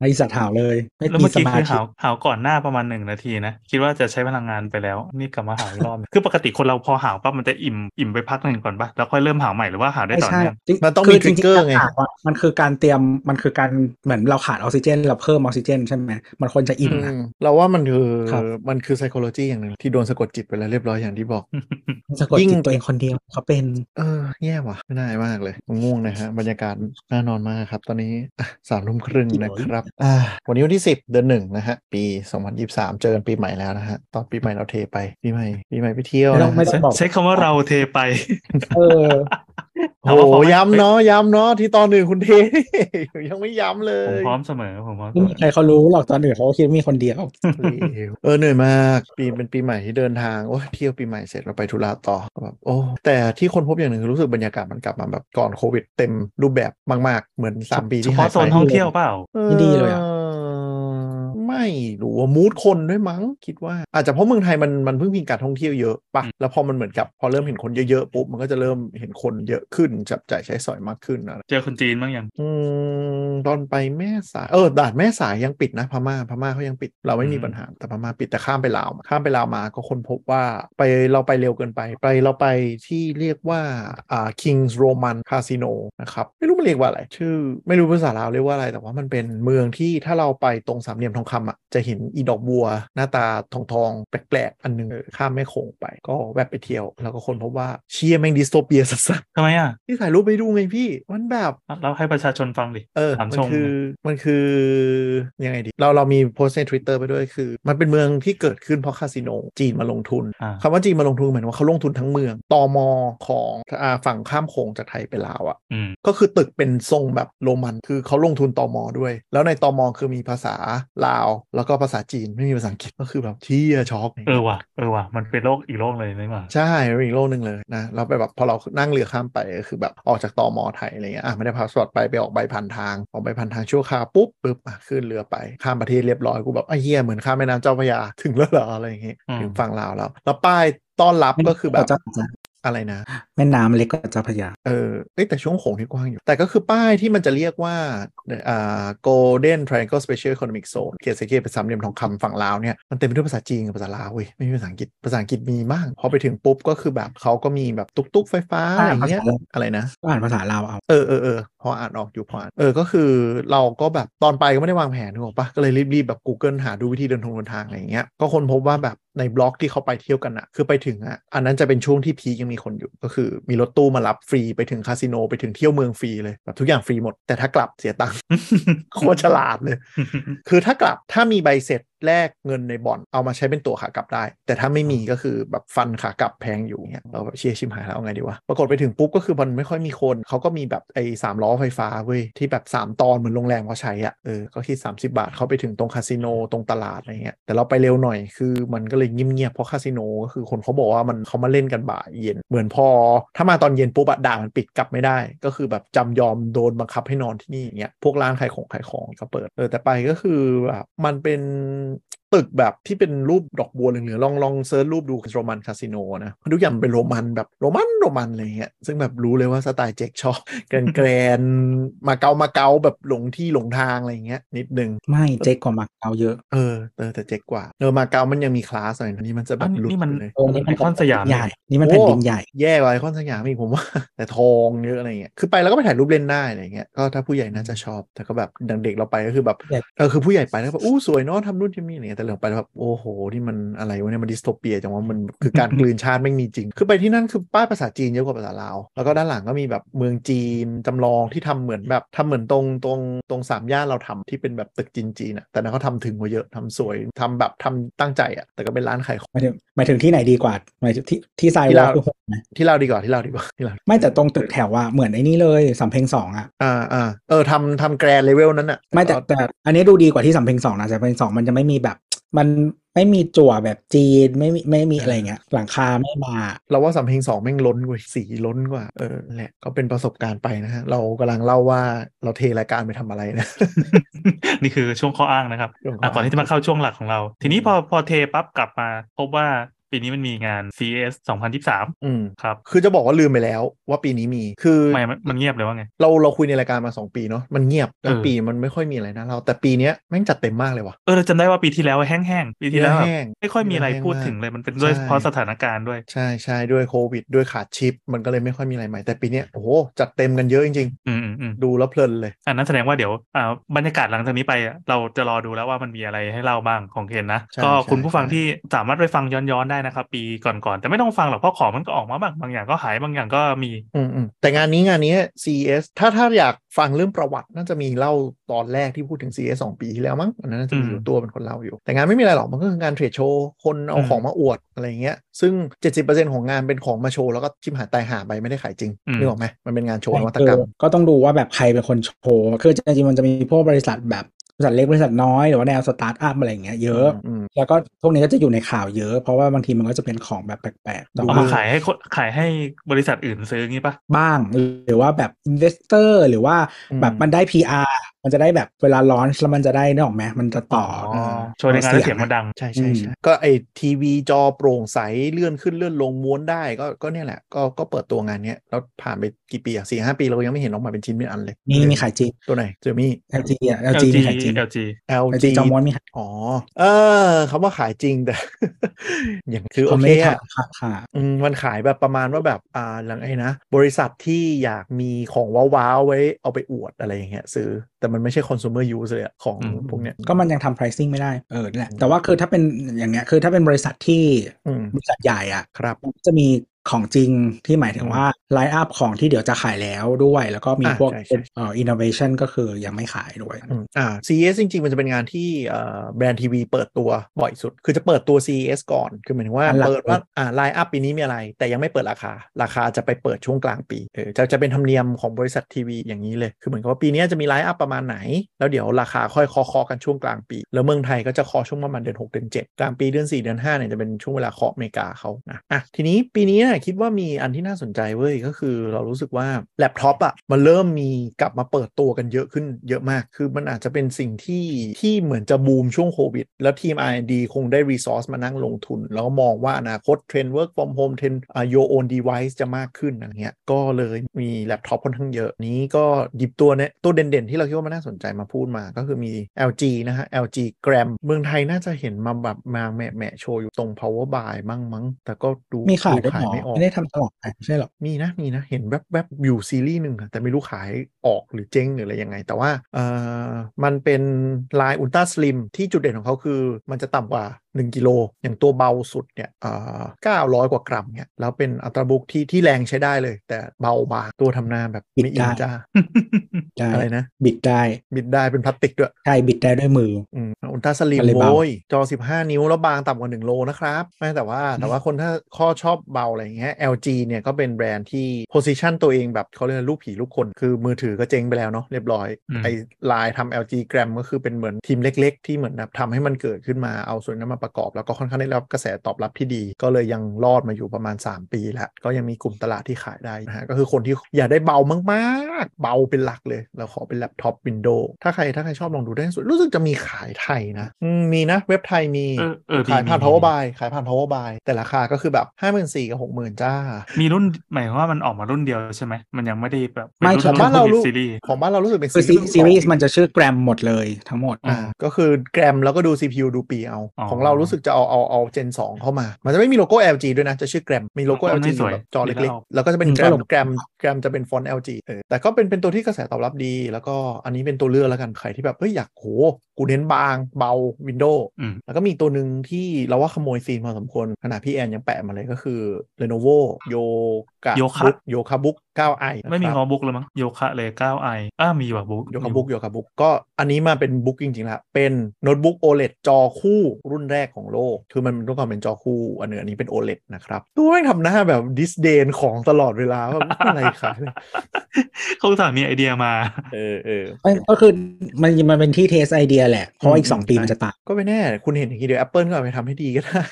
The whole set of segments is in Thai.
ไอสัตว์หาวเลยไม่แล้วมีเมื่อสกี้มาคือธิหาวหาวก่อนหน้าประมาณหนึ่งนาทีนะ คิดว่าจะใช้พลังงานไปแล้ว นี่กลับมาหาวอีกรอบหนึ่งคือปกติคนเราพอหาวปั๊บมันจะอิ่มอิ่มไปพักหนึ่งก่อนปะแล้วค่อยเริ่มหาวใหม่หรือว่าหาวได้ไม่ต่อใช่เนื่องจริงมันต้องคืมีจริงๆ trigger ไงการหาวอะมันคือการเตรียมมันคือการเหมือนเราขาดออกซิเจนเราเพิ่มออกซิเจนใช่ไหมมันควรจะอิ่มอือะมเราว่ามันคือครับมันคือ psychology อย่างหนึ่งที่โดนสะกดจิตไปแล้วเรียบร้อยอย่างที่บอกสะกดยิ่งจิตตัวเองคนเดียวเขาเป็นเออแย่ว่ะไม่น่ามากเลยง่วงนะฮะบรรยากาศน่านอนมากครับ ตอนนี้อะสามทุ่มครึ่งนะครับอ่าวันนี้วันที่สิบเดือนหนึ่งนะฮะ ปี 2023 เจอกันปีใหม่แล้วนะฮะ ตอนปีใหม่เราเทไป ปีใหม่ ปีใหม่ไปเที่ยวไม่ต้อนะงไม่ฮะต้องบอกใช้คำว่าเราเทไป เออ โอ้โหย้ำเนาะย้ำเนาะที่ตอนหนึ่งคุณเทยังไม่ย้ำเลผมยพร้อมเสมอผมพร้อมเสไม่มมีอใครเขารู้หรอกตอนอื่นเขาก็คิดว่ามีคนเดียวเออเหนื่อยมากปีเป็นปีใหม่ที่เดินทางโอ้ยเที่ยวปีใหม่เสร็จเราไปธุระต่อแบบโอ้แต่ที่คนพบอย่างหนึ่งคือรู้สึกบรรยากาศมันกลับมาแบบก่อนโควิดเต็มรูปแบบมาก ๆ เหมือนสามปีเฉที่หาพาะยโซนไปท่องเที่ยวเปล่าไม่ดีเลยอะ ไม่รู้ว่ามูดคนด้วยมั้งคิดว่าอาจจะเพราะเมืองไทยมันมันเพิ่งมีการท่องเที่ยวเยอะปะอืมแล้วพอมันเหมือนกับพอเริ่มเห็นคนเยอะๆปุ๊บมันก็จะเริ่มเห็นคนเยอะขึ้นจับจ่ายใช้สอยมากขึ้นอะไรเจอคนจีนบ้างยังอืมตอนไปแม่สายเออด่านแม่สายยังปิดนะพม่าพม่าเขายังปิด เราไม่มีอืมปัญหาแต่พม่าปิดแต่ข้ามไปลาวมาข้ามไปลาวมาก็ค้นพบว่าไปเราไปเร็วเกินไปไปเราไปที่เรียกว่าอ่า Kings Roman Casino นะครับไม่รู้มันเรียกว่าอะไรชื่อไม่รู้ภาษาลาวเรียกว่าอะไรแต่ว่ามันเป็นเมืองที่ถ้าเราไปตรงสามเหลี่ยมทองคำอะจะเห็นอีดอกบัว หน้าตาทองทองๆแปลกๆ อันหนึงเออข้ามแม่โขงไป ก็แวะไปเที่ยว แล้วก็ค้นพบว่าเหี้ยแม่ง dystopia สัสทำไมอะๆที่ถ่ายรูปไปดูไงพี่ มันแบบเราให้ประชาชนฟังดิเออถามมันชมคือมันคือยังไงดี เราเรามีโพสต์ใน Twitter ไปด้วยคือ มันเป็นเมืองที่เกิดขึ้นเพราะคาสิโนจีนมาลงทุนอ่าคำว่าจีนมาลงทุนหมายถึงว่าเขาลงทุนทั้งเมืองตอมอของอ่าฝั่งข้ามโขงจากไทยไปลาวอะ่ะอืมก็คือตึกเป็นทรงแบบโรมันคือเขาลงทุนตอมอด้วย แล้วในตอมอคือมีภาษาลาวแล้วก็ภาษาจีนไม่มีภาษาอังกฤษก็คือแบบเหี้ยช็อกเออว่ะเออว่ะมันเป็นโลกอีกโลกเลยนี่หว่าใช่เป็นอีกโลกหนึ่งเลยนะเราไปแบบพอเรานั่งเรือข้ามไปก็คือแบบออกจากตอมอไทยอะไรเงี้ยอะไม่ได้พาสปอร์ตไปไปออกใบผ่านทางออกใบผ่านทางชั่วคราวปุ๊บปุ๊บอะขึ้นเรือไปข้ามประเทศเรียบร้อยกูแบบไอ้เหี้ยเหมือนข้ามแม่น้ำเจ้าพระยาถึงแล้วเหรออะไรอย่างเงี้ยอืมถึงฝั่งลาวแล้วแล้วป้ายต้อนรับก็คือแบบเจ้าพระยาอะไรนะแม่น้ำเล็กกว่าเจ้าพระยา เออเอ้ยแต่ช่วงโขงที่กว้างอยู่ แต่ก็คือป้ายที่มันจะเรียกว่าอ่า Golden Triangle Special Economic Zone เกียรติเสเกตเป็นสามเหลี่ยมทองคำฝั่งลาวเนี่ย มันเต็มไปด้วยภาษาจีนกับภาษาลาวเว้ยไม่มีภาษาอังกฤษ ภาษาอังกฤษมีบ้างพอไปถึงปุ๊บก็คือแบบเขาก็มีแบบตุ๊กๆไฟฟ้าอะไรอย่างเงี้ยอ่าภาษาอะไรนะก็อ่านภาษาลาวเอา เออเออเออพออ่านออกอยู่พออ่านเออก็คือเราก็แบบตอนไปก็ไม่ได้วางแผนนึกออกปะก็เลยรีบๆแบบ Google หาดูวิธีเดินทางเดินทางอะไรอย่างเงี้ยก็ค้นพบว่าแบบในบล็อกที่เขาไปเที่ยวกันอะคือไปถึงอะอันนั้นจะเป็นช่วงที่ peak ยังมีคนอยู่ก็คือมีรถตู้มารับฟรีไปถึงคาสิโนไปถึงเที่ยวเมืองฟรีเลยแบบทุกอย่างฟรีหมด แต่ถ้ากลับเสียตังค์โคตรฉลาดเลย คือถ้ากลับถ้ามีใบเสร็จ แลกเงินในบ่อนเอามาใช้เป็นตั๋วขากลับได้ แต่ถ้าไม่มีก็คือแบบฟันขากลับแพงอยู่เนี่ยเราแบบเหี้ยชิบหายแล้วเอาไงดีวะปรากฏไปถึงปุ๊บก็คือมันไม่ค่อยมีคนเขาก็มีแบบไอ้สามล้อไฟฟ้าเว้ยที่แบบ 3 ตอนเหมือนโรงแรมเขาใช้อะเออก็คิด 30 บาทเขาไปถึงตรงคาสิโนตรงตลาดอะไรเงี้ยแต่เราไปเร็วหน่อยคือมันก็เลยเงียบๆเพราะคาสิโนก็คือคนเขาบอกว่ามันเขามาเล่นกันบ่ายเย็นเหมือนพอ ถ้ามาตอนเย็นปุ๊บอะด่านมันปิดกลับไม่ได้ ก็คือแบบจำยอมโดนบังคับให้นอนที่นี่อย่างเงี้ยพวกร้านขายของขายของก็เปิดเออแต่ไปก็คือแบบมันเป็น um, ตึกแบบที่เป็นรูปดอกบัวเหลืองๆลองลองเซิร์ชรูปดูโรมันคาสิโนนะทุกอย่างมันเป็นโรมันแบบโรมันโรมันอะไรเงี้ยซึ่งแบบรู้เลยว่าสไตล์เจ๊กชอบแกรนแกรนๆมาเกามาเกาแบบหลงที่หลงทางอะไรเงี้ยนิดนึงไม่เจ๊กกว่ามาเกาเยอะเออเออแต่เจ๊กกว่าเออมาเกามันยังมีคลาสหน่อยนะนี่มันจะแบอับนหลุดนี่มันไปเลยโอ้นี่ไอคอนสยามใหญ่นี่มันแผ่นดินใหญ่แย่กว่าไอคอนสยามอีกผมว่าแต่ทองเยอะอะไรเงี้ยคือไปแล้วก็ไปถ่ายรูปเล่นได้อะไรเงี้ยก็ถ้าผู้ใหญ่น่าจะชอบแต่ก็แบบดังเด็กเราไปก็คือแบบใหญ่เออคือผู้ใหญ่ไปแล้วแบบอู้สวยเนาะทำนู่นทำนี่อะไรเงี้ยแต่เราไปแล้วแบบโอ้โหนี่มันอะไรวะเนี่ยมันดิสโทเปียจังว่ามันคือการกลืนชาติไม่มีจริง คือไปที่นั่นคือป้ายภาษาจีนเยอะกว่าภาษาลาวแล้วก็ด้านหลังก็มีแบบเมืองจีนจำลองที่ทำเหมือนแบบทำเหมือนตรงตรงตรงสามย่านเราทำที่เป็นแบบตึกจีนจีนๆอะแต่นั้นเขาทำถึงกว่าเยอะทำสวยทำแบบทำตั้งใจอะแต่ก็เป็นร้านขายของหมายถึงหมายถึงที่ไหนดีกว่าหมายถึงที่ที่ทรายที่วอลลาวคือหกนะที่เราดีกว่าที่เราดีกว่าที่เราไม่แต่ตรงตึกแถวว่าเหมือนไอ้นี่เลยสำเพ็งสองอะอ่าอ่าเออทำทำแกรนเลเวลนั้นอะไม่แต่แต่อันนี้ดูดีกว่าที่สำเพ็งสองนะสำเพ็งสองมันจะไม่มีแบบ มันไม่มีจั่วแบบจีนไม่มีไม่มีอะไรเงี้ยหลังคาไม่มาเราว่าสำเพ็งสองแม่งล้นกว่าสีล้นกว่าเออนั่นแหละก็เป็นประสบการณ์ไปนะฮะเรากำลังเล่าว่าเราเทรายการไปทำอะไรนะ นี่คือช่วงข้ออ้างนะครับช่วงข้ออะอ้างก่อนที่จะมาเข้าช่วงหลักของเรา ทีนี้พอพอเทปั๊บกลับมาพบว่า ปีนี้มันมีงาน CES 2023 อืมครับ คือจะบอกว่าลืมไปแล้วว่าปีนี้มี คือไม่มันมันเงียบเลยว่าไง เราเราคุยในรายการมา 2 ปีเนาะ มันเงียบแล้วเออปีมันไม่ค่อยมีอะไรนะเรา แต่ปีเนี้ยแม่งจัดเต็มมากเลยว่ะ เออเราจำได้ว่าปีที่แล้วแห้งๆ ปีที่แล้วแบบแห้งไม่ค่อยมีอะไรแห้งพูดมากถึงเลย มันเป็นด้วยใช่เพราะสถานการณ์ด้วย ใช่ใช่ด้วยโควิด ด้วยขาดชิป มันก็เลยไม่ค่อยมีอะไรใหม่ แต่ปีเนี้ยโอ้โห จัดเต็มกันเยอะจริงอืมอืมอืมๆดูแล้วเพลินเลย อันนั้นแสดงว่าเดี๋ยวอ่าบรรยากาศหลังจากนี้ไปอะเราจะรอดูแล้วว่ามันมีอะไรให้เล่าบ้างของเคนนะใช่ก็ใช่คุณผู้ฟังใช่ที่สามารถไปฟังย้อนๆได้นะครับ ปีก่อนๆแต่ไม่ต้องฟังหรอกเพราะของมันก็ออกมาบ้างบางอย่างก็หายบางอย่างก็มี อืมอืมแต่งานนี้งานนี้ CES ถ้าถ้าอยากฟังเรื่องประวัติน่าจะมีเล่าตอนแรกที่พูดถึง CES สองปีที่แล้วมั้งอันนั้นน่าจะมีอยู่อืมตัวเป็นคนเล่าอยู่ แต่งานไม่มีอะไรหรอกมันก็คือการเทรดโชว์คนเอาอืมของมาอวดอะไรอย่างเงี้ยซึ่ง 70%ของงานเป็นของมาโชว์แล้วก็ชิบหายตายห่าไปไม่ได้ขายจริงนึกออกไหมมันเป็นงานโชว์นวัตกรรมคือก็ต้องดูว่าแบบใครเป็นคนโชว์คือจริงๆมันจะมีพวกบริษัทแบบ บริษัทเล็กบริษัทน้อยหรือว่าแนวสตาร์ทอัพอะไรอย่างเงี้ยเยอะอืมแล้วก็พวกนี้ก็จะอยู่ในข่าวเยอะ เพราะว่าบางทีมันก็จะเป็นของแบบแปลกๆแต่เอาว่ามาขายให้คนขายให้บริษัทอื่นซื้องี้ปะบ้าง หรือว่าแบบ investor หรือว่าแบบมันได้ PR มันจะได้แบบเวลา launch แล้วมันจะได้นึกออกไหมมันจะต่ออโชว์ในงานแล้วเสียงมันดัง ใช่ใช่อืใช่มก็ไอทีวีจอโปร่งใสเลื่อนขึ้นเลื่อนลงม้วนได้ก็ก็เนี่ยแหละ ก็ก็เปิดตัวงานเนี้ยแล้วผ่านไปกี่ปีอะสี่ห้าปีเรายังไม่เห็นออกมาเป็นชิ้นเป็นอันเลยมีมีขายจริงตัวไหนเจอมี่ LG อะ LG มีขายจริง LG LG จอม้วนมีขายอ๋อเออคำว่าขายจริงแต่อย่างคือโอเขาเคไม่ได้อะขายขายอืมมันขายแบบประมาณว่าแบบอ่าหลังไอ้นะบริษัทที่อยากมีของว้าวๆไว้เอาไปอวดอะไรอย่างเงี้ยซื้อ แต่มันไม่ใช่ consumer use เลยอะของอืมพวกเนี้ยก็มันยังทำ pricing ไม่ได้เออนั่นแหละแต่ว่าคือถ้าเป็นอย่างเงี้ยคือถ้าเป็นบริษัทที่อืมบริษัทใหญ่อะครับจะมี ของจริงที่หมายถึงอืมว่า lineup ของที่เดี๋ยวจะขายแล้วด้วย แล้วก็มีอ่าพวกใช่ใช่เอ่อ innovation ก็คือยังไม่ขายด้วยอืมอ่า CES จริง ๆ มันจะเป็นงานที่เอ่อแบรนด์ทีวีเปิดตัวบ่อยสุด คือจะเปิดตัว CES ก่อน คือหมายถึงว่าอันหลักเปิดว่าอ่า lineup ปีนี้มีอะไร แต่ยังไม่เปิดราคา ราคาจะไปเปิดช่วงกลางปีเออจะจะเป็นธรรมเนียมของบริษัททีวีอย่างนี้เลย คือเหมือนกับว่าปีนี้จะมี lineup ประมาณไหน แล้วเดี๋ยวราคาค่อยเคาะเคาะกันช่วงกลางปี แล้วเมืองไทยก็จะเคาะช่วงประมาณเดือน6เดือน7กลางปีเดือน4เดือน5เนี่ยจะเป็นช่วงเวลาเคาะอเมริกาเขานะอะทีนี้ปีนี้เนี่ยคิดว่ามีอันที่น่าสนใจเว้ยก็คือเรารู้สึกว่าแล็ปท็อปอะมันเริ่มมีกลับมาเปิดตัวกันเยอะขึ้นเยอะมาก คือมันอาจจะเป็นสิ่งที่ที่เหมือนจะบูมช่วงโควิด แล้วทีม R&D คงได้ resource มานั่งลงทุน แล้วก็มองว่าอนาคตเทรนด์ work from home bring your own device จะมากขึ้นอะไรเงี้ยก็เลยมีแล็ปท็อปค่อนข้างเยอะนี้ก็หยิบตัวเนี้ยตัวเด่นๆ ที่เราคิดว่ามันน่าสนใจมาพูดมาก็คือมี LG นะฮะ LG Gram เมืองไทยน่าจะเห็นมาแบบมาแหมะๆโชว์อยู่ตรง power buy มั่งมั้ง แต่ก็ดูมีขายดูด้วยเหรอไม่ออกไม่ได้ทำตลอดขายไม่ใช่หรอมีนะมีนะ เห็นแวบๆอยู่ซีรีส์หนึ่งอะแต่ไม่รู้ขายออกหรือเจ๊งหรืออะไรยังไง แต่ว่าเออมันเป็นลายอุลตร้าสลิมที่จุดเด่นของเขาคือ มันจะต่ำกว่า 1กิโลอย่างตัวเบาสุดเนี่ยเอ่อ900กว่ากรัมเนี่ยแล้วเป็นอัตราบุกที่ที่แรงใช้ได้เลย แต่เบาบางตัวทำนาแบบบิดไม่อินได้จ้าได้อะไรนะ บิดได้บิดได้เป็นพลาสติกด้วย ใช่ บิดได้ด้วยมืออืมอุลตร้าสลิมมันเลยเบาโว้ยจอ 15 นิ้วแล้วบางต่ำกว่า 1 โลนะครับไม่แต่ว่าแต่ว่าคนถ้าข้อชอบเบาอะไรอย่างเงี้ย LG เนี่ยก็เป็นแบรนด์ที่ position ตัวเองแบบเขาเรียกว่าลูกผีลูกคนคือมือถือก็เจ๊งไปแล้วเนาะเรียบร้อยอืมไอ้ลายทำ LG Gram ก็คือเป็นเหมือนทีมเล็ก ๆ ที่เหมือนแบบทำให้มันเกิดขึ้นมาเอาส่วนนั้นมาประกอบ แล้วก็ค่อนข้างได้รับกระแสตอบรับที่ดี ก็เลยยังรอดมาอยู่ประมาณ 3 ปีแล้ว ก็ยังมีกลุ่มตลาดที่ขายได้นะฮะก็คือคนที่อยากได้เบามากๆ เบาเป็นหลักเลย เราขอเป็นแล็ปท็อปวินโดว์ถ้าใครถ้าใครชอบลองดูได้สุดรู้สึกจะมีขายไทยนะอืมมีนะเว็บไทยมีเออเออขายผ่านมีมี power buy ขายผ่าน power buy แต่ราคาก็คือแบบ5 4 0 0 0กับ60,000จ้า มีรุ่นหมายความว่ามันออกมารุ่นเดียวใช่ไหมมันยังไม่ได้แบบไม่ป็นครัรุ่บนบ้านเรารู้ซีรีส์ของบ้านเรารู้สึกเป็นคือซีรีส์ซีรีส์สองมันจะชื่อแกรมหมดเลยทั้งหมดอ่าก็คือแกรมแล้วก็ดู CPU ดูปีเอาอ๋อของเรารู้สึกจะเอาเอาเอา Gen 2เข้ามา มันจะไม่มีโลโก้ LG ด้วยนะ จะชื่อแกรมมีโลโก้มัน LG ไม่อสยู่วยแบบจอดีเล็กแล้วๆแล้วก็จะเป็นอืมแกรมก็ลงแกรมGram จะเป็นฟอนต์ LG เออแต่ก็เป็นเป็นตัวที่กระแสตอบรับดี แล้วก็อันนี้เป็นตัวเลือกแล้วกันใครที่แบบเฮ้ยอยากโหกูเน้นบางเบา Windows อืมแล้วก็มีตัวหนึ่งที่เราว่าขโมยซีนพอสมควรขนาดพี่แอนยังแปะมาเลยก็คือ Lenovo Yoga Yoga Yoga Book 9i ไม่มีนะคคอรับบุ๊กเลยมั้ง Yoga เลย 9i อ้ามีว่ะ Book Yoga Book Yoga Book ก็อันนี้มาเป็น Book จริงๆแล้วเป็นโน้ตบุ๊ก OLED จอคู่รุ่นแรกของโลก คือมันต้องการเป็นจอคู่ อันเนี้ยอันนี้เป็น OLED นะครับดูแม่งทำหน้าแบบ disdain ของตลอดเวลาว่าอะไรขายเลยเขาสั่งมีไอเดียมา เออเออไม่ก็คือมันมันเป็นที่ test ไอเดียแหละ เพราะว่าอีกอืมสองปีใช่มันจะตัดก็ไม่แน่ คุณเห็นอย่างนี้เดี๋ยว Apple ก็เอาไปทำให้ดีก็ได้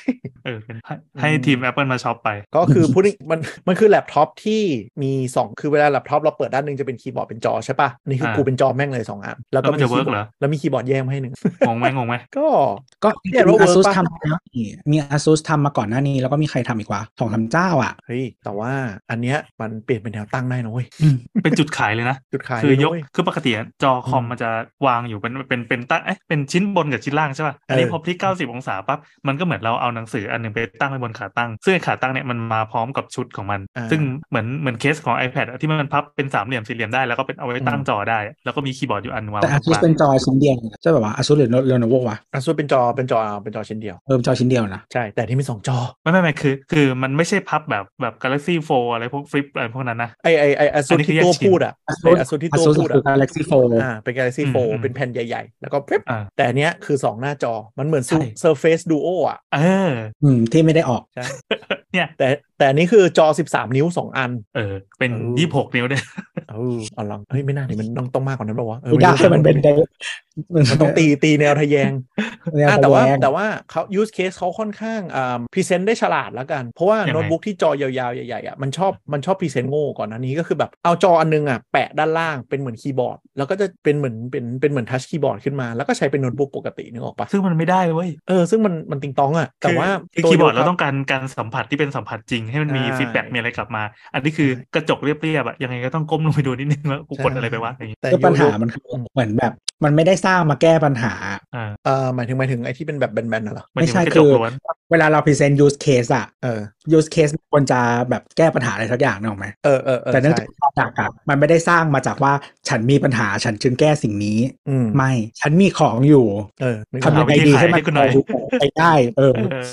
เออเป็นให้ให้อืมทีม Apple มาช็อปไป ก็คือพูดง่ายมันมันคือแล็ปท็อปที่มี 2 คือเวลาแล็ปท็อปเราเปิดด้านหนึงจะเป็นคีย์บอร์ดเป็นจอใช่ปะนี่คืออ่ากูเป็นจอแม่งเลย2อันแล้วก็แล้วมันจะคีย์บ work เหรอแล้วมีคีย์บอร์ดแยกมาให้หนึ่งงงไหมงงไหมก็ก็เรียกว่าอะ ASUS ปะทำมาแล้วนี่มี ASUS ทำมาก่อนหน้านี้ แล้วก็มีใครทำอีกวะสองสามเจ้าอะเฮ้ยแต่ว่าอันเนี้ยมันเปลี่ยนเป็นแนวตั้งได้นะเว้ยเป็นจุดขายเลยนะ จุดขายคือยกเลยนะเว้ยคือปกติอะจอคอมอืมมันจะวางอยู่เป็นเป็นเป็นตั้งเอ๊ะเป็นชิ้นบนกับชิ้นล่างใช่ป่ะอันนี้เออพอพลิก 90 องศาปั๊บมันก็เหมือนเราเอาหนังสืออันหนึ่งไปตั้งไว้บนขาตั้ง ซึ่งไอ้ขาตั้งเนี่ยมันมาพร้อมกับชุดของมันอ่าซึ่งเหมือนเหมือนเคสของ iPad อะที่มันพับเป็นสามเหลี่ยมสี่เหลี่ยมได้แล้วก็เป็นเอาไว้ตั้งจอได้ แล้วก็มีคีย์บอร์ดอยู่อันวางแต่ตรง ASUS กลางเป็นจอชิ้นเดียวใช่แบบว่า ASUS หรือ Lenovo วะอะส่วนเป็นจอเป็นจอเป็นจอชิ้นเดียวเออเป็นจอชิ้นเดียวนะ ใช่ แต่ที่มีสองจอ ไม่ไม่ไม่คือ คือมันไม่ใช่พับแบบแบบ Galaxy Fold อะไรพวกฟลิปอะไรพวกนั้นนะ ไอไอไอออัสุนนี้คือที่ตัวแยกชิ้นพูดอะไอ ASUS อสุที่ตัว ASUS พูดคืออะ Galaxy Fold อ่าเป็น Galaxy อืม Fold อืมเป็นแผ่นใหญ่ๆ แล้วก็ปิ๊บอ่าแต่อันเนี้ยคือ 2 หน้าจอมันเหมือนใช่ Surface Duo อะเอออืมที่ไม่ได้ออกใช่เนี่ยแต่ แต่อันนี้คือจอ 13 นิ้ว 2 อัน เออ เป็นเออยี่หกนิ้วเนี่ยเออเอาลองเฮ้ยไม่น่าดิมันต้องต้องมากกว่านั้นป่าวะเออไม่ได้รู้มันเป็นมันต้องตีตีแนวทะแยงแนวอะทะแต่ว่าแยงแต่ว่าเขา use case เขาค่อนข้างอ่าพรีเซนต์ได้ฉลาดแล้วกัน เพราะว่ายังไงโน้ตบุ๊กที่จอยาวๆ ใหญ่ๆอะมันชอบมันชอบพรีเซนต์โง่ก่อนอันนี้ก็คือแบบเอาจออันนึงอะแปะด้านล่างเป็นเหมือนคีย์บอร์ด แล้วก็จะเป็นเหมือนเป็นเป็นเหมือน touch คีย์บอร์ดขึ้นมา แล้วก็ใช้เป็นโน้ตบุ๊กปกตินึกออกปะซึ่งมันไม่ได้เว้ยเออซึ่งมันมันติงตองอะแต่ว่าคือตัวคีย์บอร์ดโยเราคะต้องการการสัมผัสที่เป็นสัมผัสจริงให้มันมีใช่ feedback มีอะไรกลับมา อันนี้คือกระจกเรียบๆอะยังไงก็ต้องก้มลงไปดูนิดนึงว่ากูกดอะไรไปวะอย่างงี้แต่คือปัญหาโยมันคือเหมือนแบบ มันไม่ได้สร้างมาแก้ปัญหาอ่าเออหมายถึงหมายถึงไอ้ที่เป็นแบบแบนๆน่ะเหรอหมายถึงไม่ใช่กระจคืกอล้วน เวลาเราพรีเซนต์ use case อะเออ use case ควรจะแบบแก้ปัญหาอะไรสักอย่างนึกออกไหมเออเออเออแต่เนื่องใช่จาก product อะมันไม่ได้สร้างมาจากว่าฉันมีปัญหาฉันจึงแก้สิ่งนี้อืมไม่ ฉันมีของอยู่เออนึกทำอยัอกงไงดีให้มันไปได้เออเออ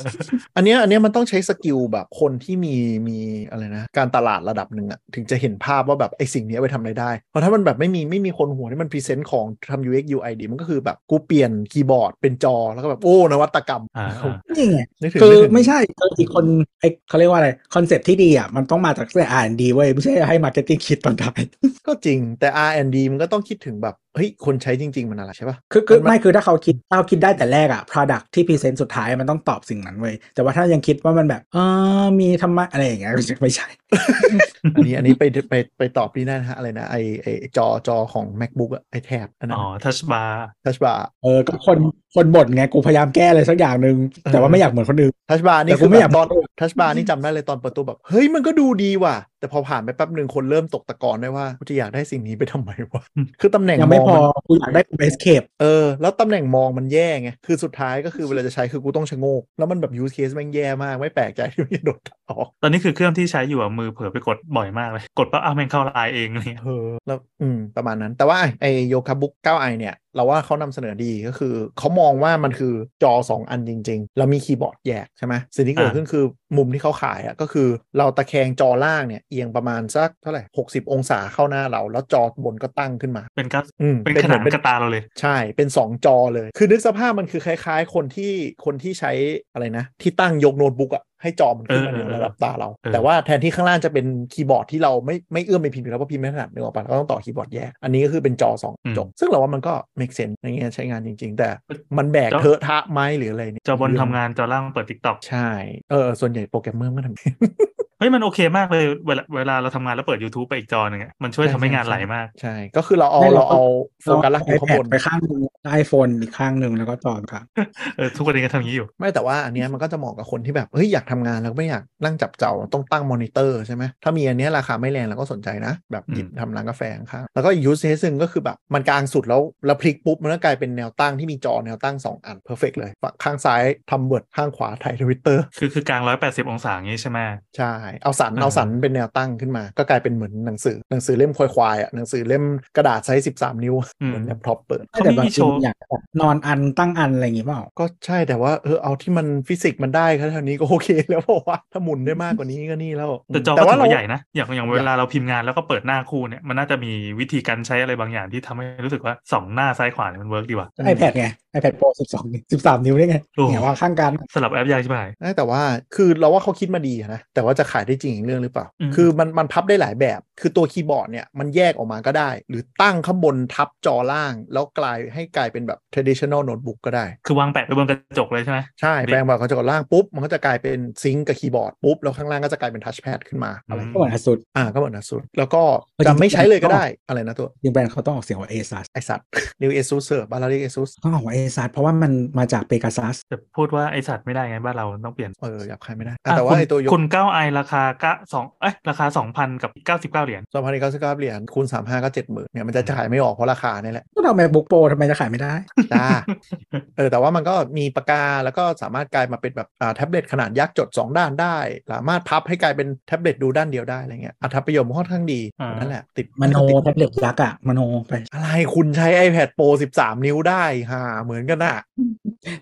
อันเนี้ยอันเนี้ยมันต้องใช้ skill แบบคนที่มีมีอะไรนะ การตลาดระดับหนึ่งอะถึงจะเห็นภาพว่าแบบไอ้สิ่งเนี้ยไปทำอะไรได้ เพราะถ้ามันแบบไม่มีไม่มีคนหัวที่มันพรีเซนต์ของทำ UX UI ดีมันก็คือแบบกูเปลี่ยนคีย์บอร์ดเป็นจอแล้วก็แบบโอ้นวัตกรรมอ่าอ่านี่ไงนึกถึงคือนึกถึงไม่ใช่คืออีกคนไอเขาเรียกว่าอะไร concept ที่ดีอะมันต้องมาจากแต่อ่านดีเว้ยไม่ใช่ให้ marketing คิดตอนท้ายก็จริงแต่ R&D มันก็ต้องคิดถึงแบบเฮ้ยคนใช้จริง ๆ มันอะไรใช่ปะคือคือมันไม่คือถ้าเขาคิดถ้าเขาคิดได้แต่แรกอะ product ที่พรีเซนต์สุดท้ายมันต้องตอบสิ่งนั้นเว้ยแต่ว่าถ้ายังคิดว่ามันแบบเออมีทำไมอะไรอย่างเงี้ยไม่ใช่ อันนี้อันนี้ไปไปไปตอบนี่ได้นะฮะอะไรนะไอไอจอจอของ MacBook อะไอ tab อันนั้นอ๋อ Touch Bar Touch Bar เออก็คนคนบ่นไงกูพยายามแก้อะไรสักอย่างหนึ่งแต่ว่าไม่อยากเหมือนคนอื่น Touch Bar นี่แต่กูคือไม่แบอยากบตอนพูด Touch Bar นี่จำได้เลยตอนเปิดตัวแบบ เฮ้ยมันก็ดูดีว่ะ แต่พอผ่านไปแป๊บหนึ่งคนเริ่มตกตะกอนได้ว่ากูจะอยากได้สิ่งนี้ไปทำไมวะ คือตำแหน่งยังไม่มพอองมันกูอยากได้ escape เออ แล้วตำแหน่งมองมันแย่ไง คือสุดท้ายก็คือเวลาจะใช้คือกูต้องชะโงก แล้วมันแบบ use case แม่งแย่มาก ไม่แปลกใจที่มันจะโดนตัดออก ตอนนี้คือเครื่องที่ใช้อยู่อะมือเผลอไปกดบ่อยมากเลย กดปั๊บอ้าวแม่งเข้าไลน์เองอะไรเลยเออแล้วอืมประมาณนั้น แต่ว่าไอโยคาบุ๊ก 9i เนี่ยเราว่าเขานำเสนอดีก็คือเขามองว่ามันคือจอ 2 อันจริง ๆ แล้วมีคีย์บอร์ดแยกใช่ไหมสิ่งที่เกิดขึ้นคือมุมที่เขาขายอะก็คือเราตะแคงจอล่างเนี่ยเอียงประมาณสักเท่าไหร่60 องศาเข้าหน้าเรา แล้วจอบนก็ตั้งขึ้นมา เป็นกัสอืมเป็นเป็นขเหมืนาอดนเป็นกระตาเราเลย ใช่เป็น 2 จอเลย คือนึกสภาพมันคือคล้าย ๆ คนที่คนที่ใช้อะไรนะ ที่ตั้งยกโน้ตบุ๊กอะ ให้จอมันขึ้นมาเอในอเออระดับตาเราเออแต่ว่าแทนที่ข้างล่างจะเป็นคีย์บอร์ดที่เราไม่ไม่เอื้อมไปพิมพ์อยู่แล้วเพราะพิมพ์ไม่ถนัดนึกออกปะเราก็ต้องต่อคีย์บอร์ดแยก อันนี้ก็คือเป็นจอ 2 จบ ซึ่งเราว่ามันก็ make sense ในแง่ใช้งานจริง ๆ แต่มันแบกเทอะทะไหมหรืออะไรเนี่ยจอบนทำงานจอล่างเปิด TikTok ใช่เออส่วนใหญ่โปรแกรมเมอร์มันทำ เฮ้ยมันโอเคมากเลยเวลาเวลาเราทำงานแล้วเปิด YouTube ไปอีกจอหนึ่งอะมันช่วยทำให้งานไหลมาก ใช่ ก็คือเราเอาไม่เราเราก็เอาโฟกัสหลักอยู่ข้างบนไปข้างหนึ่ง iPhone อีกข้างหนึ่งแล้วก็จอครับเออทุกคนเองก็ทำอย่างนี้อยู่ ไม่แต่ว่าอันเนี้ยมันก็จะเหมาะกับคนที่แบบเฮ้ยอยากทำงานแล้วก็ไม่อยากนั่งจับเจ่าต้องตั้งมอนิเตอร์ใช่ไหมถ้ามีอันเนี้ยราคาไม่แรงเราก็สนใจนะ แบบหยิบอืมทำร้านกาแฟข้างๆแล้วก็อีก use case หนึ่งก็คือแบบมันกลางสุดแล้วแล้วพลิกปุ๊บมันก็กลายเป็นแนวตั้งที่มีจอแนวตั้ง 2 อัน perfect เลยฝั่งข้างซ้ายทำ Word ข้างขวาไถ ่ายทวิตเตอร์คือคือกลาง180 องศาอย่างนี้ใช่ไหมใช่เอาสันอ่าเอาสันเป็นแนวตั้งขึ้นมา ก็กลายเป็นเหมือนหนังสือหนังสือเล่มควายๆอะหนังสือเล่มกระดาษไซส์13 นิ้วเหมือนแล็ปท็อปเปิดเขาแต่ไม่บางมีทีโชว์อยากแบบนอนอันตั้งอันอะไรอย่างงี้เปล่าก็ใช่แต่ว่าเออเอาที่มันฟิสิกส์มันได้แค่เท่านี้ก็โอเค แล้วเพราะว่าถ้าหมุนได้มากกว่านี้ก็นี่แล้วแต่จอแต่ก็ว่าถือเราว่าใหญ่นะอย่างอย่างเวลาเราพิมพ์งานแล้วก็เปิดหน้าคู่เนี่ยมันน่าจะมีวิธีการใช้อะไรบางอย่างที่ทำให้รู้สึกว่าสองหน้าซ้ายขวาเนี่ยมัน work ดีว่ะ iPad ไง iPad Pro 12นิ้ว13 นิ้วได้ไงโอ้เนี่ยว่าข้างกันสลับแอปยากใช่ไหมแต่ว่าคือเราว่าเขาคิดมาดีอะนะแต่ว่าจะขายายได้จริงอีกเรื่องหรือเปล่าอืมคือมันมันพับได้หลายแบบ คือตัวคีย์บอร์ดเนี่ยมันแยกออกมาก็ได้ หรือตั้งข้างบนทับจอล่าง แล้วกลายให้กลายเป็นแบบ traditional notebook ก็ได้ คือวางแปะไปบนกระจกเลยใช่ไหมใช่ดิแปลงแบบเขาจะกดล่างปุ๊บ มันก็จะกลายเป็น sync กับคีย์บอร์ดปุ๊บ แล้วข้างล่างก็จะกลายเป็น touchpad ขึ้นมาอะไรอืมก็เหมือนอาสุดอ่าก็เหมือนนะสุดแล้วก็เออจะจริงๆไม่ใช้เลยก็ก็ได้อะไรนะตัวจริงแบรนด์เขาต้องออกเสียงว่า ASUS ไอสัตว์นิวเอซุสเซอร์บาลาริเอซุสต้องออกว่า ASUS เพราะว่ามันมาจาก Pegasus จะพูดว่าไอสัตว์ไม่ได้ไงบ้านเราต้องเปลี่ยนเออหยับใครไม่ได้อะอะแต่ว่าคุณไอตัวยกคุณเก้าไอราคาเก้าสองเอ้ยราคาสองพันกับเก้าสิบเก้าเหรียญสองพันเก้าสิบเก้าเหรียญคูณสามห้าก็เจ็ดหมื่นเนี่ยมันจะจ่ายไม่ออกเพราะราคานี่แหละก็เอา MacBook Pro ทำไมจะขายไม่ได้จ้าเออแต่ว่ามันก็มีปากกาแล้วก็สามารถกลายมาเป็นแบบอ่าแท็บเล็ตขนาดยักษ์จด 2 ด้านได้ สามารถพับให้กลายเป็นแท็บเล็ตดูด้านเดียวได้อะไรเงี้ยอัตราประโยชน์มันค่อนข้างดีอ่านั่นั่นแหละติดมโนติดแท็บเล็ตยักษ์อะมโนไป อะไรคุณใช้ iPad Pro 13 นิ้วได้ฮ่าเหมือนกันน่ะ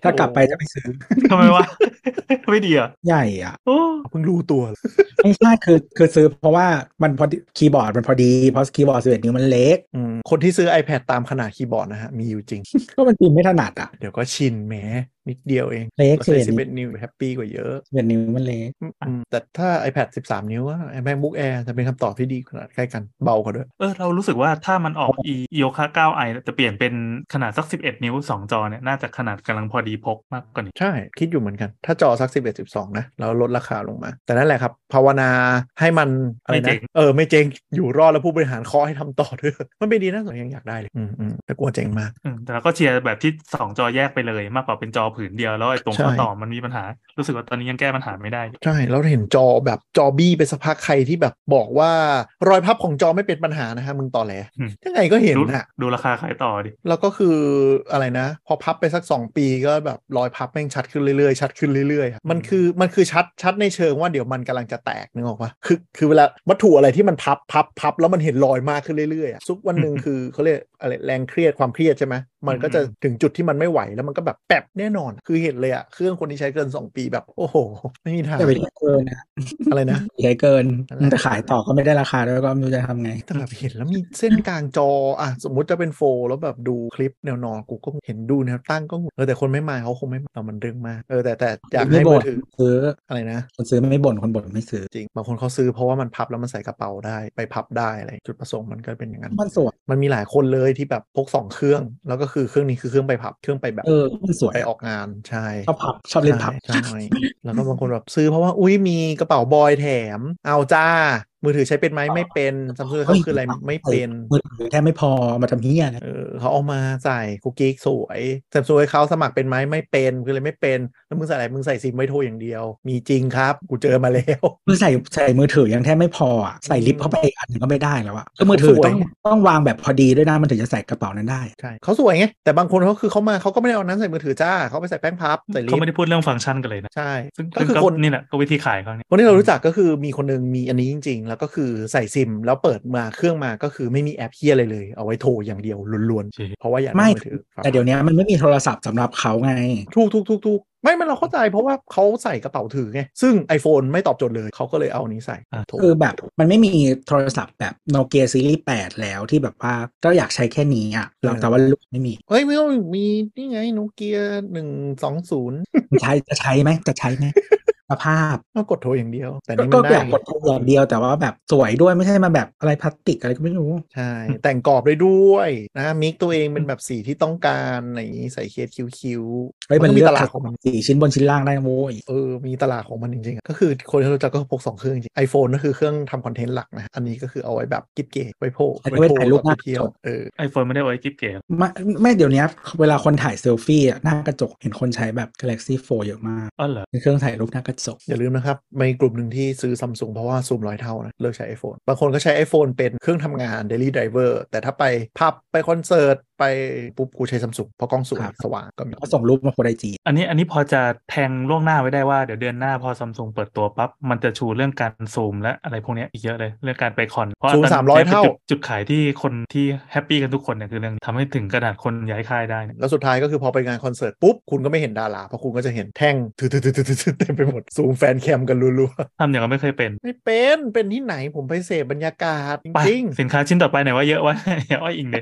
ถ้ากลับไปจะไปซื้อทำไมวะไม่ดีอะ ใหญ่อะโอ้เพิ่งรู้ตัว ไม่ใช่คือคือซื้อเพราะว่ามันพอดีคีย์บอร์ดมันพอดีเพราะคีย์บอร์ด11นิ้วมันเล็กอืมคนที่ซื้อ iPad ตามขนาดคีย์บอร์ดนะฮะมีอยู่จริง ก็มันพิมพ์ไม่ถนัดอะเดี๋ยวก็ชินแหม นิดเดียวเองเล็กเราใช้11 11นิ้วแฮปปี้กว่าเยอะ11นิ้วมันเล็กอืมอืมแต่ถ้า iPad 13 นิ้วอะ MacBook Air จะเป็นคำตอบที่ดีขนาดใกล้กันเบากว่าด้วย เออ เรารู้สึกว่าถ้ามันออก e e o k a 9 i จะเปลี่ยนเป็นขนาดสัก 11 นิ้ว 2 จอเนี่ย น่าจะขนาดกำลังพอดีพกมากกว่านี้ ใช่ คิดอยู่เหมือนกัน ถ้าจอสัก 11 12 นะ แล้วลดราคาลงมา แต่นั่นแหละครับ ภาวนาให้มันอะไรไม่เจ๊นะงเออ ไม่เจ๊งอยู่รอดแล้วผู้บริหารเคอให้ทำต่อด้วยมันเป็นดีนะส่วนยังอยากได้เลยอืมอืมแต่กลัวเจ๊งมากอืมแต่เราก็เชียร์แบบที่ 2 จอแยกไปเลยมากกว่าเป็นจอผืนเดียวแล้วไอ้ตรงใช่ข้อต่อมันมีปัญหา รู้สึกว่าตอนนี้ยังแก้ปัญหาไม่ได้ ใช่ แล้วเห็นจอแบบจอบี้ไปสักพักใครที่แบบบอกว่ารอยพับของจอไม่เป็นปัญหานะฮะมึงต่อแหลอืมยังไงก็เห็นดูน่ะดูราคาขายต่อดิ แล้วก็คืออะไรนะ พอพับไปสัก 2 ปีก็แบบรอยพับแม่งชัดขึ้นเรื่อยๆ ชัดขึ้นเรื่อยๆอะมันคือมันคือชัดชัดในเชิงว่าเดี๋ยวมันกำลังจะแตกนึกออกปะคือคือเวลาวัตถุอะไรที่มันพับพับพับแล้วมันเห็นรอยมากขึ้นเรื่อยๆอะซุกวันหนึ่งคือเขาเรียกอะไรแรงเครียดความเครียดใช่ไหมมันก็จะถึงจุดที่มันไม่ไหวแล้วมันก็แบบแป๊บแน่นอน คือเห็นเลยอะเครื่องคนที่ใช้เกิน 2 ปีแบบ โอ้โห ไม่มีทางจะไปใช้เกินนะอะไรนะใช้เกินนั่นแหละมันจะขายต่อก็ไม่ได้ราคาด้วยก็ไม่รู้จะทำไงแต่แบบเห็นแล้วมีเส้นกลางจออะสมมุติจะเป็นโฟลแล้วแบบดูคลิปแนวนอนกูก็เห็นดูแนวตั้งก็งงเออแต่คนไม่มาเขาคงไม่มาแต่มันเรื่องมากเออแต่แต่อยากไม่ให้มืบ่อนถือซื้ออะไรนะคนซื้อไม่บ่นคนบ่นไม่ซื้อจริงบางคนเขาซื้อเพราะว่ามันพับแล้วมันใส่กระเป๋าได้ไปพับได้อะไรจุดประสงค์มันก็เป็นอย่างนั้นมันสวยมันมีหลายคนเลยที่แบบพกสองเครื่อง แล้วก็คือเครื่องนี้คือเครื่องไปพับเครื่องไปแบบเออมันสวยไปออกงานใช่ชอบพับชอบเล่นพับใช่ใช่แล้วก็บางคนแบบซื้อเพราะว่าอุ้ยมีกระเป๋าบอยแถม เอาจ้า มือถือใช้เป็นไหมไม่เป็นซัมซุงเขาคืออะไรไม่เป็นมือถือแค่ไม่พอมาทำเฮียนะเออเขาเอามาใส่คุกกี้สวยแต่สวยเขาสมัครเป็นไหมไม่เป็นคือเลยไม่เป็นแล้วมึงใส่อะไรมึงใส่ซิมไว้โทรอย่างเดียว มีจริงครับ กูเจอมาแล้วมือใส่ใส่มือถือยังแทบไม่พออะใส่ลิฟต์เข้าไปอีกอันหนึ่งก็ไม่ได้แล้วอะก็มือถือสวยต้องต้องวางแบบพอดีด้วยนะมันถึงจะใส่กระเป๋านั้นได้ใช่เขาสวยไงแต่บางคนเขาคือเขามาเขาก็ไม่ได้เอานั้นใส่มือถือจ้าเขาไปใส่แป้งพับใส่ลิเขาฟไม่ต์ได้พูดเรื่องฟังก์ชันกันเลยนะใช่ซึ่งก็ซึ่งคือก็คนนี่แหละก็วิธีขายเขาเนี่ยคนที่เรารู้จักก็คือมีคนหนึงมีอันนี้จริงๆแล้วก็คือใส่ซิมแล้วเปิดมาเครื่องมาก็คือไม่มีแอปเฮียอะไรเลย เอาไว้โทรอย่างเดียวล้วนจริงๆเพราะว่าอยากได้ไม่มือถือแต่เดี๋ยวนี้มันไม่มีโทรศัพท์สำหรับเขาไงถูกถูกถูกถูกไม่มันเราเข้าใจเพราะว่าเขาใส่กระเป๋าถือไง ซึ่ง iPhone ไม่ตอบโจทย์เลยเขาก็เลยเอาอันนี้ใส่โทรคือแบบมันไม่มีโทรศัพท์แบบโนเกียซีรีส์8แล้วที่แบบว่าก็อยากใช้แค่นี้อะเราแต่ว่าลูกไม่มี เฮ้ยไม่ต้องมีนี่ไงโนเกียหนึ่งสองศูนย์ใช้จะใช้ไหมจะใช้ไหมส ภาพก็กดโทรอย่างเดียว แต่ก็นี่ก็มันอได้ยากกดโทรอย่างเดียวแต่ว่าแบบสวยด้วยไม่ใช่มาแบบอะไรพลาสติกอะไรก็ไม่รู้ใช่แต่งกรอบได้ด้วยนะมิกตัวเองเป็นแบบสีที่ต้องการอะไรอย่างนี้ใส่เคสคิ้วๆเฮ้ยมันก็มีเลือกตลาดขัดของมันสีชิ้นบนชิ้นล่างได้นะโว้ยเออมีตลาดของมันจริงๆอะก็คือคนที่รู้จักก็พกสองเครื่องจริงไอโฟนก็คือเครื่องทำคอนเทนต์หลักนะอันนี้ก็คือเอาไว้แบบกิ๊บเก๋ไว้โพกอันนี้ไว้ถ่ายรูปหน้าไปเที่ยวเออไอโฟนไม่ได้เอาไว้กิ๊บเก๋ไม่ไม่เดี๋ยวนี้เวลาคนถ่ายเซลฟี่อะหน้ากระจกเห็นคนใช้แบบ Galaxy 4 เยอะมากอ๋อเหรอเป็นเครื่องถ่ายรูปหน้ากระจกอย่าลืมนะครับ มีกลุ่มหนึ่งที่ซื้อซัมซุงเพราะว่าซูมร้อยเท่านะเลิกใช้ iPhone บางคนก็ใช้ iPhone เป็นเครื่องทำงาน Daily Driver แต่ถ้าไปพับไปคอนเสิร์ต ไปปุ๊บกูใช้ซัมซุงเพราะกล้องสวยครับสว่างก็มีก็ส่งรูปมาโพสไอจีอันนี้อันนี้พอจะแทงล่วงหน้าไว้ได้ว่าเดี๋ยวเดือนหน้าพอซัมซุงเปิดตัวปั๊บมันจะชูเรื่องการซูมและอะไรพวกเนี้ยอีกเยอะเลยเรื่องการไปคอนเพราะซูมนนั้นสามร้อยนี่ป็นเท่าจุดจุดขายที่คนที่แฮปปี้กันทุกคนเนี่ยคือเรื่องทำให้ถึงกระดาษคนย้ายค่ายได้เนี่ยแล้วสุดท้ายก็คือพอไปงานคอนเสิร์ตปุ๊บคุณก็ไม่เห็นดาราเพราะคุณก็จะเห็นแท่งถือๆๆๆเต็มไปหมดซูม fancam กันรัวทำอย่างนั้นไม่เคยเป็นๆไม่เป็นเป็นที่ไหนผมไปเสพบรรยากาศไปจริงสินค้าชิ้นต่อไปไหนว่าเยอะวะอย่าอ้อยอิ่งดิ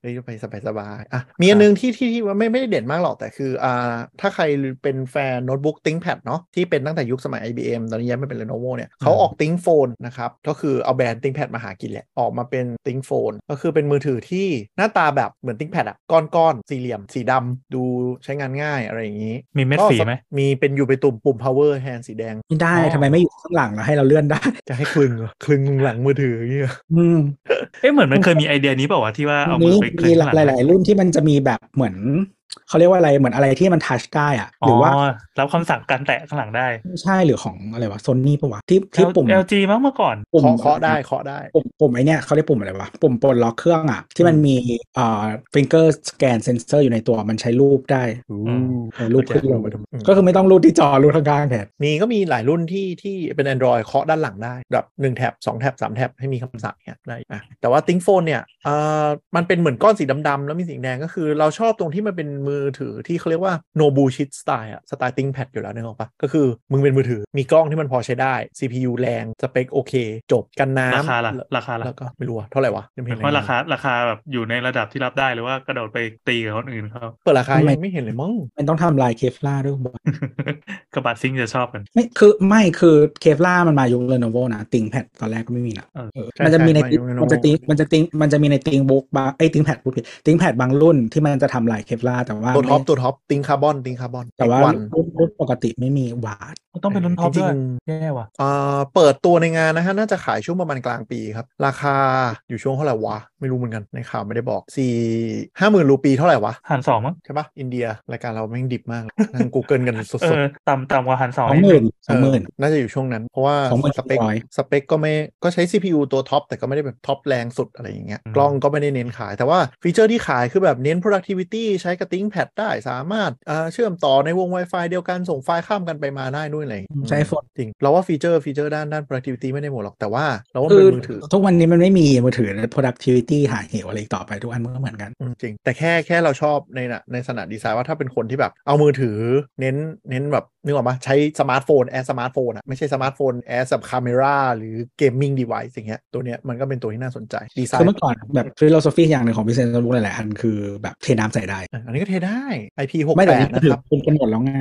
เฮ้ยไปสบายๆอะมีอันนึงที่ที่ที่ว่าไม่ไม่ได้เด่นมากหรอกแต่คืออ่าถ้าใครเป็นแฟนโน้ตบุ๊ก ThinkPad เนาะที่เป็นตั้งแต่ยุคสมัย IBM ตอนนี้ย้ายมาเป็น Lenovo เนี่ยเขาออก ThinkPhone นะครับ ก็คือเอาแบรนด์ ThinkPad มาหากินแหละ ออกมาเป็น ThinkPhone ก็คือเป็นมือถือที่หน้าตาแบบเหมือน ThinkPad อะก้อนๆสี่เหลี่ยม สีดำดูใช้งานง่ายอะไรอย่างนี้ มีเม็ดก็สีไหมมีเป็นอยู่ไปตุ่มปุ่ม power hand สีแดงไม่ได้อ๋อทำไมไม่อยู่ข้างหลังแล้วให้เราเลื่อนได้จะให้คลึงเหรอคลึงหลังมือถืออย่างเงี้ยอืมเอ๊ะเหมือนมันเคยมีไอเดียนี้เปล่าวะที่ว่าเอามืนี้อไปคลึมีงข้างหลังหลาย ๆ รุ่นที่มันจะมีแบบเหมือนเขาเรียกว่าอะไรเหมือนอะไรที่มันทัชได้อะหรือว่ารับคำสั่งการแตะข้างหลังได้ไม่ใช่หรือของอะไรวะโซนี่ปะวะที่ที่ปุ่ม LG มั้งเมื่อก่อนปุ่มเคาะเคาะได้เคาะได้ปุ่มปุ่มไอเนี้ยเขาเรียกปุ่มอะไรวะปุ่มปลดล็อกเครื่องอะ ที่มันมีเอ่อ finger scan sensor อยู่ในตัวมันใช้รูปได้อู้เออรูปขึ้นลงเข้าใจอืมก็คือไม่ต้องรูดที่จอรูดข้างๆแทนมีก็มีหลายรุ่นที่ที่เป็น Android เคาะด้านหลังได้แบบ1แท็บ2แท็บ3แท็บให้มีคำสั่งเนี่ยได้อะแต่ว่า Think Phone เนี่ย เอ่อมันเป็นเหมือนก้อนสีดำๆแล้วมีสีแดงก็คือเราชอบตรงที่มันเป็นมือถือที่เขาเรียกว่า no bullshit style อะสไตล์ ThinkPad อยู่แล้วนึกออกปะก็คือมึงเป็นมือถือมีกล้องที่มันพอใช้ได้ CPU แรง สเปคโอเค จบกันน้ำราคาล่ะแล้วราคาล่ะแล้วก็ไม่รู้ว่าเท่าไหร่วะยังหไม่มายเห็นความว่าราคาราคาแบบอยู่ในระดับที่รับได้หรือว่ากระโดดไปตีกับคนอื่นเขาเปิดราคาทำไมยังไม่เห็นเลยมั้งมันต้องทำลายเคฟลาด้วยบอกกระบะซิ่งจะชอบกันไม่คือไม่คือเคฟลามันมายุคเลโนโวนะติงแพดตอนแรกก็ไม่มีนะเออเออมันจะมีในใช่ใช่มันจะติงมันจะติงมันจะมีในติงบุ๊กบางไอ้ติงแพดพูดผิดติงแพดบางรุ่นที่มันจะทำลายเคฟลาแต่ว่าตัวท็อปไม่ตัวท็อปติงคาร์บอนติงคาร์บอน แต่ว่าวันรุ่นรุ่นปกติไม่มีวาดต้องเป็นรุ่นท็อปด้วยจริงๆแย่ว่ะอ่าเปิดตัวในงานนะฮะน่าจะขายช่วงประมาณกลางปีครับ ราคาอยู่ช่วงเท่าไหร่วะไม่รู้เหมือนกันในข่าวไม่ได้บอกสี่ห้าหมื่นรูปีเท่าไหร่วะหันสองมั้งใช่ปะอินเดียรายการเราแม่งดิบมากเลยนั่ง Google กันสเอดอต่ำต่ำกว่าหันสองสองนิดหมื่นนึงสองหมื่นน่าจะอยู่ช่วงนั้น เพราะว่าสองหมื่นสเปคร้อยสเปคก็ไม่ก็ใช้ CPU ตัวท็อปแต่ก็ไม่ได้แบบท็อปแรงสุดอะไรอย่างเงี้ยอืมกล้องก็ไม่ได้เน้นขาย แต่ว่าฟีเจอร์ที่ขายคือแบบเน้น productivity ใช้กับ ThinkPad ได้สามารถอ่าเชื่อมต่อในวง Wi-Fi เดียวกันส่งไฟล์ข้ามกันไปมาได้ด้วยอะไรอย่างเงี้ยใช้โฟนจริงเราว่าฟีเจอร์ฟีเจอร์ด้านด้าน productivity ไม่ได้หมดหรอกแต่ว่าเราว่าคือมันเป็นมือถือ ทุกวันนี้มันไม่มีมือถือ productivity หาเหวอะไรอีกต่อไปทุกอันมันก็เหมือนกันอืมจริง แต่แค่แค่เราชอบในน่ะในสนามดีไซน์ว่าถ้าเป็นคนที่แบบเอามือถือเน้นเน้นแบบนึกออกปะใช้ smartphone as smartphone อะไม่ใช่ smartphone as แบบคาเมราหรือ gaming device อย่างเงี้ยตัวเนี้ยมันก็เป็นตัวที่น่าสนใจดีไซน์คือน์เมื่อก่อนแบบ philosophy อย่างหนึ่งของ business notebook หลายๆอันคือแบบเทน้ำใส่ได้ อันนี้ก็เทได้ IP ไม่แต่68นี่นะถือครับเป็นกันหมดแล้วไง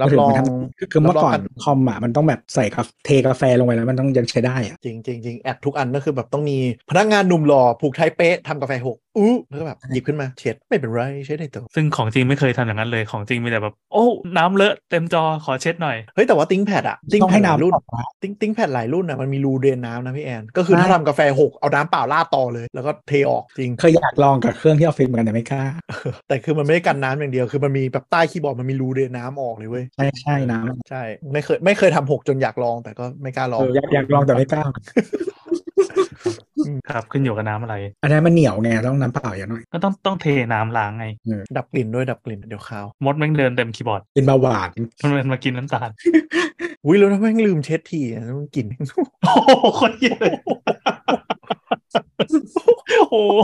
รับรองมืถืมันทำคือคือเมื่อก่อนรับรองกันคอมอะมันต้องแบบใส่กาแฟเทกาแฟลงไปแล้วมันต้องยังใช้ได้อะจริงจริงจริงแอดทุกอันก็คือแบบต้องมีพนักงานหนุ่มหล่อผูกไทยเป๊ะทำกาแฟหกอู้แล้วก็แบบหยิบขึ้นมาเช็ดไม่เป็นไรใช้ได้ตัวซึ่งของจริงไม่เคยทำอย่างนั้นเลยของจริงมีแต่แบบ โอ้น้ำเลอะเต็มจอขอเช็ดหน่อย เฮ้ย แต่ว่าติ้งแพดอะติ้งต้องแพให้ดหลายน้ำรุ่นออกมาติ้งติ้งแพดหลายรุ่นอะมันมีรูเดนน้ำนะพี่แอน ก็คือใช่ถ้าทำกาแฟหกเอาน้ำเปล่าราดต่อเลย แล้วก็เทออกจริงเคยอยากลองกับเครื่องที่ออฟฟิศเหมือนกันแต่ไม่กล้าแต่คือมันไม่ได้กันน้ำอย่างเดียวคือมันมีแบบใต้คีย์บอร์ดมันมีรูเดนน้ำออกเลยเว้ยใช่ใช่น้ำใช่ไม่เคยไม่เคยทำหกจนอยากลองแต่ก็ไม่กล้าลองเอออยากอยากลองแต่ไม่กล้า ครับขึ้นอยู่กับน้ำอะไร อันนั้นมันเหนียวไงต้องน้ำเปล่าอย่างหน่อยก็ต้องต้องเทน้ำล้างไงดับกลิ่นด้วยดับกลิ่นเดี๋ยวคาวมดแม่งเดินเต็มคีย์บอร์ดเป็นเบาหวานมันเป็นมากินน้ำตาลอุ้ยแล้วถ้าแม่งลืมเช็ดทีอะแล้วมันกลิ่นโอ้โหคนเยอะ โอ้โห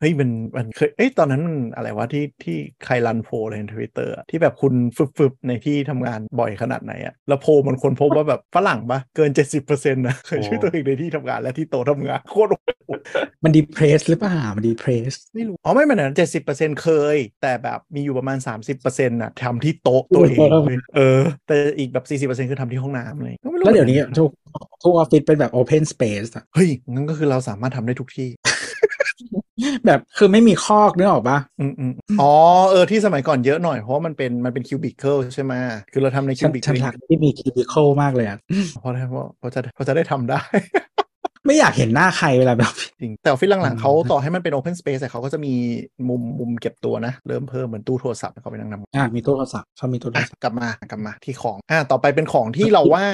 เฮ้ยมันมันเคยเอ้ยตอนนั้นมันอะไรวะที่ที่ใครรันโพลในทวิตเตอร์ที่แบบคุณฟึบฟึบในที่ทำงานบ่อยขนาดไหนอะแล้วโพลมันคนพบว่าแบบฝรั่งปะเกิน 70%นะเคยชื่อตัวเองในที่ทำงานและที่โต๊ะทำงานโคตรมันดีเพรสหรือเปล่ามันดีเพรสไม่รู้อ๋อไม่เหมือนนั้นเจ็ดสิบเปอร์เซ็นเคย แต่แบบมีอยู่ประมาณสามสิบเปอร์เซ็นต์ะทำที่โต๊ะตัวเองเว้ยเออ แต่อีกแบบสี่สิบเปอร์เซ็นต์คือทำที่ห้องน้ำเลยก็ไม่รู้แล้วเดี๋ยวนี้หมือกั ทุกทุกออฟฟิศเป็นแบบโอเพนสเปซอะเฮ้ยงั้นก็คือเราสามารถทำได้ทุกที่ แบบคือไม่มีคอกนึกออกปะอืมอืมอ๋อเออที่สมัยก่อนเยอะหน่อยเพราะว่ามันเป็นมันเป็น cubicle ใช่ไหมคือเราทำในคิฉันฉันรักที่มี cubicle มากเลยอะเพราะเพราะเพราะจะเพราะจะได้ทำได้ ไม่อยากเห็นหน้าใครเวลาแบบจริง แต่ออฟฟิศหลังอืมๆเขาต่อให้มันเป็น Open Space แต่เขาก็จะมีมุมมุมเก็บตัวนะ เริ่มเพิ่มเหมือนตู้โทรศัพท์ให้เขาไปนั่งทำอะมีตู้โทรศัพท์ชอบมีตู้โทรอะศัพท์กลับมากลับมาที่ของอะต่อไปเป็นของที่เราว่า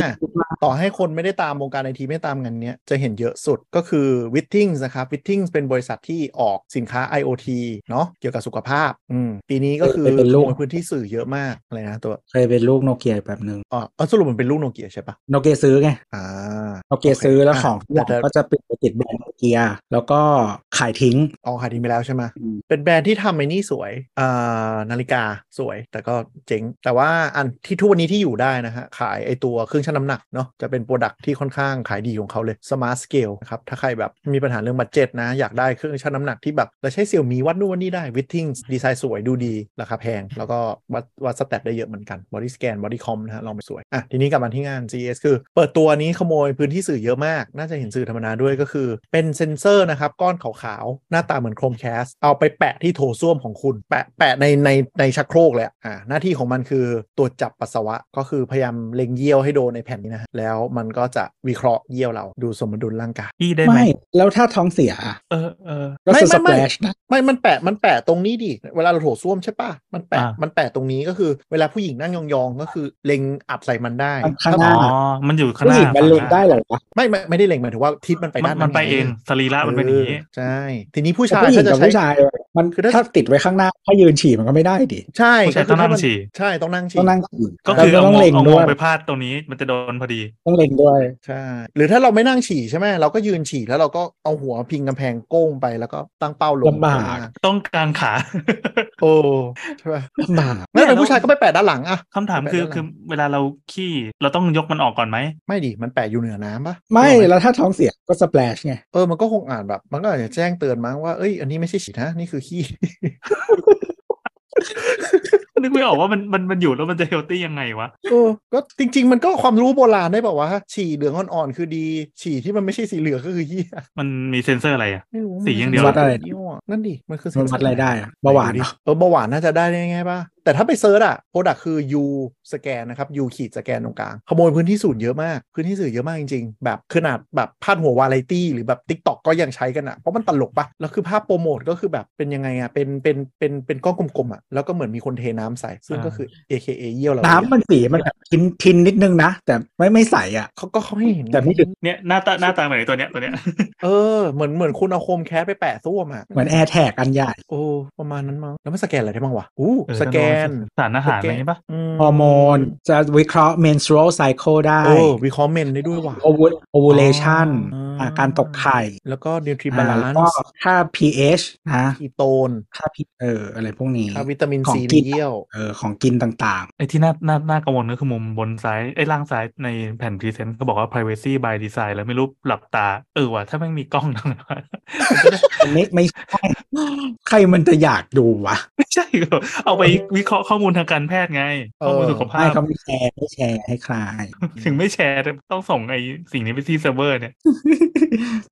ต่อให้คนไม่ได้ตามวงการไอทีไม่ตามงานเนี้ยจะเห็นเยอะสุดก็คือ Withings นะครับ Withings เป็นบริษัทที่ออกสินค้า IoT เนาะเกี่ยวกับสุขภาพอืมปีนี้ก็คือขโมยพื้นที่สื่อเยอะมากอะไรนะตัวเคยเป็นลูกโนเกียแบบหนึ่งอ๋อเอาสรุปมันเป็นลูกโนเกียใช่ปะโนเกียซื้อไงอ่าโนเกียซื้อแล้วของแต่แต่ก็จะเปลี่ยนไปติดแบรนด์โนเกียแล้วก็ขายทิ้งออกขายทิ้งไปแล้วใช่ไหมอืมเป็นแบรนด์ที่ทำไอ้นี่สวยอ่านาฬิกาสวย แต่ก็เจ๋งแต่ว่าอันที่ทุกวันนี้ที่อยู่ได้นะฮะขายไอตัวเครื่องชั่งน้ำหนักเนาะจะเป็น product ที่ค่อนข้างขายดีของเขาเลย Smart Scale นะครับถ้าใครแบบมีปัญหาเรื่อง budget นะอยากได้เครื่องชั่งน้ำหนักที่แบบเราใช้ Xiaomi วัดนู่นวัดนี่ได้ Withingsดีไซน์สวยดูดีราคาแพง แล้วก็วัดวัด stat ได้เยอะเหมือนกัน Body Scan Body Comp นะฮะลองไปสวยอะทีนี้กลับมาที่งาน CES คือ เปิดตัวนี้ขโมยพื้นที่สื่อเยอะมาก น่าจะเห็นสื่อธรรมดาด้วยก็คือ เป็นเซนเซอร์นะครับ ก้อนขาวๆ หน้าตาเหมือน Chromecast เอาไปแปะที่โถส้วมของคุณ แปะแปะในในในชักโครกเลยอะอ่าหน้าที่ของมันคือตรวจจับปัสสาวะก็คือพยายามเล็งเยี่ยวให้โดนในแผ่นนี้นะฮะแล้วมันก็จะวิเคราะห์เยี่ยวเราดูสมดุลร่างกายพี่ได้ไหมไม่แล้วถ้าท้องเสียอะเออเออก็ไม่คือไม่สไม่เปรชนะไม่มันแปะมันแปะตรงนี้ดิเวลาเราโถส้วมใช่ปะมันแปะอ่ามัมันแปะตรงนี้ก็คือเวลาผู้หญิงนั่งยองๆก็คือเล็งอัดใส่มันได้ข้างหอ๋น้าอมันอยู่ข้างหผู้น้าหญิงมันเล็งได้เหรอวะไม่ไม่ไม่ได้เล็งหมายถึงว่าทิศมันไปมัด้านนมันไปงเองสรีระมันเป็นอย่างนี้เออใช่ ทีนี้ผู้ชายผู้หญิงถ้าจะกับใช้ผู้ชาย มันคือถ้าถ้าติดไว้ข้างหน้า ถ้ายืนฉี่มันก็ไม่ได้ดิ ใช่ผู้ชายก็คืต้องนั่งถ้ามัฉี่ใช่ต้องนั่งฉี่ต้องนั่งฉี่ก็คือแล้วเอาต้องงวเล็งงเอางด้ววงยไปพาดตรงนี้มันจะโดนพอดี ต้องเล็งด้วยใช่หรือถ้าเราไม่นั่งฉี่ใช่ไหมเราก็ยืนฉี่แล้วเราก็เอาหัวพิงกำแพงโก้งไปแล้วก็ตั้งเป้าลงลำบากตรงหน้ต้องกางขาโอ้ใช่ป่ะลำบากไม่เป็นผู้ชายก็ไปแปะด้านหลังอะคำถามคือไปด้านหลังคือเวลาเราขี้เราต้องยกมันออกก่อนไหมไม่ดิมันแปะอยู่เหนือน้ำปะไม่ใช่หแล้วถ้าท้องเสียก็สเปรชไงเออมันก็คงอ่านแบบ มันก็อาจจะแจ้งเตือนมั้งว่าเอ้ยอันนี้ไม่ใช่ฉี่นะนี่คือขี้นึกไม่ออกว่ามันมันมันอยู่แล้วมันจะ healthy ยังไงวะเออก็จริง ๆ มันก็ความรู้โบราณได้บอกว่าวะฉี่เหลืองอ่อนๆคือดี ฉี่ที่มันไม่ใช่สีเหลืองก็คือเหี้ยมันมีเซนเซอร์อะไรอะไม่รู้สีอย่างเดียววัดอะไรยี่ห้อนั่นดิมันคือมันวัดอะไรได้อะเบาหวานดิเหรอเออเบาหวานน่าจะได้ง่ายๆป่ะ แต่ถ้าไป search อะ product คือ U สแกนนะครับ U ขีดสแกนตรงกลาง ขโมยพื้นที่สื่อเยอะมาก พื้นที่สื่อเยอะมากจริงๆ แบบขนาดแบบพาดหัววาไรตี้หรือแบบ TikTok ก็ยังใช้กันอะเพราะมันตลกปะแล้วคือภาพโปรโมทก็คือแบบเป็นยังไงอะเป็นเป็นเป็นเป็นก้อนกลมๆอะแล้วก็เหมือนมีคนเทน้ำใส่ซึ่งก็คือ AKA เยี่ยวเราน้ำมันสีมันแบบทินทินนิดนึงนะ แต่ไม่ไม่ใสอะเขาก็เขาให้เห็นแต่ไม่ดึกเนี่ยหน้าตาหน้าตาเหมือนไอ้ตัวเนี้ยตัวเนี้ยเออเหมือนเหมือนคุณเอาโคมแคสไปแปะส้วมอะเหมือนแอร์แท็กอันใหญ่โอ้ประมาณนั้นมั้งแล้วมันสแกนอะไรได้บ้างวะอู้เออสแกนสารอาหารอะไรอย่างงี้ปะมฮอร์โมน จะวิเคราะห์ menstrual cycle ได้โอ้วิเคราะห์เมนได้ด้วยว่ะ Ovu- ovulation อ๋ออ่อ่าการตกไข่ แล้วก็นิวทริบาอ่าลาแล้วนก็ซ์ค่า pH นะคีโตนค่า P เอออะไรพวกนี้ค่าวิตามินของซีกิในนเยี่ยวเออของกินต่างไอ้ที่น่าน่าน่ากังวลก็คือมุมบนซ้ายไอ้ล่างซ้ายในแผ่นพรีเซนต์ก็บอกว่า privacy by design แล้วไม่รู้หลับตา เออว่ะถ้าไม่มีกล้องทำไงวะๆไม่ไม่ใช่ใครมันจะอยากดูวะ ไม่ใช่เหรอเอาไปวิเคราะห์ข้อมูลทางการแพทย์ไง ข้อมูลสุขภาไม่พเขาไม่แชร์ไม่แชร์ให้ใครถึงไม่แชร์ต้องส่งไอ้สิ่งนี้ไปที่เซิร์ฟเวอร์เนี่ย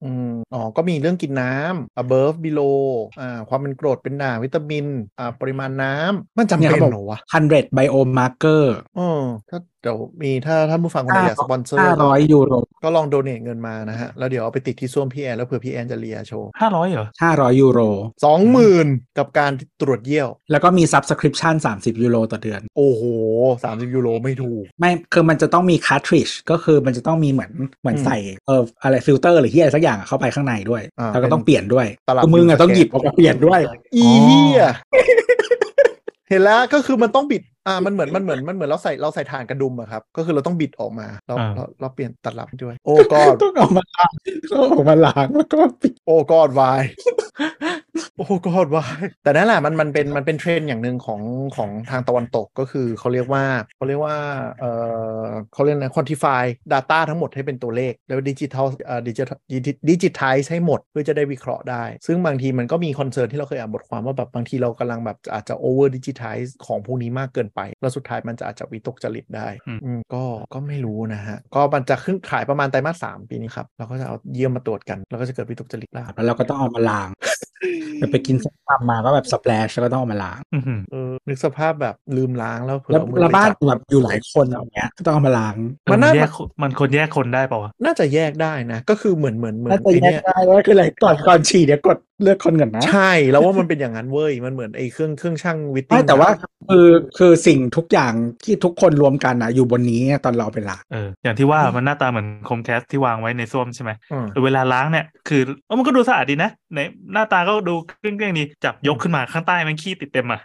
อืมอ๋อ ก็มีเรื่องกินน้ำ above below อ่าความเป็นกรดเป็นด่างวิตามิน อ่าปริมาณน้ำมันจำเนี่ยเป็นเขาบอกเหรอวะ100 biomarker เออถ้า เดี๋ยวมีถ้าท่านผู้ฟังคนไหนอยากสปอนเซอร์500ยูโรก็ลอง donate เงินมานะฮะ แล้วเดี๋ยวเอาไปติดที่ส้วมพี่แอนแล้วเผื่อพี่แอนจะเยี่ยวโชว์ห้าร้อยเหรอ500ยูโรสองหมื่นกับการตรวจเยี่ยว แล้วก็มี subscription 30ยูโรต่อเดือน โอ้โหสามสิบยูโรไม่ถูก ไม่ คือมันจะต้องมี cartridge ก็คือมันจะต้องมีเหมือนเหมือนอืมใส่เอออะไรฟิลเตอร์หรือที่อะไรสักอย่างอะเข้าไปข้างในด้วยอ่าแล้วก็ต้องเปลี่ยนด้วยตลับคือมึงอะอยู่ต้องสแกนหยิบออกมาเปลี่ยนด้วยอีเหี้ยเห็นแล้วก็คือมันต้องบิดอ่ามันเหมือนมันเหมือนมันเหมือนเราใส่เราใส่ถ่านกระดุมอะครับ ก็คือเราต้องบิดออกมาเราอ่าเราเราเปลี่ยนตัดลับด้วย oh god ต้องเอามาล้างต้องเอามาล้างแล้วก็ปิด oh god why oh god why แต่นั่นแหละมันมันเป็นมันเป็นเทรนด์อย่างหนึ่งของของทางตะวันตกก็คือเขาเรียกว่าเขาเรียกว่าเออเขาเรียกนะ quantify data ทั้งหมดให้เป็นตัวเลข แล้วดิจิทัลเอ่อดิจิทัลดิจิทัลให้หมดเพื่อจะได้วิเคราะห์ได้ ซึ่งบางทีมันก็มี concern ที่เราเคยอ่านบทความว่าแบบบางทีเรากำลังแบบอาจจะ over digitize ของพวกนี้มากเกินไป แล้วสุดท้ายมันจะอาจจะวิตกจริตได้อืมอืมก็ก็ไม่รู้นะฮะ ก็มันจะขึ้นขายประมาณไตรมาสสามปีนี้ครับเราก็จะเอาเยี่ยวมาตรวจกัน แล้วก็จะเกิดวิตกจริตได้แล้วเราก็ต้องเอามาล้างแต่ไปกินส้มตำมาก็แบบ splash แล้วก็ต้องเอามาล้างอื้อหือเออนึกสภาพแบบลืมล้างแล้วเผื่อแล้วเอามือแล้วไปบ้านจับแบบอยู่หลายคนอย่างเงี้ยก็ต้องเอามาล้าง มันน่าแยกคนมันคนแยกคนได้เปล่าวะน่าจะแยกได้นะ ก็คือเหมือนเหมือนเหมือนน่าจะไอแยกเนี้ยได้ว่าคืออะไรก่อนก่อนฉี่เดี๋ยวกดเลือกคนก่อนนะ ใช่แล้วว่ามันเป็นอย่างนั้นเว้ยมันเหมือนไอ้เครื่องเครื่องช่างวิตติ้ไม่งแต่ว่าคือคือสิ่งทุกอย่างที่ทุกคนรวมกันนะอยู่บนนี้ตอนเราเอาไปล้างเอออย่างที่ว่ามันหน้าตาเหมือนคมแคสที่วางไว้ในส้วมใช่ไหมอืมเวลาล้างเนี่ยคือเออมันก็ดูสะอาดดีนะในหน้าตาก็ก็ดูเครื่องๆนี้จับยกขึ้นมาข้างใต้มันขี้ติดเต็มอะ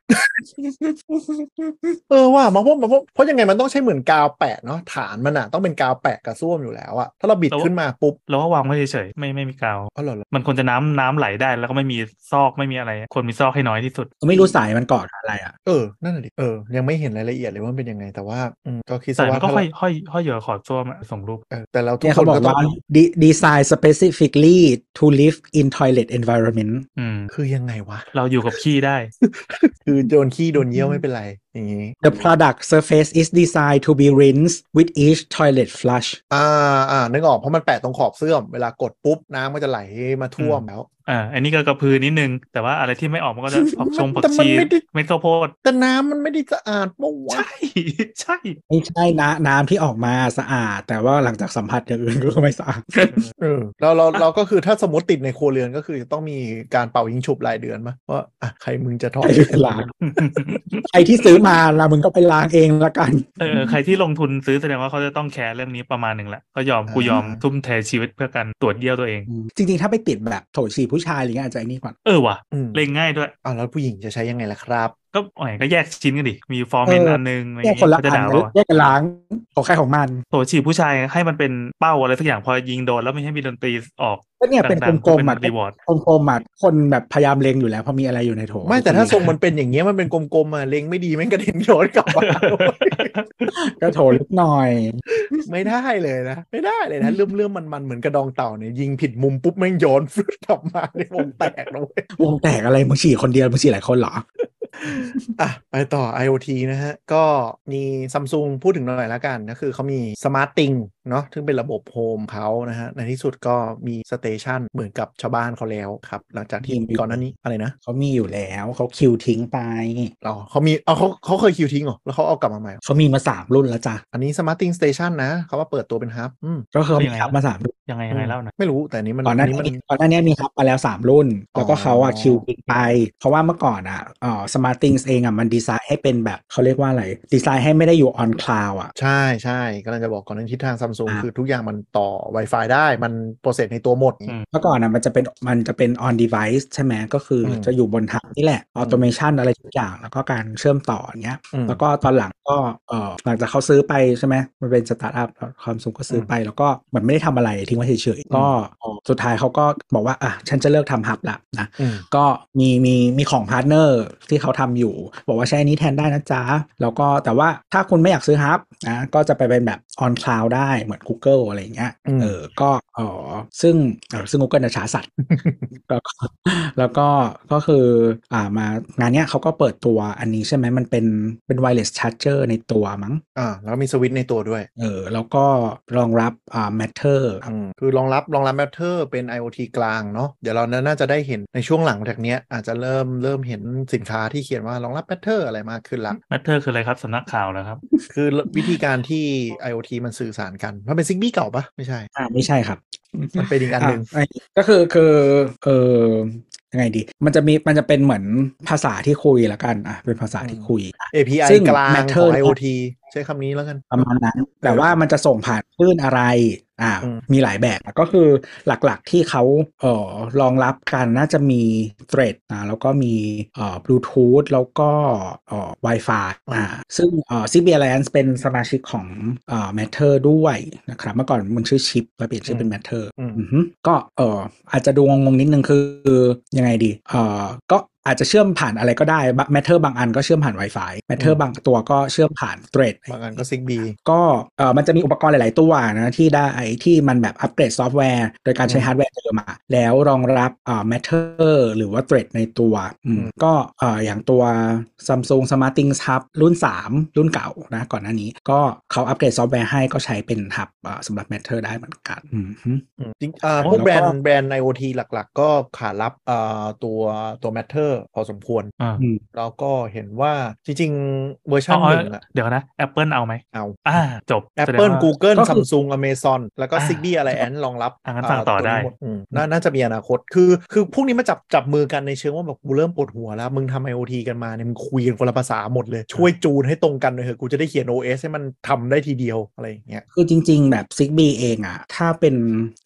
เออว่ามาเพราะมาเพราะเพราะยังไงมันต้องใช้เหมือนกาวแปะเนาะฐานมันอะต้องเป็นกาวแปะกับส้วมอยู่แล้วอะถ้าเราบิดแล้วขึ้นมาปุ๊บเราก็วางไว้เฉยๆไม่ไม่มีกาวอ๋อเหรอเหรอมันควรจะน้ำน้ำไหลได้แล้วก็ไม่มีซอกไม่มีอะไรควรมีซอกให้น้อยที่สุด ไม่รู้สายมันเกาะกับอะไรอะเออนั่นแหละดิเออ ยังไม่เห็นรายละเอียดเลยว่ามันเป็นยังไง แต่ว่าอืมก็คิดแต่ซะมัว่านก็ถ้าห้อยเราห้อยห้อยอยู่กับขอบส้วมอะส่งรูปเออแต่เราทุกเนี่ยคเขานบอกก็ต้องว่า de- design specifically to live in toilet environment อืมคือยังไงวะ เราอยู่กับขี้ได้ คือโดนขี้โดนเยี่ยวไม่เป็นไร อย่างงี้ the product surface is designed to be rinsed with each toilet flush อ่าอ่านึกออกเพราะมันแปะตรงขอบเสื้อม เวลากดปุ๊บน้ำก็จะไหลมาท่วมแล้ว อ่าอันนี้ก็กระพือนิดนึง แต่ว่าอะไรที่ไม่ออกมันก็จะผักชงผักแต่มันชีไม่ได้เม็ดข้าวโพดแต่น้ำมันไม่ได้สะอาดปะวะใช่ใช่ไม่ใช่นะน้ำที่ออกมาสะอาด แต่ว่าหลังจากสัมผัสอย่างอื่นก็ไม่สะอาดเออเราเราเราก็คือถ้าสมมติติดในครัวเรือนก็คือจะต้องมีการเป่ายิงฉุบรายเดือนมะว่าอะใครมึงจะถอใคดรไปล้างใครที่ซื้อมาละมึงก็ไปล้างเองละกันเออใครที่ลงทุนซื้อแสดงว่าเขาจะต้องแคร์เรื่องนี้ประมาณหนึ่งแหละก็ยอมกูยอมทุ่มเทชีวิตเพื่อการตรวจเยี่ยวตัวเอง จริงๆ ถ้าไปติดแบบโถฉี่ผู้ชายอะไรเงี้ยอาจจะไอ้นี่ก่อนเออว่ะอืมเล่งง่ายด้วยอ่าแล้วผู้หญิงจะใช้ยังไงล่ะครับ ก็แหมก็แยกชิ้นกันดิ มีฟอร์เมนเอออันนึงอะไรแยกเงี้ยคนละเขาจะอันด่านะเราอะแยกกันล้างของใครของมันโถฉี่ผู้ชายให้มันเป็นเป้าอะไรสักอย่างพอยิงโดนแล้วไม่ให้มีดนตรีออกก็เนี่ยเป็นดังๆกลมๆอะเป็น reward กลมๆอะคนแบบพยายามเล็งอยู่แล้วเพอมีอะไรอยู่ในโถ ไม่แต่ถ้าทรงมันเป็นอย่างเงี้ยมันเป็นกลมๆอะเล็งไม่ดีแม่งกระเด็นโยนกลับมาก็โถเล็กหน่อย ไม่ได้เลยนะ ไม่ได้เลยนะเรื่อมเรื่อมมันมันๆเหมือนกระดองเต่าเนี่ยยิงผิดมุมปุ๊บแม่งโยนฟึดกลับมาในวงแตกนะเว้ยวงแตกอะไรมึงฉี่คนเดียวมึงฉี่หลายคนเหรอ อะไปต่อ IoT นะฮะ ก็มีซัมซุงพูดถึงหน่อยละกันก็คือเขามี Smart t h i n g เนาะซึ่งเป็นระบบโฮมเขานะฮะ ในที่สุดก็มีสเตชันเหมือนกับชาวบ้านเขาแล้วครับ หลังจากที่มีก่อนหน้านี้อะไรนะเขามีอยู่แล้วเขาคิวทิ้งไปอ๋อเขามีเอาเขาเขาเคยคิวทิ้งเหรอ แล้วเขาเอากลับมาใหม่เหรอเขามีมาสามรุ่นแล้วจ้ะ อันนี้ Smart t h i n g Station นะเขาว่าเปิดตัวเป็นฮับอืมก็คือเขายัมีงไงฮับมาสามรุ่น ยังไงยังไงเล่าหน่อยไม่รู้แต่อันนี้มันก่อนหน้านี้นี้มันก่อนหน้านี้มีฮับมาแล้วสามรุ่น แล้วก็อ๋อเขา acquire ทิ้งไป เพราะว่าเมื่อก่อนอะเอ่อ SmartThings เองอะมันดีไซน์ให้เป็นแบบเขาเรียกว่าอะไร ดีไซน์ให้ไม่ได้อยู่ on cloud อะใช่ใช่กำลังจะบอกก่อนในทิศทางซัมซุงอ่าคือทุกอย่างมันต่อ Wi-Fi ได้มัน process ในตัวหมดอืมเมื่อก่อนอะมันจะเป็นมันจะเป็น on device ใช่ไหมก็คืออมจะอยู่บน hub นี่แหละ automation อะไรทุกอย่างแล้วก็การเชื่อมต่ออย่างเงี้ยอืมแล้วก็ตอนหลังก็เอ่อหลังจากเขาซื้อไปใช่ไหมมันเป็นสตาร์ทอัพซัมซุงก็ซื้อไปแล้วก็เหมือนไม่ได้ทำอะไรทิ้งไว้เฉยๆก็เอ่อสุดท้ายเขาก็บอกว่าอะฉันจะเลิกทำ hub ละนะอืมก็มีมีมีของ partner ที่เขาทำอยู่ บอกว่าใช้อันนี้แทนได้นะจ๊ะ แล้วก็แต่ว่าถ้าคุณไม่อยากซื้อ hub นะก็จะไปเป็นแบบ on cloud ได้เหมือน Google อะไรอย่างเงี้ยอืมเออก็เออซึ่งเออซึ่ง Google จะช้าสัตว์แล้วก็แล้วก็ก็คืออ่ามางานเนี้ยเขาก็เปิดตัวอันนี้ใช่ไหมมันเป็นเป็น wireless charger ในตัวมั้งอ่าแล้วมีสวิตช์ในตัวด้วย เออ แล้วก็รองรับอ่า matter อืมคือรองรับรองรับ Matter เป็น IoT กลางเนาะเดี๋ยวเราน่าจะได้เห็นในช่วงหลังจากเนี้ยอาจจะเริ่มเริ่มเห็นสินค้าที่เขียนว่ารองรับ Matter อะไรมากขึ้นละ Matter คืออะไรครับสำนักข่าวเหรอครับ คือวิธีการที่ IoT มันสื่อสารกันมันเป็น Zigbee เก่าปะไม่ใช่อ่าไม่ใช่ครับมันเป็นอีกอันหนึ่งอะก็คือคือเออยังไงดี มันจะมีมันจะเป็นเหมือนภาษาที่คุยละกันอะเป็นภาษาที่คุย API ซึ่งกลาง Matter ของเนี่ย IoT ใช้คำนี้แล้วกันประมาณนั้น แต่ว่ามันจะส่งผ่านคลื่นอะไร อ่าอืมมีหลายแบบก็คือหลักๆที่เขาเอ่อรองรับกันน่าจะมี Thread อ่าแล้วก็มีเอ่อบลูทูธแล้วก็เอ่อ Wi-Fi อ่าซึ่งเอ่อ CB Alliance เป็นสมาชิกของเอ่อ Matter ด้วยนะครับ เมื่อก่อนมันชื่อชิปแล้วเปลี่ยนชื่อเป็น Matter อืมอือฮึก็เอ่ออาจจะดูงงๆนิดนึงคือยังไงดีเอ่อก็ อาจจะเชื่อมผ่านอะไรก็ได้ Matter บางอันก็เชื่อมผ่าน Wi-Fi Matter บางตัวก็เชื่อมผ่าน Thread บางอันก็ Zigbee ก็เออมันจะมีอุปกรณ์หลาย ๆ ตัวนะที่ได้ที่มันแบบอัปเกรดซอฟต์แวร์ โดยการใช้อืมฮาร์ดแวร์เดิมมาแล้วรองรับอ่า Matter หรือว่า Thread ในตัวอืมอืมก็เอ่ออย่างตัว Samsung Smart Things Hub รุ่น 3 รุ่นเก่านะก่อนหน้านี้ก็เขาอัปเกรดซอฟต์แวร์ให้ก็ใช้เป็น Hub อ่าสำหรับ Matter ได้เหมือนกันอืมฮึอืมจริงอ่าโอ้พวกแบรนแล้วก็ด์แบรนด์ IoT หลัก ๆ ก็ขารับอ่าตัวตัว Matter ร์พอสมควรอ่าอืมแล้วก็เห็นว่าจริง ๆ เวอร์ชันเอาหเอานึ่งอะเดี๋ยวนะ Apple เอาไหมเอาอ่าจบแสดง Apple ว่า Google ก็คือ Samsung Amazon แล้วก็อ่า Zigbee Alliance รองรับอ่างั้นสั่งต่อตัวได้นี้หมอืมนาน่าจะมีอนาคตคือคือพวกนี้มาจับจับมือกันในเชิงว่าแบบกูเริ่มปวดหัวแล้ว มึงทำ IoT กันมาเนี่ยมึงคุยกันคนละภาษาหมดเลย ช่วยจูนให้ตรงกันหน่อยเถอะกูจะได้เขียน OS ให้มันทำได้ทีเดียวอะไรอย่างเงี้ยคือจริง ๆ แบบ Zigbee เองอะถ้าเป็น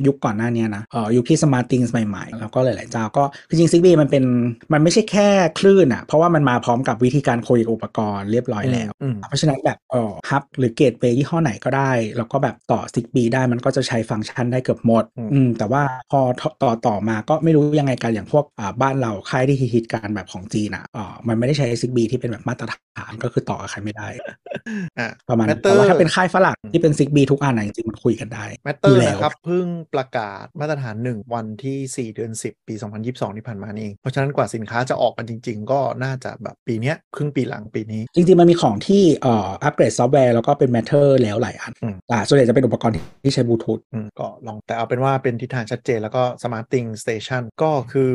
ยุคก่อนหน้าเนี้ยนะเอ่อยุคที่ Smart Things ใหม่ๆ แล้วก็หลายๆเจ้าก็คือจริง Zigbee มันเป็นมันไม่ใช่แค่คลื่นอะเพราะว่ามันมาพร้อมกับวิธีการคุยกับอุปกรณ์เรียบร้อยแล้วอืมเพราะฉะนั้นแบบเอ่อฮับหรือเกตเวย์ยี่ห้อไหนก็ได้ แล้วก็แบบต่อ Zigbee ได้มันก็จะใช้ฟังก์ชันได้เกือบหมดอืมอืมแต่ว่าพอต่อต่อมาก็ไม่รู้ยังไงกันอย่างพวกอ่าบ้านเราค่ายที่ฮิตๆกันแบบของจีนอะเอ่อมันไม่ได้ใช้ Zigbee ที่เป็นแบบมาตรฐานก็คือต่อกับใครไม่ได้อะประมาณนั้น Matter แต่ว่าถ้าเป็นค่ายฝรั่งที่เป็น Zigbee ทุกอันอะจริงๆมันคุยกันได้ Matter อยู่แล้วนะครับเพิ่งประกาศมาตรฐาน 1 วันที่ 4 เดือน 10 ปี 2022 ที่ผ่านมานี่เอง เพราะฉะนั้นกว่าสินค้าจะออกกันจริง ๆ ก็น่าจะแบบปีเนี้ยครึ่งปีหลังปีนี้ จริง ๆ มันมีของที่เอ่ออัปเกรดซอฟต์แวร์แล้วก็เป็น Matter แล้วหลายอันอืมอ่าส่วนใหญ่จะเป็นอุปกรณ์ที่ใช้บลูทูธอืมก็ลองแต่เอาเป็นว่าเป็นทิศทางชัดเจนแล้วก็ Smart Thing Station ก็คือ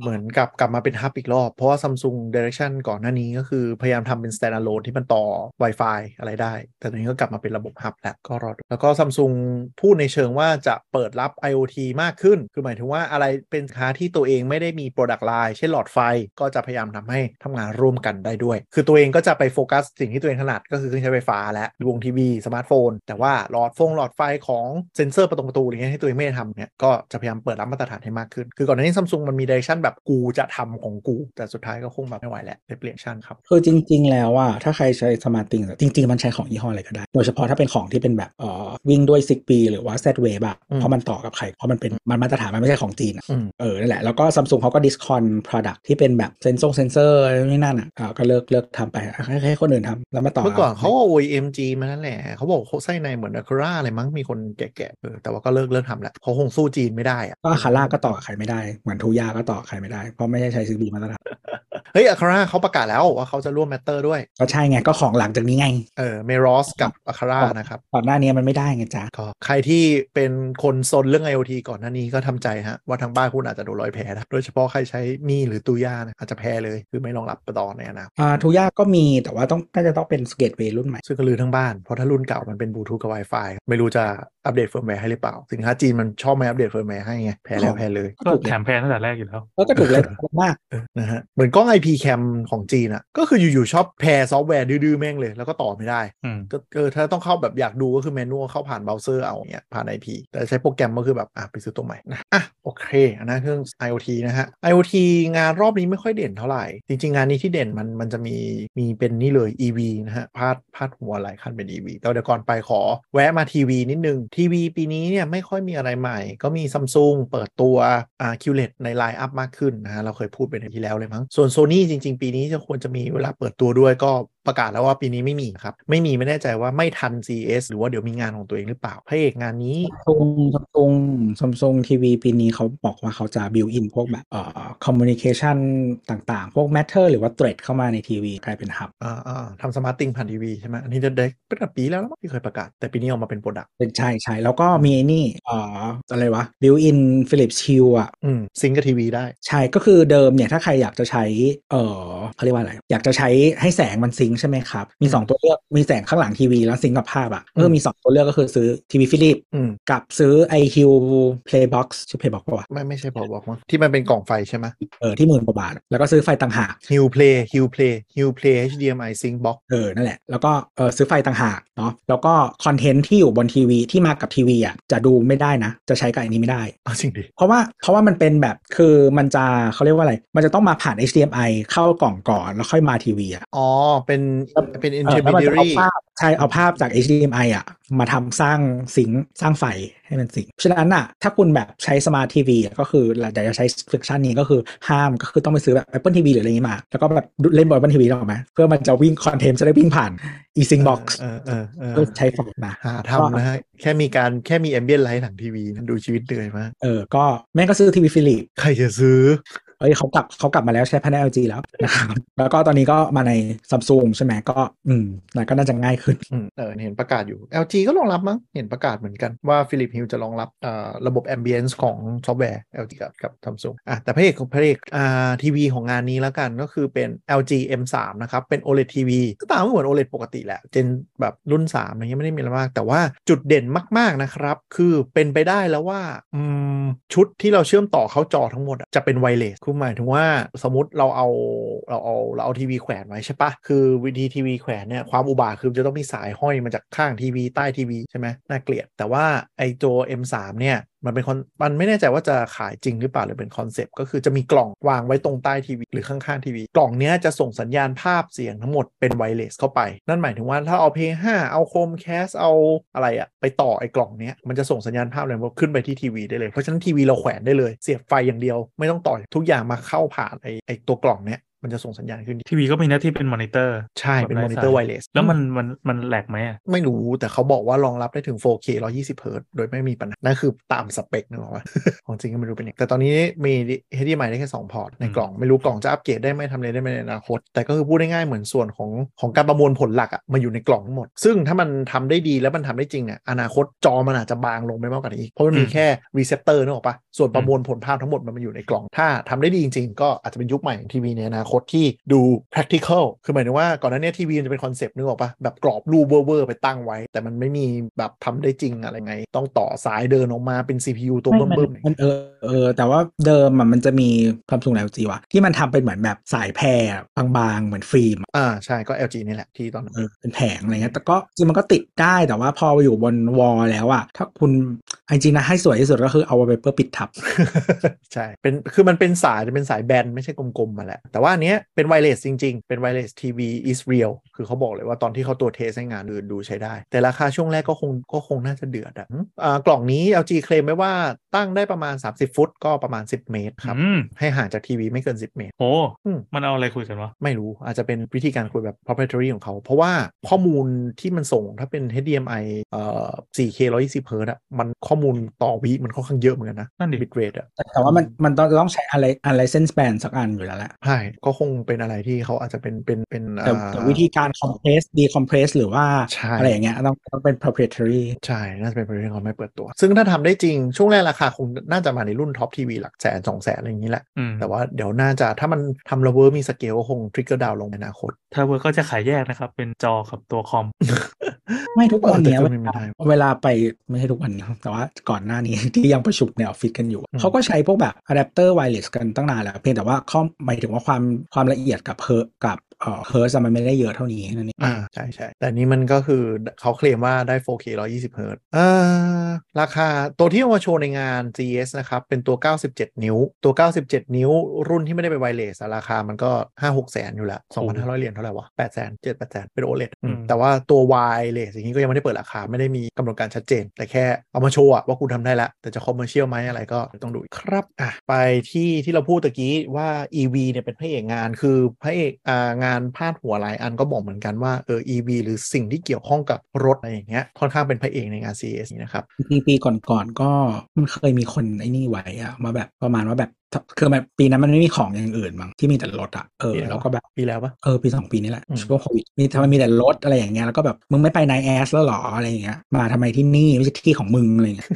เหมือนกับกลับมาเป็น hub อีกรอบเพราะว่า Samsung Direction ก่อนหน้านี้ก็คือพยายามทำเป็น standalone ที่มันต่อ Wi-Fi อะไรได้ แต่ตอนนี้ก็กลับมาเป็นระบบ hub แล้วก็รอแล้วก็ Samsung พูดในเชิงว่าจะเปิดรับ IoT มากขึ้น คือหมายถึงว่าอะไรเป็นสินค้าที่ตัวเองไม่ได้มี Product Line เช่นหลอดไฟก็จะพยายามทำให้ทำงานร่วมกันได้ด้วย คือตัวเองก็จะไปโฟกัสสิ่งที่ตัวเองถนัดก็คือเครื่องใช้ไฟฟ้าและพวกทีวีสมาร์ทโฟน แต่ว่าหลอดฟงหลอดไฟของเซนเซอร์ประตูประตูอะไรเงี้ยให้ตัวเองไม่ได้ทำเนี่ยก็จะพยายามเปิดรับมาตรฐานให้มากขึ้น คือก่อนหน้านี้ซัมซุงมันมี direction แบบกูจะทำของกู แต่สุดท้ายก็คงแบบไม่ไหวแล้วเลยเปลี่ยนชั่นครับคือจริงๆ แล้วอะถ้าใครใช้ Smart Things อะจริง ๆ มันใช้ของยี่ห้ออะไรก็ได้ โดยเฉพาะถ้าเป็นของที่เป็นแบบเอ่อวิ่งด้วย Zigbee หรือว่า Z-Wave อะอืมเพราะมันต่อกับใคร เพราะมันเป็นมันมาตรฐานมันไม่ใช่ของจีนอะอืมเออนั่นแหละ แล้วก็ Samsung เขาก็ discon product ที่เป็นแบบเซนซงเซนเซอร์อะไรนี่นั่นอะอ่าก็เลิกเลิกทำไปให้ให้คนอื่นทำแล้วมาต่อเมื่อก่อนเขาเอา OEM มานั่นแหละเขาบอกเขาไส้ในเหมือน Aqara อะไรมั้งมีคนแกะๆเออแต่ว่าก็เลิกเลิกทำแล้วเขาคงสู้จีนไม่ได้อะ Aqara ก็ต่อกับใครไม่ได้เหมือน Tuya ก็ต่อกับใครไม่ได้เพราะไม่ได้ใช้ Zigbee มาตรฐานเฮ้ย Aqara เขาประกาศแล้วว่าเขาจะร่วม Matter ด้วย ก็ใช่ไงก็ของหลังจากนี้ไง เออ Meross กับ Aqara นะครับก่อนหน้านี้มันไม่ได้ไงจ๊ะก็ใครที่เป็นคนซนเรื่อง IoT ก่อนหน้านี้ก็ทำใจฮะ ว่าทางบ้านคุณอาจจะโดนลอยแพนะโดยเฉพาะใครใช้ Mi หรือ Tuya นะอาจจะแพเลย คือไม่รองรับต่อในอนาคตอ่า Tuya ก็มีแต่ว่าต้องน่าจะต้องเป็น gateway รุ่นใหม่ซึ่งก็รื้อทั้งบ้านเพราะถ้ารุ่นเก่ามันเป็นบลูทูธกับ Wi-Fi ไม่รู้จะอัปเดตเฟิร์มแวร์ให้หรือเปล่า สินค้าจีนมันชอบไม่อัปเดตเฟิร์มแวร์ให้ไงแพ้แล้วแพ้เลยก็แถมแพนตั้งแต่แรกอยู่แล้ว แล้วก็ถูกเลยมากเออนะฮะเหมือนกล้อง IP cam ของจีนอะก็คืออยู่ๆชอบแพซอฟต์แวร์ดื้อๆแม่งเลย แล้วก็ต่อไม่ได้อืมก็เออถ้าต้องเข้าแบบอยากดูก็คือเมนูเข้าผ่านเบราว์เซอร์เอาอย่างเงี้ยผ่าน IP แต่ใช้โปรแกรมก็คือแบบอะไปซื้อตัวใหม่นะอะโอเคอันนั้นเครื่อง IoT นะฮะ IoT งานรอบนี้ไม่ค่อยเด่นเท่าไหร่ จริง ๆ งานนี้ที่เด่นมันมันจะมีมีเป็นนี่เลย EV นะฮะพาดพาดหัวหลายคันเป็น EV แต่เดี๋ยวก่อนไปขอ แวะมาทีวีนิดนึงทีวีปีนี้เนี่ยไม่ค่อยมีอะไรใหม่ ก็มี Samsung เปิดตัวอ่า QLED ใน line-up มากขึ้นนะฮะเราเคยพูดไปในที่แล้วเลยมั้งส่วน Sony จริง ๆ ปีนี้จะควรจะมีเวลาเปิดตัวด้วยก็ประกาศแล้วว่าปีนี้ไม่มีครับ ไม่มีไม่แน่ใจว่าไม่ทัน CES หรือว่าเดี๋ยวมีงานของตัวเองหรือเปล่าพระเอกงานนี้ Samsung Samsung Samsung ทีวีปีนี้เขาบอกว่าเขาจะ built-in พวกแบบเอ่อ communication ต่างๆ พวก Matter หรือว่า Thread เข้ามาในทีวีกลายเป็น hubอ่าอ่าทำ Smart Things ผ่านทีวีใช่ไหมอันนี้จะได้เป็นปีแล้วแล้วมั้งที่เคยประกาศแต่ปีนี้ออกมาเป็น product เป็นใช่ใช่แล้วก็มีไอ้นี่เอ่ออะไรวะ built-in Philips Hue อะอืม sync กับทีวีได้ ใช่ก็คือเดิมเนี่ยถ้าใครอยากจะใช้เออเขาเรียกว่าอะไรอยากจะใช้ให้แสงมัน sync ใช่ไหมครับ มีอืม2ตัวเลือกมีแสงข้างหลังทีวีแล้ว sync กับภาพอะเอออืมมี 2 ตัวเลือกก็คือซื้อทีวี Philips อืมกับซื้อ Hue Playbox ชื่อ Playbox ป่าวะไม่ไม่ใช่พอบอกมั้งที่มันเป็นกล่องไฟใช่ไหมเออที่หมื่นกว่าบาท แล้วก็ซื้อไฟต่างหากฮิวเพลย์ฮิวเพลย์ฮิวเพลย์ HDMI Sync Box เออนั่นแหละแล้วก็เออซื้อไฟต่างหากเนาะแล้วก็คอนเทนต์ที่อยู่บนทีวีที่มากับทีวีอะจะดูไม่ได้นะ จะใช้กับอันนี้ไม่ได้เอาจริงดิเพราะว่าเพราะว่ามันเป็นแบบคือมันจะเขาเรียกว่าอะไร มันจะต้องมาผ่าน HDMI เข้ากล่องก่อนแล้วค่อยมาทีวีอะอ๋อ เป็นเป็นเออแล้วมันจะเอา intermediary ภาพใช่เอาภาพจาก HDMI อะ มาทำสร้าง sync สร้างไฟให้มัน sync ฉะนั้นอะ ถ้าคุณแบบใช้สมาร์ททีวีก็คืออยากจะใช้ฟังก์ชันนี้ก็คือห้ามก็คือต้องไปซื้อแบบ Apple TV หรืออะไรอย่างงี้มา แล้วก็แบบเล่นบน Apple TV ได้หรอกไหมเพื่อมันจะวิ่งคอนเทนต์จะได้วิ่งผ่าน Sync box เออเออเออก็ใช้ฝั่งนะหาทำนะฮะแค่มีการแค่มี ambient light หลังทีวีนะดูชีวิตเหนื่อยมากเออก็แม่งก็ซื้อทีวี Philips ใครจะซื้อ เอ้ยเขากลับเขากลับมาแล้วใช้ภายใน LG แล้วนะครับแล้วก็ตอนนี้ก็มาในซัมซุงใช่ไหมก็อืมนั่นก็น่าจะง่ายขึ้นเออเห็นประกาศอยู่ LG ก็รองรับมั้งเห็นประกาศเหมือนกันว่า Philips Hue จะรองรับอ่าระบบ Ambience ของซอฟต์แวร์ LG กับกับ Samsung อะแต่พระเอกของพระเอกอ่าทีวีของงานนี้แล้วกันก็คือเป็น LG M3 นะครับ เป็น OLED TV ก็ตามเหมือน OLED ปกติแหละเจนแบบรุ่น3อะไรเงี้ยไม่ได้มีอะไรมาก แต่ว่าจุดเด่นมาก ๆนะครับ คือเป็นไปได้แล้วว่าอืมชุดที่เราเชื่อมต่อเข้าจอทั้งหมดจะเป็นไวเลสคือหมายถึงว่าสมมติเราเอาเราเอาเราเอาทีวีแขวนไว้ใช่ปะคือวิธีทีวีแขวนเนี่ยความอุบาทคือจะต้องมีสายห้อยมาจากข้างทีวีใต้ทีวีใช่ไหมน่าเกลียด แต่ว่าไอตัว M3 เนี่ยมันเป็นคอนมันไม่แน่ใจว่าจะขายจริงหรือเปล่าหรือเป็นคอนเซปต์ก็คือจะมีกล่องวางไว้ตรงใต้ทีวีหรือข้างๆทีวี กล่องเนี้ยจะส่งสัญญาณภาพเสียงทั้งหมดเป็นไวเลสเข้าไป นั่นหมายถึงว่าถ้าเอา p 5เอาโคมแคสเอาอะไรอะไปต่อไอ้กล่องเนี้ยมันจะส่งสัญญาณภาพเลยขึ้นไปที่ทีวีได้เลย เพราะฉะนั้นทีวีเราแขวนได้เลย เสียบไฟอย่างเดียว ไม่ต้องต่อทุกอย่างมาเข้าผ่านไอ้ไอ้ตัวกล่องเนี้ย มันจะส่งสัญญาณขึ้นทีวีก็มีหน้าที่เป็นมอนิเตอร์ ใช่ เป็น monitor wireless แล้วมันมันมัน lag ไหมอะไม่รู้แต่เขาบอกว่ารองรับได้ถึง 4K 120 Hz โดยไม่มีปัญหา นั่นคือตามสเปคนึกออกปะของจริงก็ไม่รู้เป็นยังไงแต่ตอนนี้มี HDMI ได้แค่ 2 พอร์ต ในกล่องไม่รู้กล่องจะอัปเกรดได้ไหมทำอะไรได้ไหมในอนาคต แต่ก็คือพูดง่ายๆเหมือนส่วนของของการประมวลผลหลักอะมาอยู่ในกล่องทั้งหมด ซึ่งถ้ามันทำได้ดีแล้วมันทำได้จริงเนี่ยอนาคตจอมันอาจจะบางลงไปมากกว่านี้อีกเพราะมันมีแค่ receptor นึกออกปะส่วนประมวลผลภาพทั้งหมดมันมาอยู่ในกล่องถ้าทำได้ดีจริงๆก็อาจจะเป็นยุคใหม่ของทีวีในอนาคตที่ดู practical คือหมายถึงว่าก่อนหน้านี้ทีวีมันจะเป็น concept นึกออกปะแบบกรอบรูปเวอร์ๆไปตั้งไว้ แต่มันไม่มีแบบทำได้จริงอะไรไง ต้องต่อสายเดินออกมาเป็น CPU ตัวไม่เบิ่มันมๆมันเออเออแต่ว่าเดิมอะมันจะมีความสูง LG ว่ะที่มันทำเป็นเหมือนแบบสายแพรบางๆเหมือนฟิล์มอะอ่าใช่ก็ LG นี่แหละที่ตอนนั้นเออเป็นแผงอะไรเงี้ยแต่ก็จริงมันก็ติดได้แต่ว่าพออยู่บนวอลแล้วอะถ้าคุณจริงๆนะให้สวยที่สุดก็คือเอาไปเพื่อปิดทับ ใช่เป็นคือมันเป็นสายจะเป็นสายแบนไม่ใช่กลมๆมาแหละแต่ว่าอันเนี้ยเป็นไวเลสจริง ๆ เป็นไวเลสทีวี is real คือเขาบอกเลยว่าตอนที่เขาตัวเทสให้งานอื่นดูใช้ได้ แต่ราคาช่วงแรกก็คงก็คงน่าจะเดือดอะอืมอ่ากล่องนี้ LG เคลมไว้ว่าตั้งได้ประมาณ 30 ฟุตก็ประมาณ 10 เมตรครับอืมให้ห่างจากทีวีไม่เกิน 10 เมตร โอ้อืมมันเอาอะไรคุยกันวะ ไม่รู้อาจจะเป็นวิธีการคุยแบบ proprietary ของเขา เพราะว่าข้อมูลที่มันส่งถ้าเป็น HDMI เอ่อ 4K 120 Hz อะมันข้อมูลต่อวิมันค่อนข้างเยอะเหมือนกันนะนั่นดิ bit rate อะแต่แต่ว่ามันมันต้องต้องใช้อะไรอะไรเส้นส band สักอันอยู่แล้วแหละใช่ก็คงเป็นอะไรที่เขาอาจจะเป็นเป็นเป็นแต่อ่าแต่วิธีการ compress decompress หรือว่าใช่อะไรอย่างเงี้ยต้องต้องเป็น proprietary ใช่ น่าจะเป็นประเด็นเขาไม่เปิดตัว ซึ่งถ้าทำได้จริง ช่วงแรกราคาคงน่าจะมาในรุ่น top ทีวีหลักแสนสองแสนอะไรอย่างนี้แหละอืมแต่ว่าเดี๋ยวน่าจะถ้ามันทำระเวอร์มีสเกลก็คงทริกเกอร์ดาวลงในอนาคต ถ้าเวอร์ก็จะขายแยกนะครับ เป็นจอกับตัวคอม ไม่ทุกวันเนี้ยเอเวอแต่ก็ไม่ลาได้เวลาไปไม่ใช่ทุกวันนะแต่ว่าก่อนหน้านี้ที่ยังประชุมในออฟฟิศกันอยู่อืมเขาก็ใช้พวกแบบอะแดปเตอร์ไวเลสกันตั้งนานแล้วเพียงแต่ว่าข้อหมายถึงว่าความความละเอียดกับเพอกับ เอ่อเฮิร์มันไม่ได้เยอะเท่านี้นั่นเองอ่าใช่ใช่แต่นี้มันก็คือเขาเคลมว่าได้ 4K 120 Hz เอ่อราคาตัวที่เอามาโชว์ในงาน CES นะครับ เป็นตัว 97 นิ้ว ตัว 97 นิ้ว รุ่นที่ไม่ได้เป็นไวเลสอะราคามันก็ 5-6แสนอยู่แล้ว 2,500 เหรียญเท่าไหร่วะ8แสน7 8แสนเป็น OLED อืมอืมแต่ว่าตัวไวเลสอย่างนี้ก็ยังไม่ได้เปิดราคาไม่ได้มีกำหนดการชัดเจน แต่แค่เอามาโชว์อะว่ากูทำได้แล้วแต่จะคอมเมอร์เชียลไหมอะไรก็ต้องดูอีกครับอะไปที่ที่เราพูดตะกี้ว่า EV เนี่ยเป็นพระเอกงานคือพระเอกอ่างานพาดหัวหลายอันก็บอกเหมือนกันว่าเออ EV หรือสิ่งที่เกี่ยวข้องกับรถอะไรอย่างเงี้ยค่อนข้างเป็นพระเอกในงาน CES นะครับปีปีก่อนๆก็มันเคยมีคนไอ้นี่ไว้อะมาแบบประมาณว่าแบบ คือแบบปีนั้นมันไม่มีของอย่างอื่นมั้งที่มีแต่รถอะเออปีแล้วแล้วก็แบบปีแล้วปะเออปีสองปีนี่แหละอืมช่วงโควิดมีทำไมมีแต่รถอะไรอย่างเงี้ยแล้วก็แบบมึงไม่ไปไนแอสแล้วหรออะไรอย่างเงี้ยมาทำไมที่นี่ไม่ใช่ที่ของมึงอะไรอย่างเงี้ย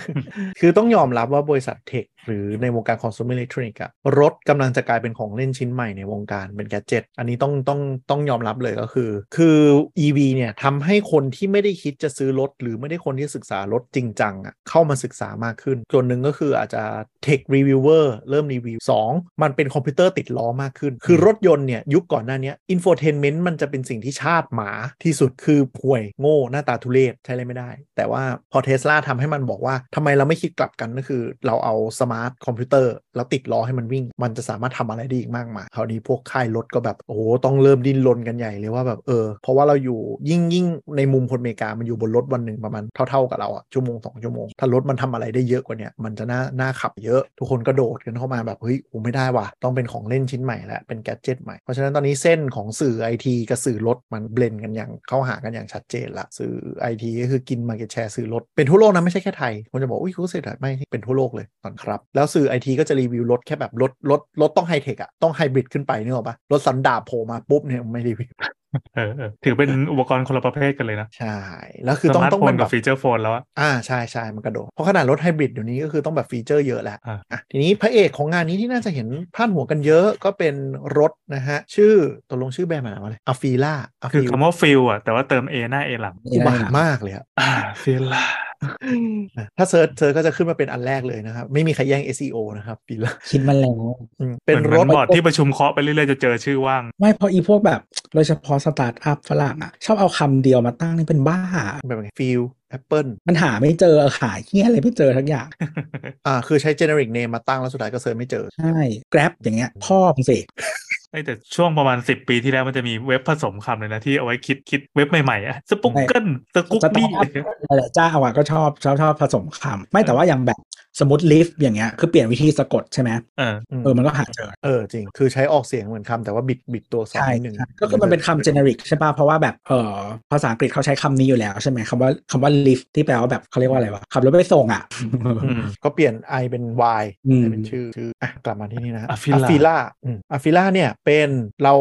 คือต้องยอมรับว่าบริษัท tech หรือในวงการ consumer electronics อะรถกำลังจะกลายเป็นของเล่นชิ้นใหม่ในวงการเป็น gadget อันนี้ต้องต้องต้องยอมรับเลยก็คือ คือ EV เนี่ยทำให้คนที่ไม่ได้คิดจะซื้อรถ หรือไม่ได้คนที่ศึกษารถจริงจังอะเข้ามาศึกษามากขึ้นส่วนหนึ่งก็คืออาจจะ tech reviewer เริ่มรีวิว2มันเป็นคอมพิวเตอร์ติดล้อมากขึ้น คือรถยนต์เนี่ย ยุคก่อนหน้านี้ infotainment มันจะเป็นสิ่งที่ชาติหมาที่สุดคือป่วยโง่หน้าตาทุเรศใช้อะไรไม่ได้ แต่ว่าพอเทสลาทำให้มันบอกว่าทำไมเราไม่คิดกลับกันก็คือ เราเอา smart คอมพิวเตอร์แล้วติดล้อให้มันวิ่ง มันจะสามารถทำอะไรได้อีกมากมายคราวนี้พวกค่ายรถก็แบบโอ้โหต้องเริ่มดิ้นรนกันใหญ่เลยว่าแบบเออเพราะว่าเราอยู่ยิ่งยิ่งในมุมคนอเมริกามันอยู่บนรถวันหนึ่งประมาณเท่าๆกับเราอะชั่วโมงสองชั่วโมงถ้ารถมันทำอะไรได้เยอะกว่านี้มันจะน่าน่าขับเยอะ ทุกคนก็โดดกันเข้ามาแบบแบบเฮ้ยกูไม่ได้ว่ะต้องเป็นของเล่นชิ้นใหม่แล้วเป็นแกดเจิตใหม่ เพราะฉะนั้นตอนนี้เส้นของสื่อไอทีกับสื่อรถมันเบลนกันอย่างเข้าหากันอย่างชัดเจนละสื่อไอทีก็คือกินมาเก็ตแชร์สื่อรถเป็นทั่วโลกนะไม่ใช่แค่ไทยคนจะบอกอุ้ยกูเสร็จไม่เป็นทั่วโลกเลยก่อนครับ แล้วสื่อไอทีก็จะรีวิวรถแค่แบบรถรถรถต้องไฮเทคอะต้องไฮบริดขึ้นไปนึกออกปะรถสันดาปโผล่มาปุ๊บเนี่ยไม่รีวิว เออเออถือเป็นอุปกรณ์คนละประเภทกันเลยนะ ใช่ แล้วคือต้องสมาร์ทต้องโฟเป็นนกัแบบบฟีเจอร์โฟนแล้วอะอ่าใช่ใช่มันกระโดด เพราะขนาดรถไฮบริดเดี๋ยวนี้ก็คือต้องแบบฟีเจอร์เยอะแหละอ่าอะทีนี้พระเอกของงานนี้ที่น่าจะเห็นพาดหัวกันเยอะก็เป็นรถนะฮะ ชื่อตกลงชื่อแบรนด์มันอะไรวะเลยอะฟีล่าอะคือฟีคำว่าฟิลอะแต่ว่าเติม A หน้า A หลังอุบาทมากเลยอะอ่าฟิลล่าอะ ถ้าเซิร์ชเซิร์ชก็จะขึ้นมาเป็นอันแรกเลยนะครับ ไม่มีใครแย่ง SEO นะครับฟีล่าคิดมาแล้วอืมเป็นเหมือนรถเหมือนบอร์ดที่ประชุมเคาะไปเรื่อยๆจะเจอชื่อว่าง ไม่เพราะอีพวกแบบโดยเฉพาะสตาร์ทอัพฝรั่งอะ ชอบเอาคำเดียวมาตั้งนี่เป็นบ้า แบบไงฟิลแอปเปิลมันหาไม่เจอหาเฮียอะไรไม่เจอทั้งอย่าง อ่า คือใช้ generic name มาตั้งแล้วสุดท้ายก็เซิร์ชไม่เจอ ใช่ Grab อย่างเงี้ยพ่อมึงสิเอ้ย แต่ช่วงประมาณ 10 ปีที่แล้วมันจะมีเว็บผสมคำเลยนะ ที่เอาไว้คิดคิดเว็บใหม่ๆอะสปุกเกิลสกุ๊กสตานี่ร์ทอัพหลายๆเจ้าอะก็ชอบชอบชอบผสมคำไม่แต่ว่าอย่างแบบ สมมติ Lyft อย่างเงี้ยคือเปลี่ยนวิธีสะกดใช่ไหมเออเออมันก็หาเจอเออจริง คือใช้ออกเสียงเหมือนคำแต่ว่าบิดบิดตัวสองใช่นิดนึงใช่ก็คือมันเป็นคำ generic ใช่ป่ะ เพราะว่าแบบเออภาษาอังกฤษเขาใช้คำนี้อยู่แล้วใช่ไหมคำว่าคำว่า lift ที่แปลว่าแบบเขาเรียกว่าอะไรวะขับรถไปส่งอะอืมก็เปลี่ยน I เป็น Y อืมเป็นชื่อชื่ออะกลับมาที่นี่นะ Afeela ฟิล่าอะฟิล่าเนี่ยเป็นเรา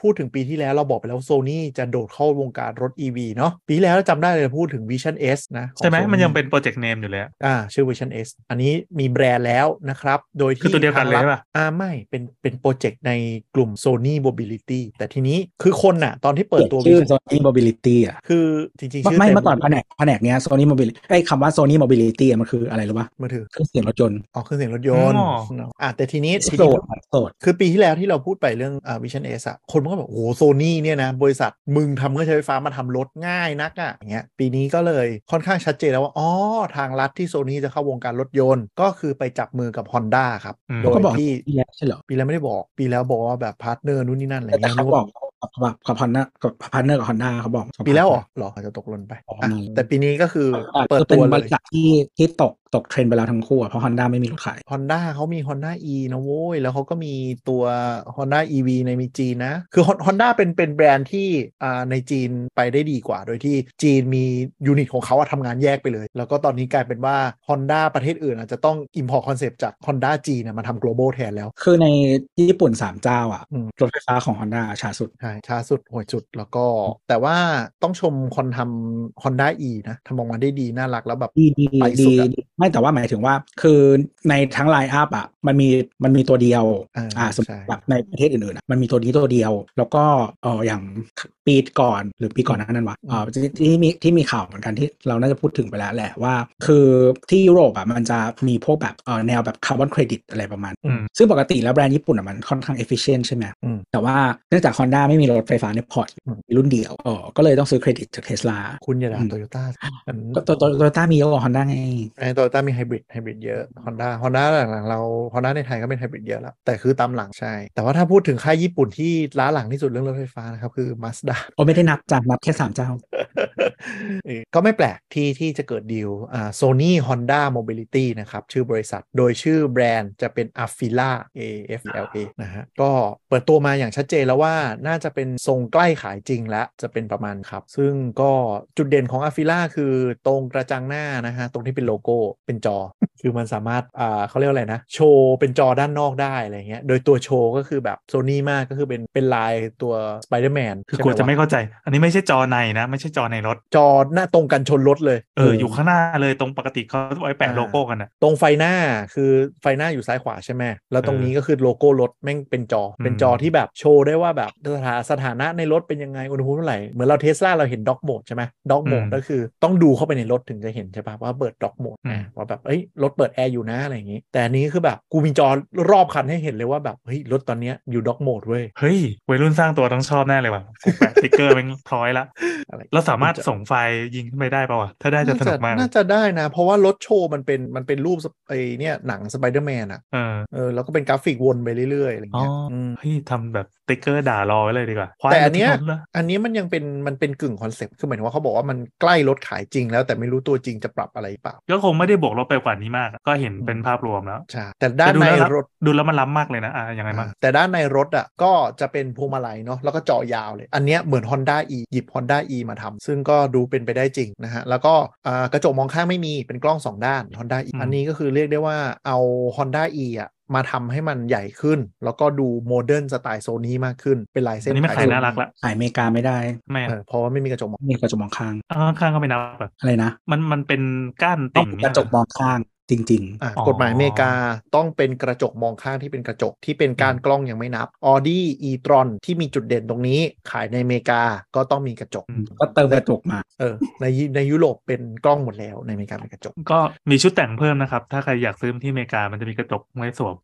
พูดถึงปีที่แล้วเราบอกไปแล้วโซนี่จะโดดเข้าวงการรถ EV เนาะปีที่แล้วจำได้เลยพูดถึง Vision S นะของใช่ไหม Sony มันยังเป็นโปรเจกต์เนมอยู่เลยอะอ่าชื่อ Vision S อันนี้มีแบรนด์แล้วนะครับ โดยที่คือตัวเดียวกันเลยทางรัฐใช่ปะอ่าไม่เป็นเป็นโปรเจกต์ในกลุ่ม Sony Mobility แต่ทีนี้คือคนน่ะตอนที่เปิดตัวชื่อ Vision Sony Mobility อะคือจริงๆชื่อไม่เต็เมื่อก่อนแผนกแผนกเนี้ย Sony Mobility ไอ้ยคำว่า Sony Mobility อะมันคืออะไรรู้ป่ะมือถือเครื่องเสียงรถยนต์ออกเครื่องเสียงรถยนต์อ๋อเนอะอะแต่ทีนี้ทีโสนี้ดโสดคือปีที่แล้วที่เราพูดไปเรื่องอ่า Vision S อะคนมันก็แบบโอ้โหโซนี่เนี่ยนะบริษัทมึงทำเครื่องใช้ไฟฟ้ามาทำรถง่ายนักอะอย่างเงี้ยปีนี้ก็เลยค่อนข้างชัดเจนแล้วว่าอ๋อทางรัฐที่โซนี่จะเข้าวงการรถยนต์ก็คือไปจับมือกับ Honda ครับอืมโดเขายก็บอกที่ที่แล้วใช่เหรอปีแล้วไม่ได้บอก ปีแล้วบอกว่าแบบพาร์ทเนอร์นู่นนี่นั่นอะไรแต่เงี้ยเขานึกบว่าอกกับกับฮอนด้ากับพาร์เนอร์กับฮอนด้าเขาบอกปีแล้วเหรอเหรออาจจะตกหล่นไปอ๋ออะอืมแต่ปีนี้ก็คืออะเปิดคือเป็ตันวบเลยริษัทที่ที่ตก ตกเทรนด์ไปแล้วทั้งคู่อะเพราะฮอนด้าไม่มีรถขาย Honda เขามี Honda E นะโว้ย แล้วเขาก็มีตัว Honda EV ในมีจีนนะ คือ Hon- Honda เป็นเป็นแบรนด์ที่อ่าในจีนไปได้ดีกว่า โดยที่จีนมียูนิตของเขาอะทำงานแยกไปเลย แล้วก็ตอนนี้กลายเป็นว่า Honda ประเทศอื่นอาจจะต้อง import concept จาก Honda จีนนะมาทำ global แทนแล้ว คือในญี่ปุ่นสามเจ้าอะอืมรถไฟฟ้าของฮอนด้าช้าสุดใช่ช้าสุดห่วยสุดแล้วก็ แต่ว่าต้องชมคนทำ Honda E นะทำออกมาได้ดีน่ารักแล้วแบบดีดีไปสุดีดอะดีไม่แต่ว่าหมายถึงว่า คือในทั้ง lineup อะ มันมีมันมีตัวเดียวอ่าอ่าสมมใช่ติแบบในประเทศอื่นๆอะมันมีตัวนี้ตัวเดียว แล้วก็เอออย่างปีก่อนหรือปีก่อนหนานั้นวะเออที่ที่มีที่มีข่าวเหมือนกันที่เราน่าจะพูดถึงไปแล้วแหละว่า คือที่ยุโรปอะมันจะมีพวกแบบเออแนวแบบคาร์บอนเครดิตอะไรประมาณอืมซึ่งปกติแล้วแบรนด์ญี่ปุ่นอะมันค่อนข้าง efficient ใช่ไหมอืมแต่ว่าเนื่องจาก Honda ไม่มีรถไฟฟ้าใน port อืมมีรุ่นเดียวเออก็เลยต้องซื้อเครดิตจากเทสลาคุณอย่าด่าอืมโตโยต้าก็ตัวตัวตัวต้ามีเยอะกว่า Honda ไงไอ้โตโยต้ามีไฮบริดไฮบริดเยอะ Honda Honda หลังๆเรา Honda ในไทยก็เป็นไฮบริดเยอะแล้ว แต่คือตามหลังใช่ แต่ว่าถ้าพูดถึงค่ายญี่ปุ่นที่ล้าหลังที่สุดเรื่องรถไฟฟ้านะครับคือ Mazda โอ้ไม่ได้นับจ้ะนับแค่สามเจ้าเออก็ไม่แปลกที่ที่จะเกิดดีลอ่า Sony Honda Mobility นะครับชื่อบริษัทโดยชื่อแบรนด์จะเป็น Afila A F L A นะฮะก็เปิดตัวมาอย่างชัดเจนแล้วว่าน่าจะเป็นทรงใกล้ขายจริงแล้วจะเป็นประมาณครับ ซึ่งก็จุดเด่นของ Afila คือตรงกระจังหน้านะฮะตรงที่เป็นโลโก้เป็นจอ คือมันสามารถอ่าเขาเรียกว่าอะไรนะ โชว์เป็นจอด้านนอกได้อะไรเงี้ย โดยตัวโชว์ก็คือแบบโซนี่มากก็คือเป็นเป็นลายตัว Spider-Man คือใช่หกลัวจะไม่วเข้าใจ อันนี้ไม่ใช่จอในนะ ไม่ใช่จอในรถ จอหน้าตรงกันชนรถเลย เออ อยู่ข้างหน้าเลยตรงปกติเขาไว้แปะอ่าโลโก้กันนะตรงไฟหน้าคือไฟหน้าอยู่ซ้ายขวาใช่ไหมแล้วตรงนี้ก็คือโลโก้รถแม่งเป็นจออืมเป็นจอที่แบบโชว์ได้ว่าแบบสถาสถานะในรถเป็นยังไงอุณหภูมิเท่าไหร่เหมือนเราเทสลาเราเห็น dog mode ใช่ไหม dog mode ก็คือต้องดูเข้าไปในรถถึงจะเห็นใช่ปะว่าเปิด dog mode นะว่าแบบเอ้ยรถเปิดแอร์อยู่นะอะไรอย่างงี้ แต่อันนี้คือแบบกูมีจอรอบคันให้เห็นเลยว่าแบบเฮ้ยรถตอนเนี้ยอยู่ dog modeเว้ยเฮ้ยวัยรุ่นสร้างตัวต้องชอบแน่เลยว่ะกูแปะสติ๊กเกอร์แม่งพร้อยละอะไรแล้วสสามารถส่งไฟล์ยิงขึ้นไปได้ป่าวะถ้าได้จะสนุกมากเลยน่าจะได้นะ เพราะว่ารถโชว์มันเป็นมันเป็นรูปไอ้เนี่ยหนังสไปเดอร์แมนอะเออเออแล้วก็เป็นกราฟิกวนไปเรื่อยๆอะไรอ๋อเงี้ยมเฮ้ยทำแบบสติ๊กเกอร์ด่ารอไว้เลยดีกว่าควายแต่อันเนี้ยมาที่ถเหรออันนี้มันยังเป็นมันเป็นกึ่งคอนเซ็ปต์คือหมายถึงว่าเขาบอกว่ามันใกล้รถขายจริงแล้วแต่ไม่รู้ตัวจริงจะปรับอะไรหรือเปล่าก็คงไม่ได้บวกลบไปกว่านี้มากอะก็เห็นอืมเป็นภาพรวมแล้วใช่แต่ด้านแต่ดูในแล้วรถดูแล้วมันล้ำมากเลยนะอะยังไงบ้างแต่ด้านในรถอะก็จะเป็นพวงมาลัยเนาะแล้วก็เจาะยาวเลย อันเนี้ยเหมือน Honda E หยิบ Honda E มาทำซึ่งก็ดูเป็นไปได้จริงนะฮะ แล้วก็อ่ากระจกมองข้างไม่มีเป็นกล้อง 2 ด้าน Honda E อืมอันนี้ก็คือเรียกได้ว่าเอา Honda E อะมาทำให้มันใหญ่ขึ้น แล้วก็ดูโมเดิร์นสไตล์โซนี้มากขึ้นเป็นลายเส้อันนนี้มันขายน่ารักละขายอเมริกาไม่ได้ไม่เออเพราะว่าไม่มีกระจกมองมีกระจกมองข้างอ่าข้างๆก็ไม่นับอะอะไรนะ มันมันเป็นก้านต้อติ่งงเป็นเนี่กยระจกมองข้าง จริงอะอ๋อกฎหมายอเมริกาต้องเป็นกระจกมองข้างที่เป็นกระจกที่เป็นการกล้องยังไม่นับ Audi e-tron ที่มีจุดเด่นตรงนี้ขายในอเมริกาก็ต้องมีกระจกอืมๆก็เติมกระจกมาเออในยุในยุโรปเป็นกล้องหมดแล้วในอเมริกาเป็นกระจก ก็มีชุดแต่งเพิ่มนะครับ ถ้าใครอยากซื้อที่อเมริกามันจะมีกระจกไว้สวม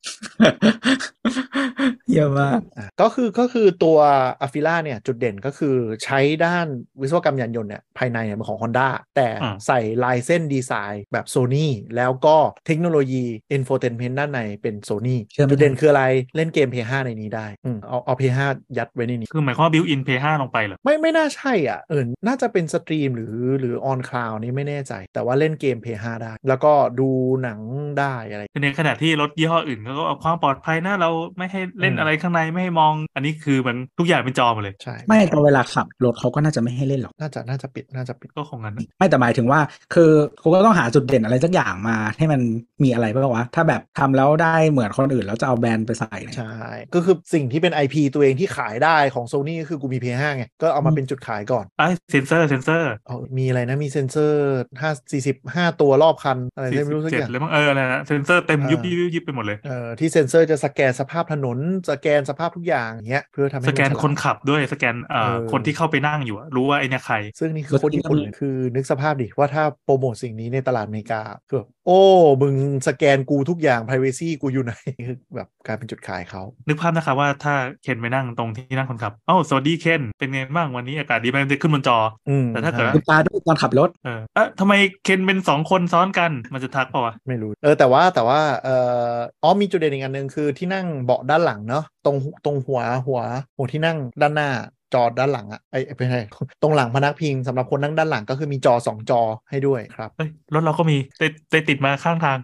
เยอะมากอะก็คือก็คือตัวอ f ฟิล่าเนี่ยจุดเด่นก็คือใช้ด้านวิศวกรรมยานยนต์เนี่ยภายในเนี่ยเป็นของ Honda แต่อ่าใส่ลายเส้นดีไซน์แบบ Sony แล้วก็เทคโนโลยี Infotainment ด้านในเป็น Sony เชื่อไม่จุดเด่นได้คืออะไรเล่นเกม PS5 ในนี้ได้อืมเอาเอา PS5 ยัดไว้ในนี้ คือหมายความว่า built-in Play ห้าลงไปเหรอ ไม่ไม่น่าใช่อะเออน่าจะเป็น stream หรือหรือ on cloud นี่ไม่แน่ใจ แต่ว่าเล่นเกม PS5 ได้ แล้วก็ดูหนังได้อะไรคือในขณะที่รถยี่ห้ออื่นเขาก็เอาความปลอดภัยนะเราไม่ให้เล่นอืมอะไรข้างในไม่ให้มอง อันนี้คือมันทุกอย่างเป็นจอหมดเลยใช่ไม่แต่เวลาขับรถเขาก็น่าจะไม่ให้เล่นหรอกน่าจะน่าจะปิดน่าจะปิดก็คงงั้นไม่แต่หมายถึงว่า คือคุณก็ต้องหาจุดเด่นอะไรสักอย่างมาให้มันมีอะไรบ้างวะ ถ้าแบบทำแล้วได้เหมือนคนอื่นแล้วจะเอาแบรนด์ไปใส่เนี่ยใช่ ก็คือสิ่งที่เป็น IP ตัวเองที่ขายได้ของ Sony ก็คือกูมี PS5 ไง ก็เอามาอืมเป็นจุดขายก่อนไอ้เซนเซอร์เซนเซอร์เอามีอะไรนะมีเซ็นเซอร์5 45ตัวรอบคัน อะไรสี่ไม่สิรู้บสักเจ็ดอย่างเลยมั้งเอออะไรนะเซนเซอร์เต็มเออยุบยิบยุบยิบไปหมดเลยเอ่อที่เซ็นเซอร์จะสแกนสภาพถนนสแกนสภาพทุกอย่างอย่างเงี้ยเพื่อทำให้สแกนมัฉลาดคนขับด้วยสแกนเอ่อเออคนที่เข้าไปนั่งอยู่อะรู้ว่าไอเนี่ยใคร ซึ่งนี่คือโคตรญี่ปุ่นเลยคือนึกสภาพดิว่าถ้าโปรโมทสิ่งนี้ในตลาดอเมริกาคือแบบ โอ้ มึงสแกนกูทุกอย่าง privacy กูอยู่ไหนคือแบบกลายเป็นจุดขายเขา นึกภาพนะครับว่าถ้าเคนไปนั่งตรงที่นั่งคนขับ เอ้า สวัสดีเคน เป็นไงบ้างวันนี้อากาศดีไหมมันจะขึ้นบนจออืมแต่ถ้าเกิดใช่ดูตาด้วยตอนขับรถ เออเอ๊ะทำไมเคนเป็นสองคนซ้อนกัน มันจะทักเปล่าวะ ไม่รู้ เออ แต่ว่าแต่ว่า เอ่ออ๋อมีจุดเด่นอีกอันหนึ่งคือที่นั่งเบาะด้านหลังเนาะ ตรงตรงหัวหัวหัวที่นั่งด้านหน้า จอด้านหลังอะไอ้ไม่ใช่ตรงหลังพนักพิงสำหรับคนนั่งด้านหลังก็คือมีจอสองจอให้ด้วยครับเอ้ยรถเราก็มีแต่แต่ติดมาข้างทาง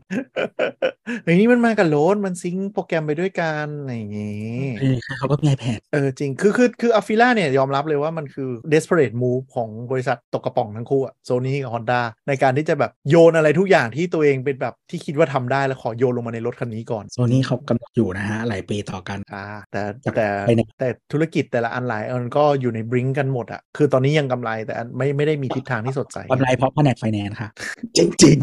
เฮ้ยนี่มันมากับรถมัน sync โปรแกรมไปด้วยกันอะไรอย่างงี้เออเขาก็มี iPad เออจริงคือคือคือ Afeela เนี่ยยอมรับเลยว่ามันคือ desperate move ของบริษัทตกกระป๋องทั้งคู่อะโซนี่กับ Honda ในการที่จะแบบโยนอะไรทุกอย่างที่ตัวเองเป็นแบบที่คิดว่าทำได้แล้วขอโยนลงมาในรถคันนี้ก่อนโซนี่เขากำหนดอยู่นะฮะหลายปีต่อกันอ่าแต่จากแต่ไปไหนแต่ธุรกิจแต่ละอันหลายอันก็อยู่ในบริงกันหมดอะคือตอนนี้ยังกำไรแต่อันไม่ไม่ได้มีทิศทางที่สดใสกำไรเพราะแผนกไฟแนนซ์ค่ะ จริง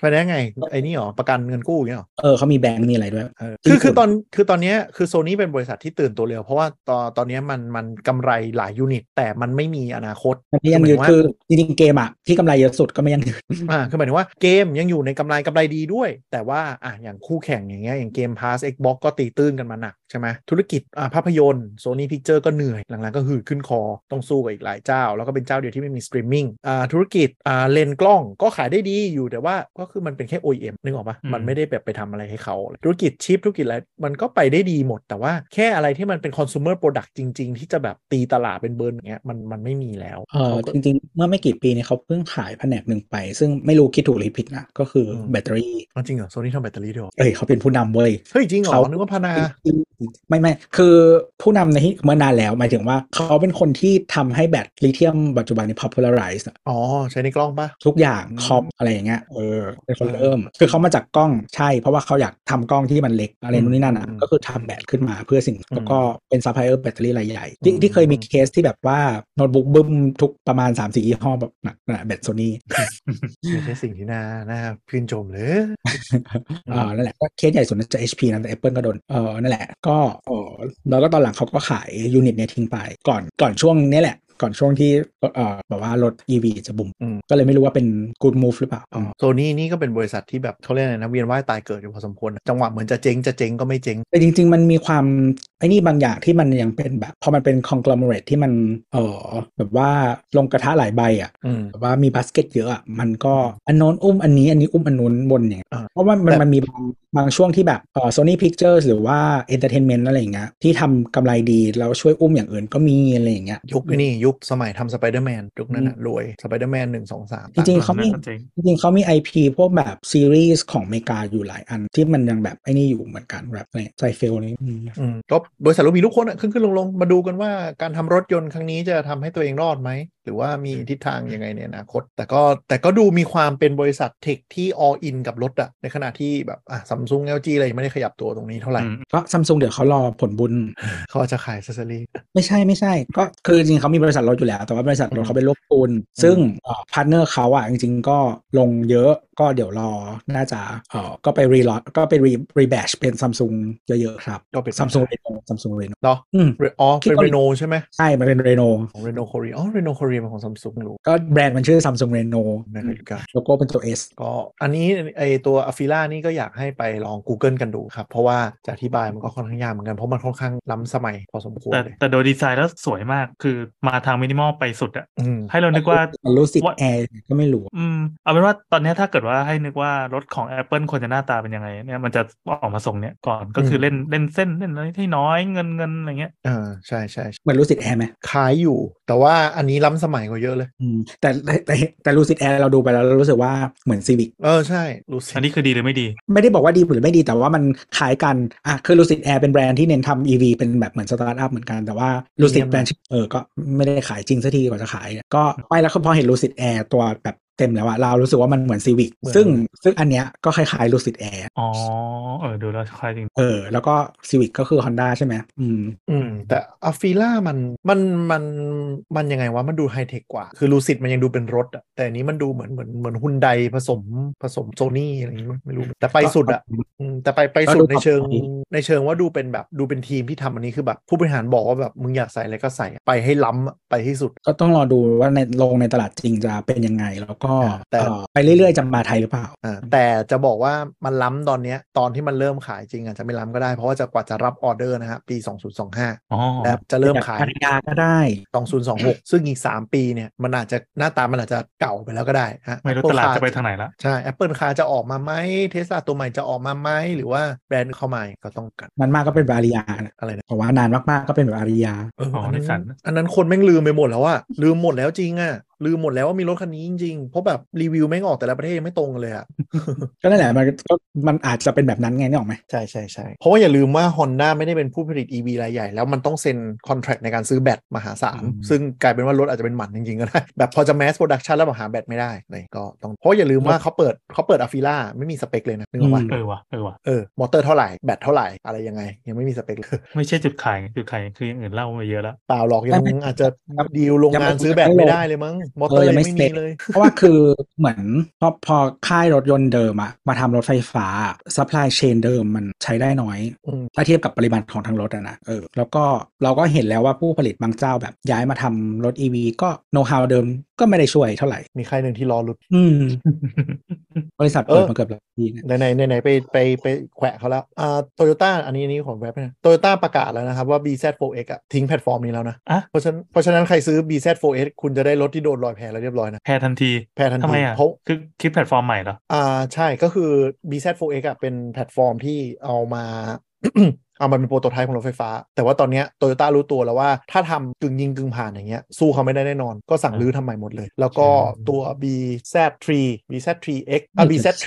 ไปได้ไง ไอ้นี่หรอ ประกันเงินกู้อย่างเงี้ยหรอๆเออเขามีแบงก์มีอะไรด้วยเออจริคืองคือๆตอนคือตอนเนี้ยคือโซนี่เป็นบริษัทที่ตื่นตัวเร็ว เพราะว่าตอนตอนเนี้ยมันมันกำไรหลายยูนิต แต่มันไม่มีอนาคตมันก็ยังหมายยืถึนงว่าคือจริงๆเกมอะที่กำไรเยอะสุดก็ไม่ยังยืนอ่าคือหมายถึงว่าเกมยังอยู่ในกำไรกำไรดีด้วย แต่ว่าอะอย่างคู่แข่งอย่างเงี้ยอย่างเกม Pass Xbox ก็ตีตื้นกันมาหนักใช่ไหมธุรกิจอ่าภาพยนตร์ Sony Picture ก็เหนื่อย หลังๆก็หืดขึ้นคอ ต้องสู้กับอีกหลายเจ้า แล้วก็เป็นเจ้าเดียวที่ไม่มีสตรีมมิ่งอ่าธุรกิจอ่าเลนส์กล้องก็ขายได้ดีอยู่แต่ว่าก็คือมันเป็นแค่ OEM นึกออกปะอืมมันไม่ได้แบบไปทำอะไรให้เขา ธุรกิจชิปธุรกิจอะไรมันก็ไปได้ดีหมด แต่ว่าแค่อะไรที่มันเป็น consumer product จริง ๆ ที่จะแบบตีตลาดเป็นแบร์อย่างเงี้ยมันมันไม่มีแล้วเออเขาก็จริงๆ เมื่อไม่กี่ปีเนี่ยเขาเพิ่งขายแผนกหนึ่งไป ซึ่งไม่รู้คิดถูกหรือผิดนะก็คืออมแบตเตอรี่อ๋อจริงเหรอโซนี่ทำแบตเตอรี่ด้วยเหรอเอ้ยเขาเป็นผู้นำเว้ยเฮ้ยจริงเหรอเขานึกว่าพานาไม่ไม่คือผู้นำในที่เมื่อนานแล้ว หมายถึงว่าเขาเป็นคนที่ทำให้แบตลิเธียมปัจจุบันนี้ popularize อะอ๋อ ใช้ในกล้องปะทุกอย่างอืมคอมอะไรอย่างเงี้ยเออเป็นคนเออเริ่ม คือเขามาจากกล้องใช่ เพราะว่าเขาอยากทำกล้องที่มันเล็กอะไรนู่นนี่นั่นอะอืมก็คือทำแบตขึ้นมาเพื่อสิ่งอืมแล้วก็เป็นซัพพลายเออร์แบตเตอรี่รายใหญ่ที่อืมที่เคยมีเคสที่แบบว่าโน้ตบุ๊กบึ้มทุกประมาณ 3 4ยี่ห้อแบบหนักนะแบตโซนี่ไม่ใช่สิ่งที่น่าน่าชื่นชมเลยเออนั่นแหละก็เคสใหญ่สุดน่าจะ HP นะแต่ Apple ก็โดนเออนั่นแหละก็เออแล้วก็ตอนหลังเขาก็ขาย unit เนี่ยทิ้งไปก่อนก่อนช่วงนี้แหละ ก่อนช่วงที่เอ่อแบบว่ารถ EV จะบูมอืมก็เลยไม่รู้ว่าเป็น good move หรือเปล่าโซนี่นี่ก็เป็นบริษัทที่แบบเขาเรียกอะไรนะเวียนว่ายตายเกิดอยู่พอสมควรนะจังหวะเหมือนจะเจ๊งจะเจ๊งก็ไม่เจ๊งแต่จริง ๆ มันมีความไอ้นี่บางอย่างที่มันยังเป็นแบบพอมันเป็น conglomerate ที่มันเออแบบว่าลงกระทะหลายใบอะอืมแบบว่ามีบาสเกตเยอะอะมันก็อันโน้นอุ้มอันนี้อันนี้อุ้มอันนู้นบนอย่างเงี้ยอ่าเพราะว่ามันแต่มันมีบางบางช่วงที่แบบเออ Sony Pictures หรือว่า Entertainment อะไรอย่างเงี้ยที่ทำกำไรดีแล้วช่วยอุ้มอย่างอื่นก็มีอะไรอย่างเงี้ยยุคนี่ยุคสมัยทำสไปเดอร์แมนยุคนั้นอะรวยสไปเดอร์แมนหนึ่งสองสามจริงๆเขามีน่าจะเจ๋งจริงๆเขามี IP พวกแบบซีรีส์ของอเมริกาอยู่หลายอันที่มันยังแบบไอ้นี่อยู่เหมือนกันแบบเนี่ย Seinfeld นี่อืมอืมก็บริษัทเรามีทุกคนอะขึ้นขึ้นลงลงมาดูกันว่าการทำรถยนต์ครั้งนี้จะทำให้ตัวเองรอดไหม หรือว่ามีทิศทางยังไงในอนาคต แต่ก็แต่ก็ดูมีความเป็นบริษัท tech ที่ all in กับรถอะในขณะที่แบบอะซัมซุง LG อะไรยังไม่ได้ขยับตัวตรงนี้เท่าไหร่อืมก็ซัมซุงเดี๋ยวเขารอผลบุญเขาอาจจะขายเซสซอรี่ไม่ใช่ไม่ใช่ ก็คือจริงๆเขามีบริษัทรถอยู่แล้ว แต่ว่าบริษัทรถอืมเขาเป็นโลกปูนซึ่งพาร์ทเนอร์เขาอะจริง ๆ ก็ลงเยอะก็เดี๋ยวรอน่าจะเออก็ไปรีลอตก็ไปรีรีแบชเป็นซัมซุงเยอะๆครับก็เป็นซัมซุงเรโนซัมซุงเรโนเนาะอืมอ๋อคิดเป็นว่าเรโนใช่ไหมใช่มันเป็นเรโนของเรโนโคเรียอ๋อเรโนโคเรียเป็นของซัมซุงรู้ก็แบรนด์มันชื่อซัมซุงเรโนไม่เคยรู้กันโลโก้เป็นตัว S ก็อันนี้ไอตัวอ f ฟิล่านี่ก็อยากให้ไปลอง Google กันดูครับ เพราะว่าจะอธิบายมันก็ค่อนข้างยากเหมือนกันเพราะมันค่อนข้างล้ำสมัยพอสมควรแต่เลยแต่โดยดีไซน์แล้วสวยมากคือมาทางมินิมอลไปสุดอะอืมให้เรานึกว่ารู้สึกว่าแอร์ก็ไม่รู้อืมเอาเป็นว่าตอนเนี้ยถ้าเกิดว่าให้นึกว่ารถของ Apple ควรจะหน้าตาเป็นยังไงเนี่ยมันจะออกมาทรงเนี้ยก่อนก็คือมเล่นเล่นเส้นเล่นอะไรที่น้อยเงินเงินอะไรเงี้ยอ่าใช่ใช่ใช่เหมือน Lucid Air ไหมคล้ายอยู่ แต่ว่าอันนี้ล้ำสมัยกว่าเยอะเลยอืมแต่แต่แต่แต่ Lucid Air เราดูไปแล้วเรารู้สึกว่าเหมือน Civic เออใช่รู้สึกอันนี้คือดีหรือไม่ดี ไม่ได้บอกว่าดีหรือไม่ดีแต่ว่ามันคล้ายกันอะคือลูซิ d แอร์เป็นแบรนด์ที่เน้นทำ EV เป็นแบบเหมือนสตาร์ทอัพเหมือนกันแต่ว่าลูซิ d แบรนด์เออก็ไม่ได้ขายจริงสักทีกว่าจะขาย ก็ไปแล้วพอเห็นลูซิ d แอร์ตัวแบบ เต็มแล้วอะเรารู้สึกว่ามันเหมือน Civic ซึ่งซึ่งอันเนี้ยก็คล้ายๆลูซิ d แอร์อ๋อเออดูแล้วคล้ายจริงเออแล้วก็ Civic ก็คือ Honda ใช่ไหมอืมอืมแต่อ f ฟิล่ามันมันมันมันยังไงวะมันดูไฮเทคกว่า คือ Lucid มันยังดูเป็นรถอะแต่อันนี้มันดูเหมือนเหมือนเหมือนฮุนไดผสมผสมโซนี่อะไรอย่างงี้มั้งไม่รู้แต่ไปสุดอะอืมแต่ไปไปสุดก็ดูในเชิงปรับดี ในเชิงว่าดูเป็นแบบดูเป็นทีมที่ทำอันนี้คือแบบผู้บริหารบอกว่าแบบมึงอยากใส่อะไรก็ใส่ไปให้ล้ำอะไปให้สุด ก็ต้องรอดูว่าในลงในตลาดจริงจะเป็นยังไง แล้วก็แต่เอ่อไปเรื่อยๆจะมาไทยหรือเปล่าอ่าแต่จะบอกว่ามันล้ำตอนเนี้ยตอนที่มันเริ่มขายจริงอาจจะไม่ล้ำก็ได้เพราะว่าจะกว่าจะรับออเดอร์นะฮะปี 2025อ๋อและจะเริ่มขายพัทยาก็ได้ 2026 ซึ่งอีก 3 ปีเนี่ยมันอาจจะหน้าตามันอาจจะเก่าไปแล้วก็ได้ฮะไม่รู้ Apple ตลาด Car จะไปทางไหนละใช่ Apple Car จะออกมาไหมเทสลาตัวใหม่จะออกมาไหมหรือว่าแบรนด์เข้ามาก็ต้องกันมันมากก็เป็น Ariya นะอะไรนะเพราะว่านานมากๆก็เป็นแบบ Ariya เอออ๋ออันในนั้นฝันอันนั้นคนแม่งลืมไปหมดแล้วอะลืมหมดแล้วจริงอะ ลืมหมดแล้วว่ามีรถคันนี้จริงๆ เพราะแบบรีวิวแม่งออกแต่ละประเทศยังไม่ตรงกันเลยอะก็นั่นแหละมันก็มันอาจจะเป็นแบบนั้นไงนี่ออกไหมใช่ใช่ใช่เพราะว่าอย่าลืมว่า Honda ไม่ได้เป็นผู้ผลิต EV รายใหญ่ แล้วมันต้องเซ็นคอนแท c t ในการซื้อแบตมหาศาลอืมซึ่งกลายเป็นว่ารถอาจจะเป็นหมันจริงๆก็ได้แบบพอจะ mass production แล้วมาหาแบตไม่ได้เลยก็ต้องเพราะอย่าลืมว่าเขาเปิดเขาเปิดอ f ฟิล่าไม่มีสเปคเลยนะนึกออกปะอืมเออว่ะเออว่ะเออมอเตอร์เท่าไหร่แบตเท่าไหร่อะไรยังไง ยังไม่มีสเปคเลยไม่ใช่จุดขายจุดขายคืออย่างอื่นเล่ามาเยอะแล้วเปล่าหรอกยังไม่อาจจะครับดีลโรงยังไม่งานซื้อแบตยังไม่ไม่ลงได้เลยมั้งมอเตอร์เออยัยังงไม่ไม่มี spec เลย เพราะว่าคือเหมือนพอพอค่ายรถยนต์เดิมอะมาทำรถไฟฟ้า supply chain เดิมมันใช้ได้น้อยอืมถ้าเทียบกับปริมาณของทางรถอะนะเออแล้วก็เราก็เห็นแล้วว่าผู้ผลิตบางเจ้าแบบย้ายมาทำรถ EV ก็โน้ตฮาวเดิมก็ไม่ได้ช่วยเท่าไหร่ มีใครหนึ่งที่รอหลุดอืมบริษัทเปิดเออมาเกือบหลายปีเนี่ยไหนไหนไหนไหนไปไปไปแขวะเขาแล้วอ่าโตโยต้าอันนี้อันนี้ของแว็บนะโตโยต้าประกาศแล้วนะครับว่า BZ4X อะทิ้งแพลตฟอร์มนี้แล้วนะอะเพราะฉะนั้นเพราะฉะนั้นใครซื้อ BZ4X คุณจะได้รถที่โดนลอยแพแล้วเรียบร้อยนะแพ้ทันทีแพ้ทันทำไมทีอะเพราะคือคิดแพลตฟอร์มใหม่เหรออ่าใช่ก็คือ BZ4X อะเป็นแพลตฟอร์มที่เอามาเอามาเป็น prototype ของรถไฟฟ้า แต่ว่าตอนเนี้โตโยต้ารู้ตัวแล้วว่าถ้าทำกึ่งยิงกึ่งผ่านอย่างเงี้ยสู้เขาไม่ได้แน่นอน ก็สั่งรื้อทำใหม่หมดเลย แล้วก็ตัว BZ3 BZ3X อะ BZ3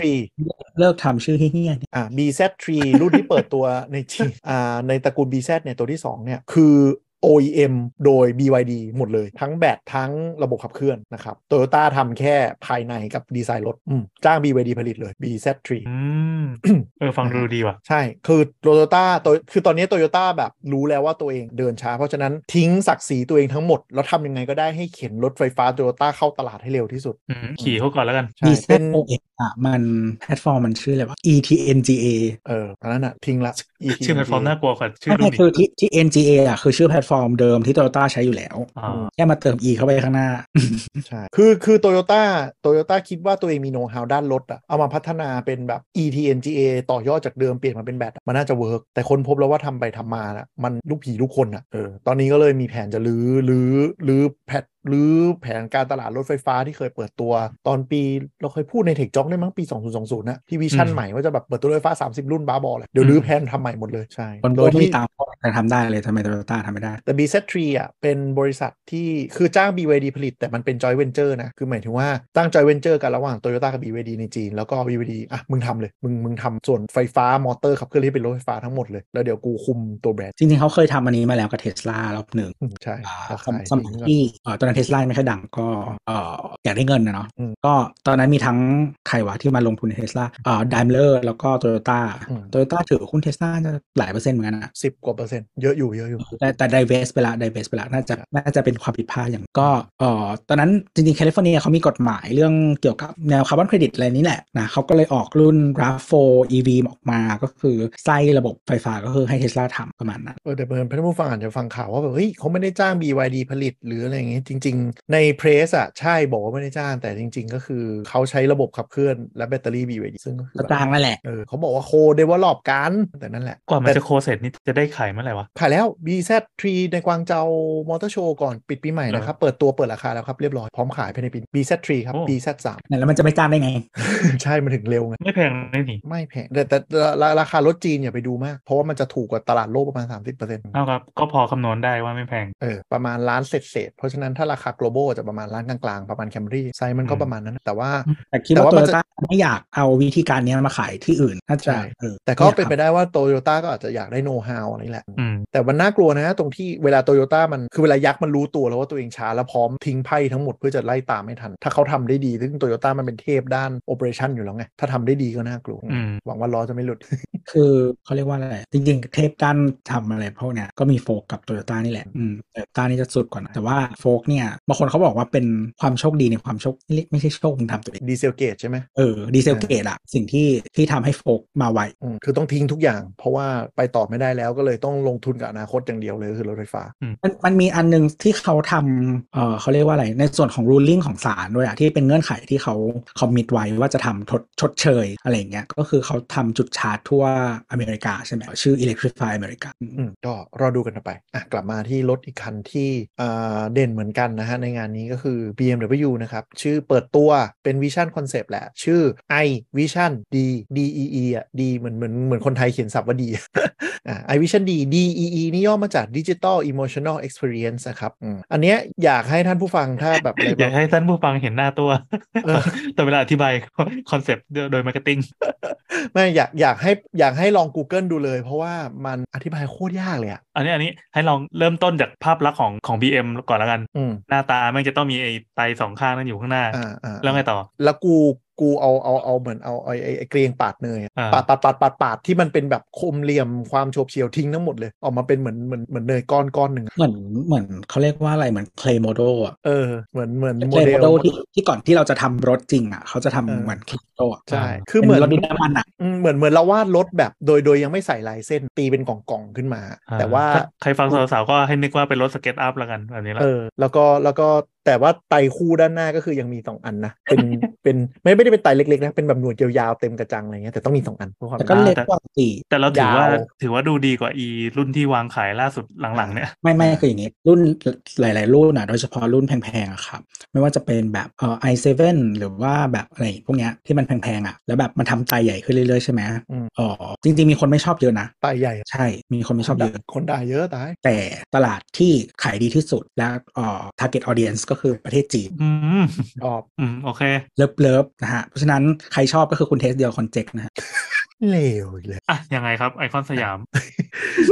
เลิกทำชื่อเฮี้ยๆเนี่ยอ่า BZ3 รุ่นที่เปิดตัวในจีอ่าในตระกูล BZ เนี่ยตัวที่ 2 เนี่ย คือ OEM โดย BYD หมดเลย ทั้งแบตทั้งระบบขับเคลื่อนนะครับโตโยต้าทำแค่ภายในกับดีไซน์รถอืมจ้าง BYD ผลิตเลย BZ3 อืมเออ ฟังดูดีว่ะ ใช่ คือโตโยต้าตัวคือตอนนี้โตโยต้าแบบรู้แล้วว่าตัวเองเดินช้า เพราะฉะนั้นทิ้งศักดิ์ศรีตัวเองทั้งหมด แล้วทำยังไงก็ได้ให้เข็นรถไฟฟ้าโตโยต้าเข้าตลาดให้เร็วที่สุดอืมขี่เขาก่อนแล้วกันใช่ดีเป็นโอเออะมันแพลตฟอร์มมันชื่ออะไรวะ ETNGA เออตอนนั้นอะทิ้งละ ET ชื่อแพลตฟอร์มน่ากลัวกว่าชื่อไม่รุ่ไม่นอีกคือที่ที่ NGA อะคือชื่อแพลตฟอร์มเดิมที่ Toyota ใช้อยู่แล้วอ่าแค่มาเติม E เข้าไปข้างหน้า ใช่ คือคือโตโยต้าโตโยต้าคิดว่าตัวเองมีโน้ตฮาวด้านรถอะเอามาพัฒนาเป็นแบบ ETNGA ต่อยอดจากเดิมเปลี่ยนมาเป็นแบตอะมันน่าจะ work แต่คนพบแล้วว่าทำไปทำมาละมันลูกผีลูกคนอะเออตอนนี้ก็เลยมีแผนจะรื้อรื้อรื้อแพ ทรื้อแผนการตลาดรถไฟฟ้าที่เคยเปิดตัว ตอนปีเราเคยพูดใน Techjock ได้มั้งปี 2020 นะ ที่ vision อืมใหม่ว่าจะแบบเปิดตัวรถไฟฟ้า 30 รุ่นบ้าบอเลยเดี๋ยวรื้อแผนทำใหม่หมดเลยใช่คนโดโบยที่ที่ตามแต่ทำได้เลยทำไม Toyota ทำไม่ได้ แต่ BZ3 อะเป็นบริษัทที่คือจ้าง BYD ผลิต แต่มันเป็น joint venture นะ คือหมายถึงว่าตั้ง joint venture กันระหว่าง Toyota กับ BYD ในจีน แล้วก็ BYD อะมึงทำเลย มึงมึงทำส่วนไฟฟ้ามอเตอร์ขับเคลื่อนที่เป็นรถไฟฟ้าทั้งหมดเลย แล้วเดี๋ยวกูคุมตัวแบรนด์จริงๆเขาเคยทำอันนี้มาแล้วกับเทสลารอบหนึ่งอืมใช่อ่าราสคามสมัยที่เอ่อตอนนั้นเทสลาไม่ค่อยดังก็เอ่ออยากได้เงินนะเนาะอืมก็ตอนนั้นมีทั้งใครวะที่มาลงทุนในเทสลาเอ่อ Daimler แล้วก็โตโยต้าอืมโตโยต้าถือหุ้นเทสลาจะหลายเปอร์เซ็นต์เหมือนกันนะสิบกว่าเปอร์เซ็นต์เยอะอยู่เยอะอยู่ แต่แต่ divest ไปละ divest ไปละน่าจะน่าจะเป็นความผิดพลาดอย่างก็เอ่อตอนนั้นจริงๆแคลิฟอร์เนียเขามีกฎหมายเรื่องเกี่ยวกับแนวคาร์บอนเครดิตอะไรนี้แหละนะเขาก็เลยออกรุ่น RAV4 EV ออกมาก็คือไส้ระบบไฟฟ้าก็คือให้เทสลาทำประมาณนั้นเออแต่เพื่อนท่านผู้ฟังอาจจะฟังข่าวว่าแบบเฮ้ยเขาไม่ได้จ้าง BYD ผลิตหรืออะไรอย่างงี้จริง ๆ ใน press อะใช่บอกว่าไม่ได้จ้าง แต่จริง ๆ ก็คือเขาใช้ระบบขับเคลื่อนและแบตเตอรี่ BYD ซึ่งก็คือก็จ้างนั่นแหละเออเขาบอกว่า co-develop กันแต่นั่นแหละกว่ามันแต่จะโคเสร็จนี่จะได้ขายเมื่อไหร่วะขายแล้ว BZ3 ในกวางเจาก็มอเตอร์โชว์ก่อนปิดปีใหม่นะครับเปิดตัวเปิดราคาแล้วครับเรียบร้อยพร้อมขายภายในปี BZ3 ครับโอ้ BZ3 เนี่ยแล้วมันจะไม่จ้างได้ไง ใช่มันถึงเร็วไงไม่แพงเลยนี่ไม่แพงแต่แต่แต่ราคารถจีนอย่าไปดูมาก เพราะว่ามันจะถูกกว่าตลาดโลกประมาณ 30%เเอาครับก็พอคำนวณได้ว่าไม่แพงออประมาณล้านเศษเศษๆเพราะฉะนั้นถ้าราคา global จะประมาณล้านกลางๆ ประมาณ Camry ไซส์มันก็อืมประมาณนั้น แต่ว่าแต่คิดแต่ว่าว่าโตมันโยจะต้าไม่อยากเอาวิธีการเนี้ยมาขายที่อื่นน่าจะใช่เออแต่ก็เป็นไปม่อยาได้ว่าโตโยต้าก็อาจจะอยากได้โน้ตฮาวอะไรแหละอืม แต่มันน่ากลัวนะตรงที่เวลาโตโยต้ามันคือเวลายักษ์มันรู้ตัวแล้วว่าตัวเองช้าแล้วพร้อมทิ้งไพ่ทั้งหมดเพื่อจะไล่ตามไม่ทัน ถ้าเขาทำได้ดีซึ่งโตโยต้ามันเป็นเทพด้าน operation อยู่แล้วไง ถ้าทำได้ดีก็น่ากลัวอืมหวังว่าล้อจะไม่หลุด คือเขาเรียกว่าอะไร จริง ๆ เทพด้านทำอะไรพวกเนี้ยก็มีโฟล์คกับโตโยต้านี่แหละอืมแต่ต้านี่จะสุดกว่านะแต่ว่าโฟล์คเนี่ยบางคนเขาบอกว่าเป็นความโชคดีในความโชคไม่ไม่ใช่โชคมึงทำตัวเอง Dieselgate ใช่ไหมเออ Dieselgate อะสิ่งที่ที่ทำให้โฟล์คมาไวอืมคือต้องทิ้งทุกอย่าง เพราะว่าไปต่อไม่ได้แล้วก็เลยต้องลงทุนกับอนาคตอย่างเดียวเลยคือรถไฟฟ้า มันมันมีอันนึงที่เขาทำเออเขาเรียกว่าอะไร ในส่วนของ ruling ของศาลด้วยอะที่เป็นเงื่อนไขที่เขาคอมมิตไว้ว่าจะทำทดชดเชยอะไรอย่างเงี้ยก็คือเขาทำจุดชาร์จทั่วอเมริกาใช่ไหมชื่อ Electrify America อืมก็รอดูกันต่อไปอะกลับมาที่รถอีกคันที่อ่าเด่นเหมือนกันนะฮะ ในงานนี้ก็คือ BMW นะครับ ชื่อเปิดตัวเป็น Vision Concept แหละ ชื่อ i Vision D D E E อะ D เหมือนเหมือนเหมือนคนไทยเขียนศัพท์ว่าดีอ่า i Vision D D E E นี่ย่อมาจาก Digital Emotional Experience นะครับอืมอันเนี้ยอยากให้ท่านผู้ฟังถ้าแบบอะไรอยาบ้ากงให้ท่านผู้ฟังเห็นหน้าตัวเออแต่เวลาอธิบายคอนเซปต์โดย marketingไม่อยากอยากให้อยากให้ลอง Google ดูเลย เพราะว่ามันอธิบายโคตรยากเลยอะอันนี้อันนี้ให้ลองเริ่มต้นจากภาพลักษณ์ของของ BM ก่อนแล้วกันอืมหน้าตามันจะต้องมีไอ้ไตสองข้างนั่นอยู่ข้างหน้าอ่าอ่าแล้วไงต่อ แล้วกู กูเอาเอาเอาเหมือนเอาไอ้ไอ้ไอ้เกรียงปาดเนยอะอ่าปาดปาดปาดปาดปาดที่มันเป็นแบบคมเหลี่ยมความโฉบเฉี่ยวทิ้งทั้งหมดเลย ออกมาเป็นเหมือนเหมือนเหมือนเนยก้อนก้อนหนึ่งอะเหมือนเหมือนเขาเรียกว่าอะไรเหมือน clay model อะเออเหมือนเหมือนโม clay เดล model ที่ที่ก่อนที่เราจะทำรถจริงอะเขาจะเออทำเหมือน clay model อะใช่าคือเหมือนป็รถดินน้ำมันอะอืมเหมือนเหมือนเราวาดรถแบบโดยโดยยังไม่ใส่ลายเส้นตีเป็นกล่องๆขึ้นมาอ่าแต่ว่าถ้ใครฟังสาวๆก็ให้นึกว่าเป็นรถสเก็ตอัพแล้วกันแบบนี้ละเออแล้วก็แล้วก็แต่ว่าไตคู่ด้านหน้าก็คือยังมีสองอันนะเป็นเป็นไม่ไม่ได้เป็นไตเล็กๆนะเป็นแบบหนวดยาวๆเต็มกระจังอะไรเงี้ยแต่ต้องมีสองอันเพื่อความแต่ก็เล็กกว่าสี่แต่เราถือว่ายาวถือว่าดูดีกว่าอีรุ่นที่วางขายล่าสุดหลังๆเนี่ยไม่ไม่คืออย่างงี้ รุ่นหลาย ๆ รุ่นอะโดยเฉพาะรุ่นแพงๆอะครับไม่ว่าจะเป็นแบบเอ่อ i7 หรือว่าแบบอะไรพวกเนี้ยที่มันแพงๆอะแล้วแบบมันทำไตใหญ่ขึ้นเรื่อยๆใช่ไหมอืมอ๋อจริงๆมีคนไม่ชอบเยอะนะไตใหญ่อะใช่มีคนไม่ชอบเยอะคนด่าเยอะตายแต่ตลาดที่ขายดีที่สุดและเอ่อ target audience ก็คือประเทศจีนอืมออกอืมโอเค love love นะฮะเพราะฉะนั้นใครชอบก็คือคุณ taste เดียวคนเจ๊กนะฮะเลวอีกเลยอะยังไงครับไอคอนสยาม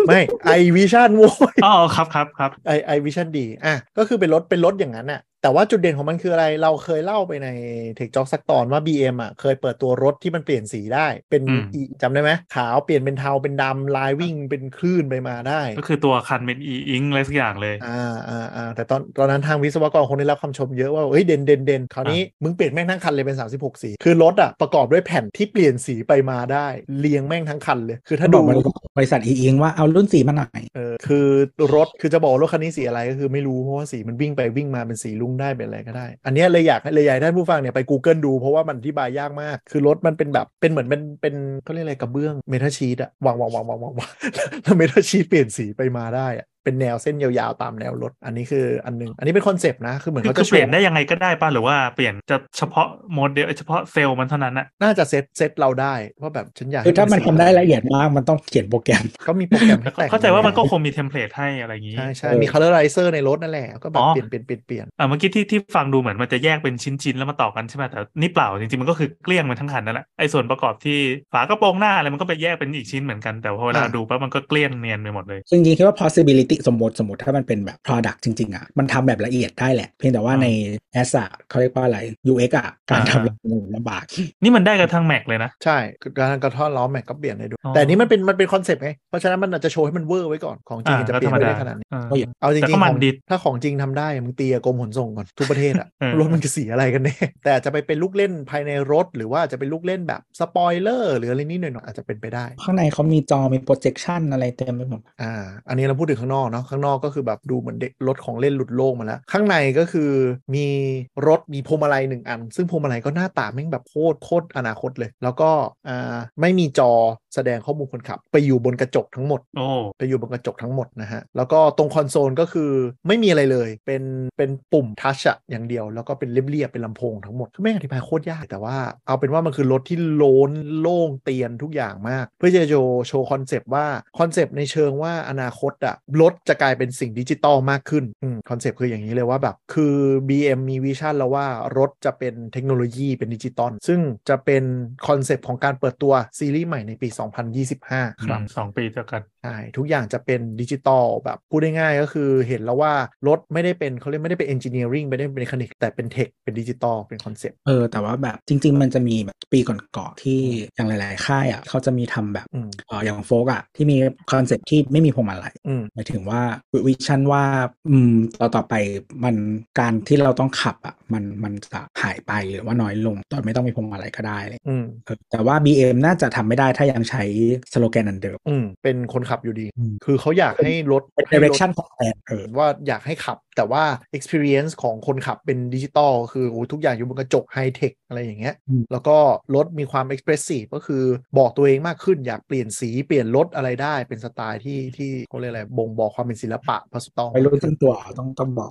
ไม่ i Vision โว้ยอ๋อครับครับครับไอ i Vision Dee อะก็คือเป็นรถเป็นรถอย่างนั้นน่ะ แต่ว่าจุดเด่นของมันคืออะไร เราเคยเล่าไปใน Techjock สักตอนว่า BM อะเคยเปิดตัวรถที่มันเปลี่ยนสีได้ เป็นอืมอีจำได้ไหมขาวเปลี่ยนเป็นเทาเป็นดำลายวิ่งเป็นคลื่นไปมาได้ ก็คือตัวคันเป็น E Ink อะไรสักอย่างเลย อ่าอ่าอ่าแต่ตอนตอนนั้นทางวิศวกรคงได้รับคำชมเยอะว่าเฮ้ยเด่นเด่นเด่นคราวนี้มึงเปลี่ยนแม่งทั้งคันเลยเป็น 36 สี คือรถอะประกอบด้วยแผ่นที่เปลี่ยนสีไปมาได้เรียงแม่งทั้งคันเลย คือถ้าบดูอกบริษัทบริษัทอีอิงว่าเอารุ่นสีมาหน่อยเออคือรถคือจะบอกว่ารถคันนี้สีอะไรก็คือไม่รู้เพราะว่าสีมันวิ่งไปวิ่งมาเป็นสีลุ้งได้เป็นอะไรก็ได้ อันนี้เลยอยากให้เลยอยากให้ท่านผู้ฟังเนี่ยไป Google ดูเพราะว่ามันอธิบายยากมาก คือรถมันเป็นแบบเป็นเหมือนเป็นเป็นเขาเรียกอะไรกระเบื้องเมทัลชีตอะวางวางวางวางวางวางแล้วเมทัลชีตเปลี่ยนสีไปมาได้อะ เป็นแนวเส้นยาวๆ ตามแนวรถ อันนี้คืออันหนึง อันนี้เป็นคอนเซปต์นะ คือเหมือนคือเขาคืจะอเปลี่ยนได้ยังไงก็ได้ป่ะ หรือว่าเปลี่ยนจะเฉพาะโมเดลเฉพาะเซลล์มันเท่านั้นอะน่าจะ set set เราได้ ว่าแบบฉันอยากคือถ้ามันสีทำได้ละเอียดมาก มันต้องเขียนโปรแกรม ก็มีโปรแกรมให้แต่งเข้าใจว่ามันก็คงมี template ให้อะไรอย่างงี้ ใช่ใช่เออมี colorizer ในรถนั่นแหละ ก็แบบอ๋อเปลี่ยนเปลี่ยนเปลี่ยนเปลี่ยนอ่าเมื่อกี้ที่ที่ฟังดูเหมือนมันจะแยกเป็นชิ้นๆแล้วมาต่อกันใช่ไหมแต่นี่เปล่าจริงๆมันก็คือเกลี้ยงมันทั้งคันนั่นแหละไอ้ส่วนประกอบที่ฝากระโปรงหน้าอะไรมันก็ไปแยกเป็นอีกชิ้นเหมือนกันแต่พอเวลาอ่าดูปั๊บมันก็เกลี้ยงเนียนไปหมดเลยซึ่งจริงๆคิดว่า possibility สมมติสมมติถ้ามันเป็นแบบ product จริง ๆ อะ มันทำแบบละเอียดได้แหละ เพียงแต่ว่าอ่าใน S อะเขาเรียกว่าอะไร UX อะ การอ่าทำมันลำบาก นี่มันได้กับทางแม็กเลยนะ ใช่คือการกระท่อนล้อแม็กก็เปลี่ยนได้ด้วยอ๋อแต่อันนี้มันเป็นมันเป็นคอนเซปต์ไง เพราะฉะนั้นมันอาจจะโชว์ให้มันเวอร์ไว้ก่อนของจริงอ่าจะก็เปลี่ยธรนรมไปดาได้ขนาดนี้อ่าก็อย่างเอาจแต่ริก็งๆมันของดีถ้าของจริงทำได้มึงตีกับกรมขนส่งก่อนทุกประเทศอะเออรถมันคือสีอะไรกันแน่แต่อาจจะไปเป็นลูกเล่นภายในรถ หรือว่าอาจจะเป็นลูกเล่นแบบสปอยเลอร์หรืออะไรนิดหน่อยๆอาจจะเป็นไปได้ ข้างในเขามีจอมี projection อะไรเต็มไปหมดอ่าอันนี้เราพูดถึงข้างนอกเนาะข้างนอกก็คือแบบดูเหมือนเด็กรถของเล่นหลุดโลกมาแล้ว ข้างในก็คือมีรถมีพวงมาลัยหนึ่งอัน ซึ่งพวงมาลัยก็หน้าตาแม่งแบบโคตรโคตรอนาคตเลย แล้วก็อ่าไม่มีจอแสดงข้อมูลคนขับ ไปอยู่บนกระจกทั้งหมดโอ้ไปอยู่บนกระจกทั้งหมดนะฮะแล้วก็ตรงคอนโซลก็คือไม่มีอะไรเลยเป็นเป็นปุ่ม touch อะอย่างเดียว แล้วก็เป็นเรียบๆเป็นลำโพงทั้งหมดคือไม่งอธิบายโคตรยากแต่ว่าเอาเป็นว่ามันคือรถที่โล้นโล่งเตียนทุกอย่างมาก เพื่อจะโชว์โชว์คอนเซปต์ว่าคอนเซปต์ในเชิงว่าอนาคตอะรถจะกลายเป็นสิ่งดิจิตอลมากขึ้นคอนเซปต์คืออย่างนี้เลยว่าแบบคือ BM มี vision แล้วว่ารถจะเป็นเทคโนโลยีเป็นดิจิตอลซึ่งจะเป็นคอนเซปต์ของการเปิดตัวซีรีส์ใหม่ในปี 2025 ครับอืมสองปีเจอกันใช่ทุกอย่างจะเป็นดิจิตอลแบบพูดง่ายๆก็คือเห็นแล้วว่ารถไม่ได้เป็นเขาเรียกไม่ได้เป็น engineering ไม่ได้เป็น mechanic แต่เป็น tech เป็นดิจิตอลเป็นคอนเซปต์เออแต่ว่าแบบจริง ๆ มันจะมีแบบปีก่อนๆที่อย่างหลาย ๆ ค่ายอะเขาจะมีทำแบบอืมเอออย่างโฟล์คอะที่มีคอนเซ็ปที่ไม่มีพวงมาลัยอืมหมายถึงว่า vision ว่า อืมต่อต่อไปมันการที่เราต้องขับอะมันมันจะหายไปหรือว่าน้อยลงตอนไม่ต้องมีพวงมาลัยก็ได้เลยอืมเออแต่ว่า BM น่าจะทำไม่ได้ถ้ายังใช้สโลแกนอันเดิมอืมเป็นคนขับอยู่ดีอืมคือเขาอยากให้รถเป็นให้รถ direction ของแบรนด์เออว่าอยากให้ขับ แต่ว่า experience ของคนขับเป็นดิจิตอลคือโอ้ทุกอย่างอยู่บนกระจกไฮเทคอะไรอย่างเงี้ยอืมแล้วก็รถมีความ expressive ก็คือบอกตัวเองมากขึ้นอยากเปลี่ยนสีเปลี่ยนรถอะไรได้เป็นสไตล์ที่ที่เขาเรียกอะไรบ่งบอกความเป็นศิลปะผสมต้องไม่รู้ซึ่งตัวต้องต้องบอก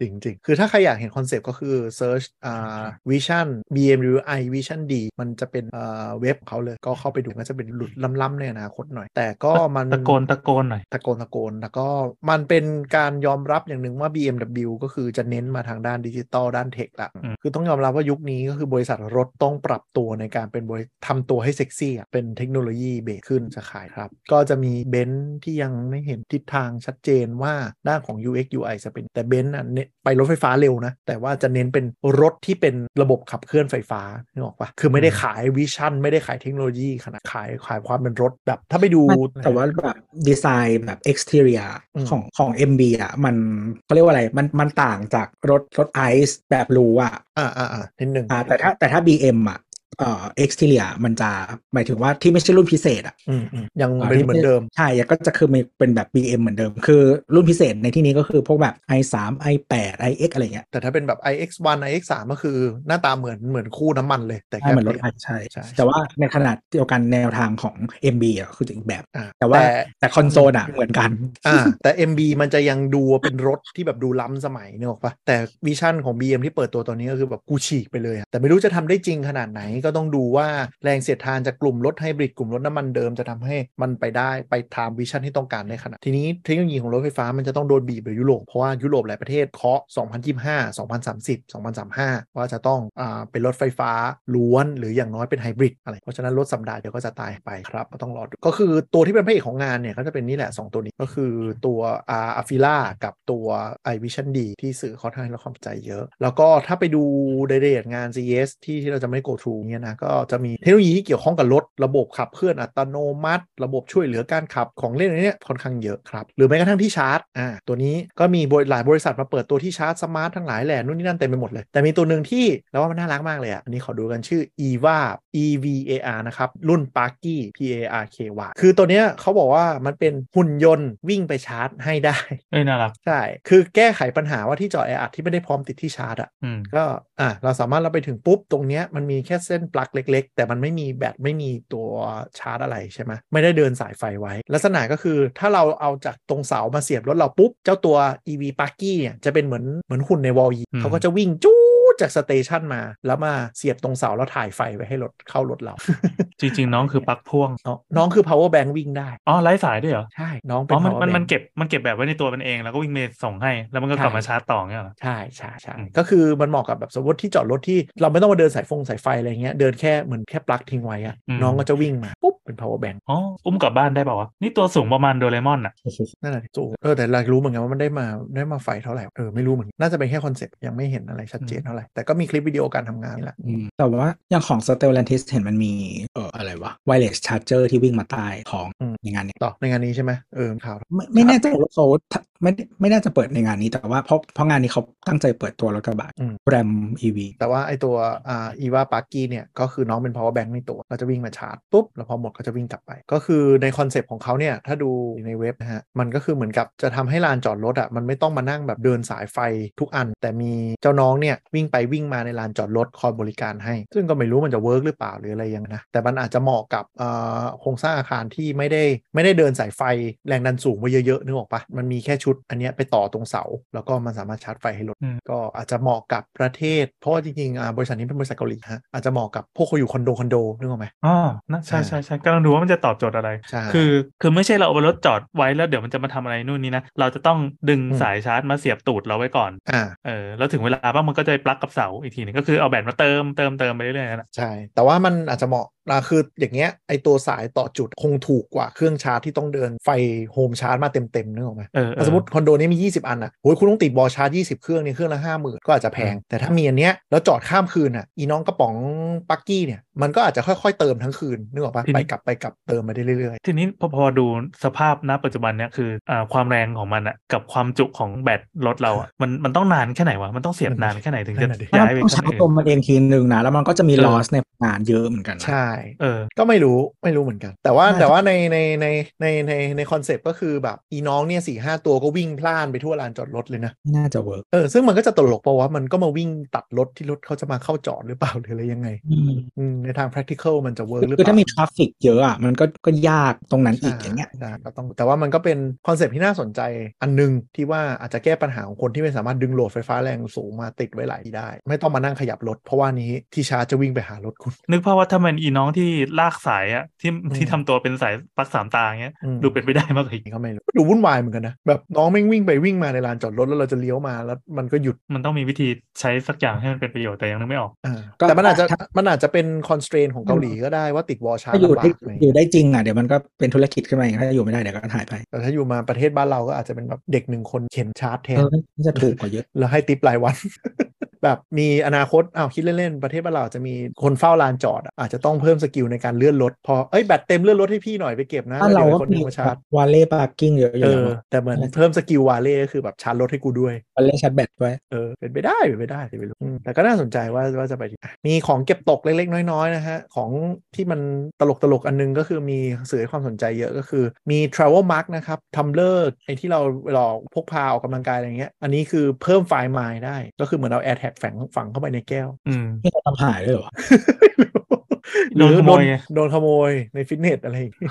จริง ๆ คือถ้าใครอยากเห็นคอนเซปต์ก็คือ search อ่า vision BMW i Vision Dee มันจะเป็นอ่าเว็บเขาเลยก็เข้าไปดูก็จะเป็นหลุดล้ำๆในอนาคตหน่อย แต่ก็มันตะโกนตะโกนหน่อยตะโกนตะโกนแล้วก็มันเป็นการยอมรับอย่างหนึ่งว่า BMW ก็คือจะเน้นมาทางด้านดิจิตอลด้าน tech ละอืมคือต้องยอมรับว่ายุคนี้ก็คือบริษัทรถต้องปรับตัวในการเป็นบริทำตัวให้เซ็กซี่อะเป็นเทคโนโลยี based ขึ้นจะขายครับ ก็จะมีเบนซ์ที่ยังไม่เห็นทิศทางชัดเจนว่าด้านของ UX UI จะเป็นแต่เบนซ์อะเน้นไปรถไฟฟ้าเร็วนะ แต่ว่าจะเน้นเป็นรถที่เป็นระบบขับเคลื่อนไฟฟ้านึกออกปะคือไม่ได้ขาย vision ไม่ได้ขายเทคโนโลยีขนาดขายขายความเป็นรถแบบ ถ้าไปดูไม่แต่ว่าแบบดีไซน์แบบ exterior อืมของของ MB อะมันเขาเรียกว่าอะไรมันมันต่างจากรถรถไอซ์แบบรู้อะอ่าอ่าอ่านิดนึงอ่าแต่ถ้าแต่ถ้า BM อะ เอ่อ exterior มันจะหมายถึงว่าที่ไม่ใช่รุ่นพิเศษอะอืมอืมยังอ่าเป็นที่เหมือนเดิม ใช่ก็จะคือมีเป็นแบบ BM เหมือนเดิม คือรุ่นพิเศษในที่นี้ก็คือพวกแบบ i3 i8 ix อะไรเงี้ยแต่ถ้าเป็นแบบ iX1 iX3 ก็คือหน้าตาเหมือนเหมือนคู่น้ำมันเลย แต่ใช่แค่เหมือนรถเปลี่ยนไอใช่ใช่ แต่ว่าในขนาดเดียวกันแนวทางของ MB อะคือจะอีกแบบอ่าแต่ว่าแต่แต่คอนโซลอะเหมือนกันอ่าแต่ MB มันจะยังดูเป็นรถที่แบบดูล้ำสมัยเนี่ยหรอกปะแต่วิชั่นของ BM ที่เปิดตัวตอนนี้ก็คือแบบกูฉีกไปเลยอะแต่ไม่รู้จะทำได้จริงขนาดไหนก็ต้องดูว่าแรงเสียดทานจากกลุ่มรถไฮบริดกลุ่มรถน้ำมันเดิมจะทำให้มันไปได้ไปตาม vision ที่ต้องการในขนาดทีนี้เทคโนโลยีของรถไฟฟ้ามันจะต้องโดนบีบโดยยุโรปเพราะว่ายุโรปหลายประเทศเคาะ 2025 2030 2035 ว่าจะต้องอ่าเป็นรถไฟฟ้าล้วนหรืออย่างน้อยเป็นไฮบริดอะไรเพราะฉะนั้นรถสันดาปเดี๋ยวก็จะตายไปครับก็ต้องรอดูก็คือตัวที่เป็นพระเอกของงานเนี่ยก็จะเป็นนี่แหละ 2 ตัวนี้ก็คือตัวอาอาฟิล่ากับตัว i Vision D ที่สื่อเขาทำให้เราความสนใจเยอะ แล้วก็ถ้าไปดูรายละเอียดงาน CES ที่ที่เราจะไม่ go through นี่ยนะก็จะมีเทคโนโลยีที่เกี่ยวข้องกับรถระบบขับเคลื่อนอัตโนมัติ ระบบช่วยเหลือการขับของเล่นอะไรเนี่ยค่อนข้างเยอะครับ หรือแม้กระทั่งที่ชาร์จอ่าตัวนี้ก็มีบริหลายบริษัทมาเปิดตัวที่ชาร์จสมาร์ททั้งหลายแหล่นู่นนี่นั่นเต็มไปหมดเลย แต่มีตัวหนึ่งที่เราว่ามันน่ารักมากเลยอะอันนี้ขอดูกันชื่อ EVA EVAR นะครับรุ่น Parky P A R K Y คือตัวเนี้ยเขาบอกว่ามันเป็นหุ่นยนต์วิ่งไปชาร์จให้ได้เอ้ยน่ารักใช่คือแก้ไขปัญหาว่าที่จอแออัดที่ไม่ได้พร้อมติดที่ชาร์จอะอืมก็อะเราสามารถเราไปถึงปุ๊บตรงเนี้ยมันมีแค่เส้นปลั๊กเล็ก ๆ แต่มันไม่มีแบตไม่มีตัวชาร์จอะไรใช่ไหมไม่ได้เดินสายไฟไว้ ลักษณะก็คือถ้าเราเอาจากตรงเสามาเสียบรถเราปุ๊บ เจ้าตัว EV p a r k y เนี่ยจะเป็นเหมือนเหมือนหุ่นในวอลยีอืมเขาก็จะวิ่งจู๊ด จากสเตชันมา แล้วมาเสียบตรงเสาแล้วถ่ายไฟไว้ให้รถเข้ารถเรา จริง ๆ น้องคือปลั๊กพ่วง น้องน้องคือ power bank วิ่งได้ อ๋อไร้สายด้วยเหรอ ใช่ น้องเป็อ๋นอมัน power มัน bank มันเก็บมันเก็บแบบไว้ในตัวมันเอง แล้วก็วิ่งมาส่งให้ แล้วมันก็ใช่กลับมาชาร์จต่อเงี้ยเหรอ ใช่ใช่ใช่อืมก็คือมันเหมาะกับแบบสมมติที่จอดรถที่เราไม่ต้องมาเดินสายฟงสายไฟอะไรเงี้ยเดินแค่เหมือนแค่ปลั๊กทิ้งไว้อะน้องก็จะวิ่งมาปุ๊บเป็น power bank อ๋ออุ้มกลับบ้านได้เปล่าวะนี่ตัวสูงประมาณโดเรมอนอะนั่นแหละสูงเออแต่เรารู้เหมือนกันว่ามันได้มาได้มาไฟเท่าไหร่เออไม่รู้เหมือนกันน่าจะเป็นแค่คอนเซ็ปต์ยังไม่เห็นอะไรชัดเจนเท่าไหร่แต่ก็มีคลิปวิดีโอการทำงานนี่แหละอืมแต่ว่าอย่างของ Stellantis เห็นมันมีเอออะไรวะ wireless charger ที่วิ่งมาใต้ของอืมในงานเนี้ยต่อในงานนี้ใช่ไหมเออข่าวไม่ไม่แน่ใจว่าเขาไม่ได้ไม่น่าจะเปิดในงานนี้แต่ว่าเพราะเพราะงานนี้เขาตั้งใจเปิดตัวรถกระบะอืมแรม EV แต่ว่าไอตัวอ่า EVAR Parky เนี่ย ก็คือน้องเป็น power bank ในตัวก็จะวิ่งมาชาร์จปุ๊บแล้วพอหมดก็จะวิ่งกลับไป ก็คือในคอนเซปต์ของเขาเนี่ยถ้าดูในเว็บนะฮะมันก็คือเหมือนกับจะทำให้ลานจอดรถอะมันไม่ต้องมานั่งแบบเดินสายไฟทุกอัน แต่มีเจ้าน้องเนี่ยวิ่งไปวิ่งมาในลานจอดรถคอยบริการให้ ซึ่งก็ไม่รู้มันจะ work หรือเปล่าหรืออะไรยังไงนะ แต่มันอาจจะเหมาะกับอ่าโครงสร้างอาคารที่ไม่ได้ไม่ได้เดินสายไฟแรงดันสูงไว้เยอะๆนึกออกปะมันมีแค่ชุดอันเนี้ยไปต่อตรงเสา แล้วก็มันสามารถชาร์จไฟให้รถอืมก็อาจจะเหมาะกับประเทศ เพราะว่าจริงๆอ่าบริษัทนี้เป็นบริษัทเกาหลีฮะอาจจะเหมาะกับพวกคนอยู่คอนโดคอนโดนึกออกไหมอ๋อนะใช่ใช่ใช่กำลังดูว่ามันจะตอบโจทย์อะไรใช่คือคือไม่ใช่เราเอารถจอดไว้แล้วเดี๋ยวมันจะมาทำอะไรนู่นนี่นะเราจะต้องดึงอืมสายชาร์จมาเสียบตูดเราไว้ก่อนอ่าเออแล้วถึงเวลาบ้างมันก็จะไปปลั๊กกับเสาอีกทีหนึงก็คือเอาแบตมาเติมเติมเติมไปเรื่อยๆน่ะใช่ แต่ว่ามันอาจจะเหมาะ นะคืออย่างเงี้ยไอตัวสายต่อจุดคงถูกกว่าเครื่องชาร์จที่ต้องเดินไฟโฮมชาร์จมาเต็มๆนึกออกไหมเออเอถ้าอสมมติคอนโดนี้มี 20 อันอะโอ้ยคุณต้องติดบอลชาร์จ 20 เครื่องเนี่ยเครื่องละห้าหมื่นก็อาจจะแพง แต่ถ้ามีอันเนี้ยแล้วจอดข้ามคืนอะอีน้องกระป๋องปักกี้เนี่ยมันก็อาจจะค่อยๆเติมทั้งคืนนึกออกปะไปกลับไปกลับเติมมาได้เรื่อยทีนี้พอพอดูสภาพณปัจจุบันเนี่ยคืออ่าความแรงของมันอะกับความจุของแบตรถเราอะมันมันต้องนานแค่ไหนวะมันต้องเสียบนานแค่ไหนถึงจะแล้วย้ามัยนไปต้องคัใช้นอื่นตัวมันเองทีนึงนะแล้วมันก็จะมีเออ loss ในงานเยอะเหมือนกันนะๆใช่เออ ก็ไม่รู้ไม่รู้เหมือนกัน แต่ว่าใช่แต่ว่าในในในในในใน concept ก็คือแบบอีน้องเนี่ยสี่ห้าตัวก็วิ่งพล่านไปทั่วลานจอดรถเลยนะไม่น่าจะ work เออซึ่งมันก็จะตลกเพราะว่ามันก็มาวิ่งตัดรถที่รถเขาจะมาเข้าจอดหรือเปล่าหรืออะไรยังไงอืมในทาง practical มันจะ work หรือเปคือถ้ามี traffic เยอะอะมันก็ก็ยากตรงนั้นอีกอย่างเงี้ยใช่ก็ต้องแต่ว่ามันก็เป็น concept ที่น่าสนใจอันหนึงที่ว่าอาจจะแก้ปัญหาของคนที่ไม่สามารถดึง load ไฟฟ้าแรงสูงมาติดไว้หลายที่ได้ ไม่ต้องมานั่งขยับรถเพราะว่านี้ที่ชาร์จจะวิ่งไปหารถคุณ นึกภาพว่าถ้ามันอีน้องที่ลากสายอะที่อืมที่ทำตัวเป็นสายปลั๊กสามตาอย่างเงี้ยอืมดูเป็นไปได้มากเลยนี่ก็ไม่รู้ดูวุ่นวายเหมือนกันนะแบบน้องแม่งวิ่งไปวิ่งมาในลานจอดรถแล้วเราจะเลี้ยวมาแล้วมันก็หยุดมันต้องมีวิธีใช้สักอย่างให้มันเป็นประโยชน์แต่ยังนึกไม่ออกอ่าก็แต่มันอาจจะถ้ามันอาจจะเป็น constraint ของเกาหลีก็ได้ว่าติดวอลชาร์ถ้าจอยู่ลำบาได้กไหมอยู่ได้จริงอะเดี๋ยวมันก็เป็นธุรกิจขึ้นมาเองถ้าอยู่ไม่ได้เดี๋ยวก็หายไปแต่ถ้าอยู่มาประเทศบ้านเราก็อาจจะเป็นแบบเด็กหนึ่งคนเข็นชาร์จแทเอนอน่าจะถูกกว่าเยอะแล้วให้ติปรายวัน แบบมีอนาคตอ้าวคิดเล่นๆ ประเทศบ้านเราอาจจะมีคนเฝ้าลานจอดอะอาจจะต้องเพิ่ม skill ในการเลื่อนรถพอเอ้ยแบตเต็มเลื่อนรถให้พี่หน่อยไปเก็บนะถ้าแล้วเราเดี๋ยวก็ให้คนหนึมีงมาชาร์จ valet parking เยอะอยู่แล้วเออแต่เหมือนเพิ่ม skill valet ก็คือแบบชาร์จรถให้กูด้วยวาเล่ชาร์จแบตไว้เออเป็นไปได้เป็นไปได้แต่ไม่รู้อืมแต่ก็น่าสนใจว่าว่าจะไปที่อะมีของเก็บตกเล็กๆ น้อยๆนะฮะของที่มันตลกตลกๆอันนึงก็คือมีสื่อให้ความสนใจเยอะก็คือมี travel mug นะครับ tumbler ไอที่เราเวลาพกพาออกกำลังกายอะไรเงี้ยอันนี้คือเพิ่มไฟล์ไมล์ได้ก็คือเหมือนเอา AirTag ฝังฝังเข้าไปในแก้วอืมนี่เขาทำหายเลยเหรอ ไม่รู้โดนขโมยไงโดนขโมยในฟิตเนสอะไรอย่างงี้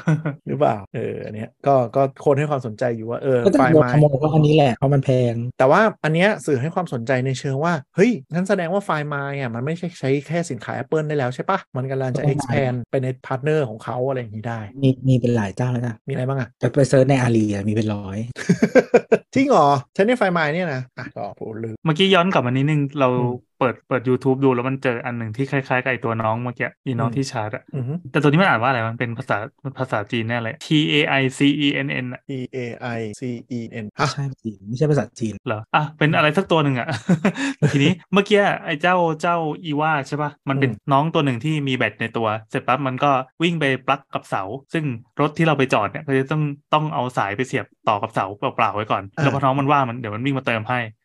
หรือเปล่าเอออันเนี้ยก็ก็คนให้ความสนใจอยู่ว่าเออก็จะ Find My โดนขโมยเพราะอันนี้แหละเพราะมันแพง แต่ว่าอันเนี้ยสื่อให้ความสนใจในเชิงว่า เฮ้ยงั้นแสดงว่า Find My อะมันไม่ใช่ใช้แค่สินค้า Apple ได้แล้วใช่ปะมันกำลังจะใช่ expand ไปใน partner ของเขาอะไรอย่างนี้ได้ มีมีเป็นหลายเจ้าแล้วนะมีอะไรบ้างอะแต่ไปเซิร์ชในอาลีมีเป็นร้อยจริงเหรอใช้ในไฟล์ไม้เนี่ยนะอะก็พูดลืมเมื่อกี้ย้อนกลับมานิดนึงเราอืม เปิดเปิด YouTube ดูแล้วมันเจออันหนึ่งที่คล้ายๆกับไอตัวน้องเมื่อกี้อีน้องอืมที่ชาร์จอะอือฮึแต่ตัวนี้มันอ่านว่าอะไรมันเป็นภาษาภาษาจีนแน่เลย T A I C E N N อะ T A I C E N ฮะใช่จีนไม่ใช่ภาษาจีนเหรออะเป็นอะไรสักตัวหนึ่งอะทีนี้เมื่อกี้ไอ้เจ้าเจ้าอีว่าใช่ปะมันเป็นอืมน้องตัวหนึ่งที่มีแบตในตัว เสร็จปั๊บมันก็วิ่งไปปลั๊กกับเสา ซึ่งรถที่เราไปจอดเนี่ยก็จะต้องต้องเอาสายไปเสียบต่อกับเสาเปล่าๆไว้ก่อน แล้วพอน้องมันว่างมันเดี๋ยวมันวิ่งมาเติมให้อ่า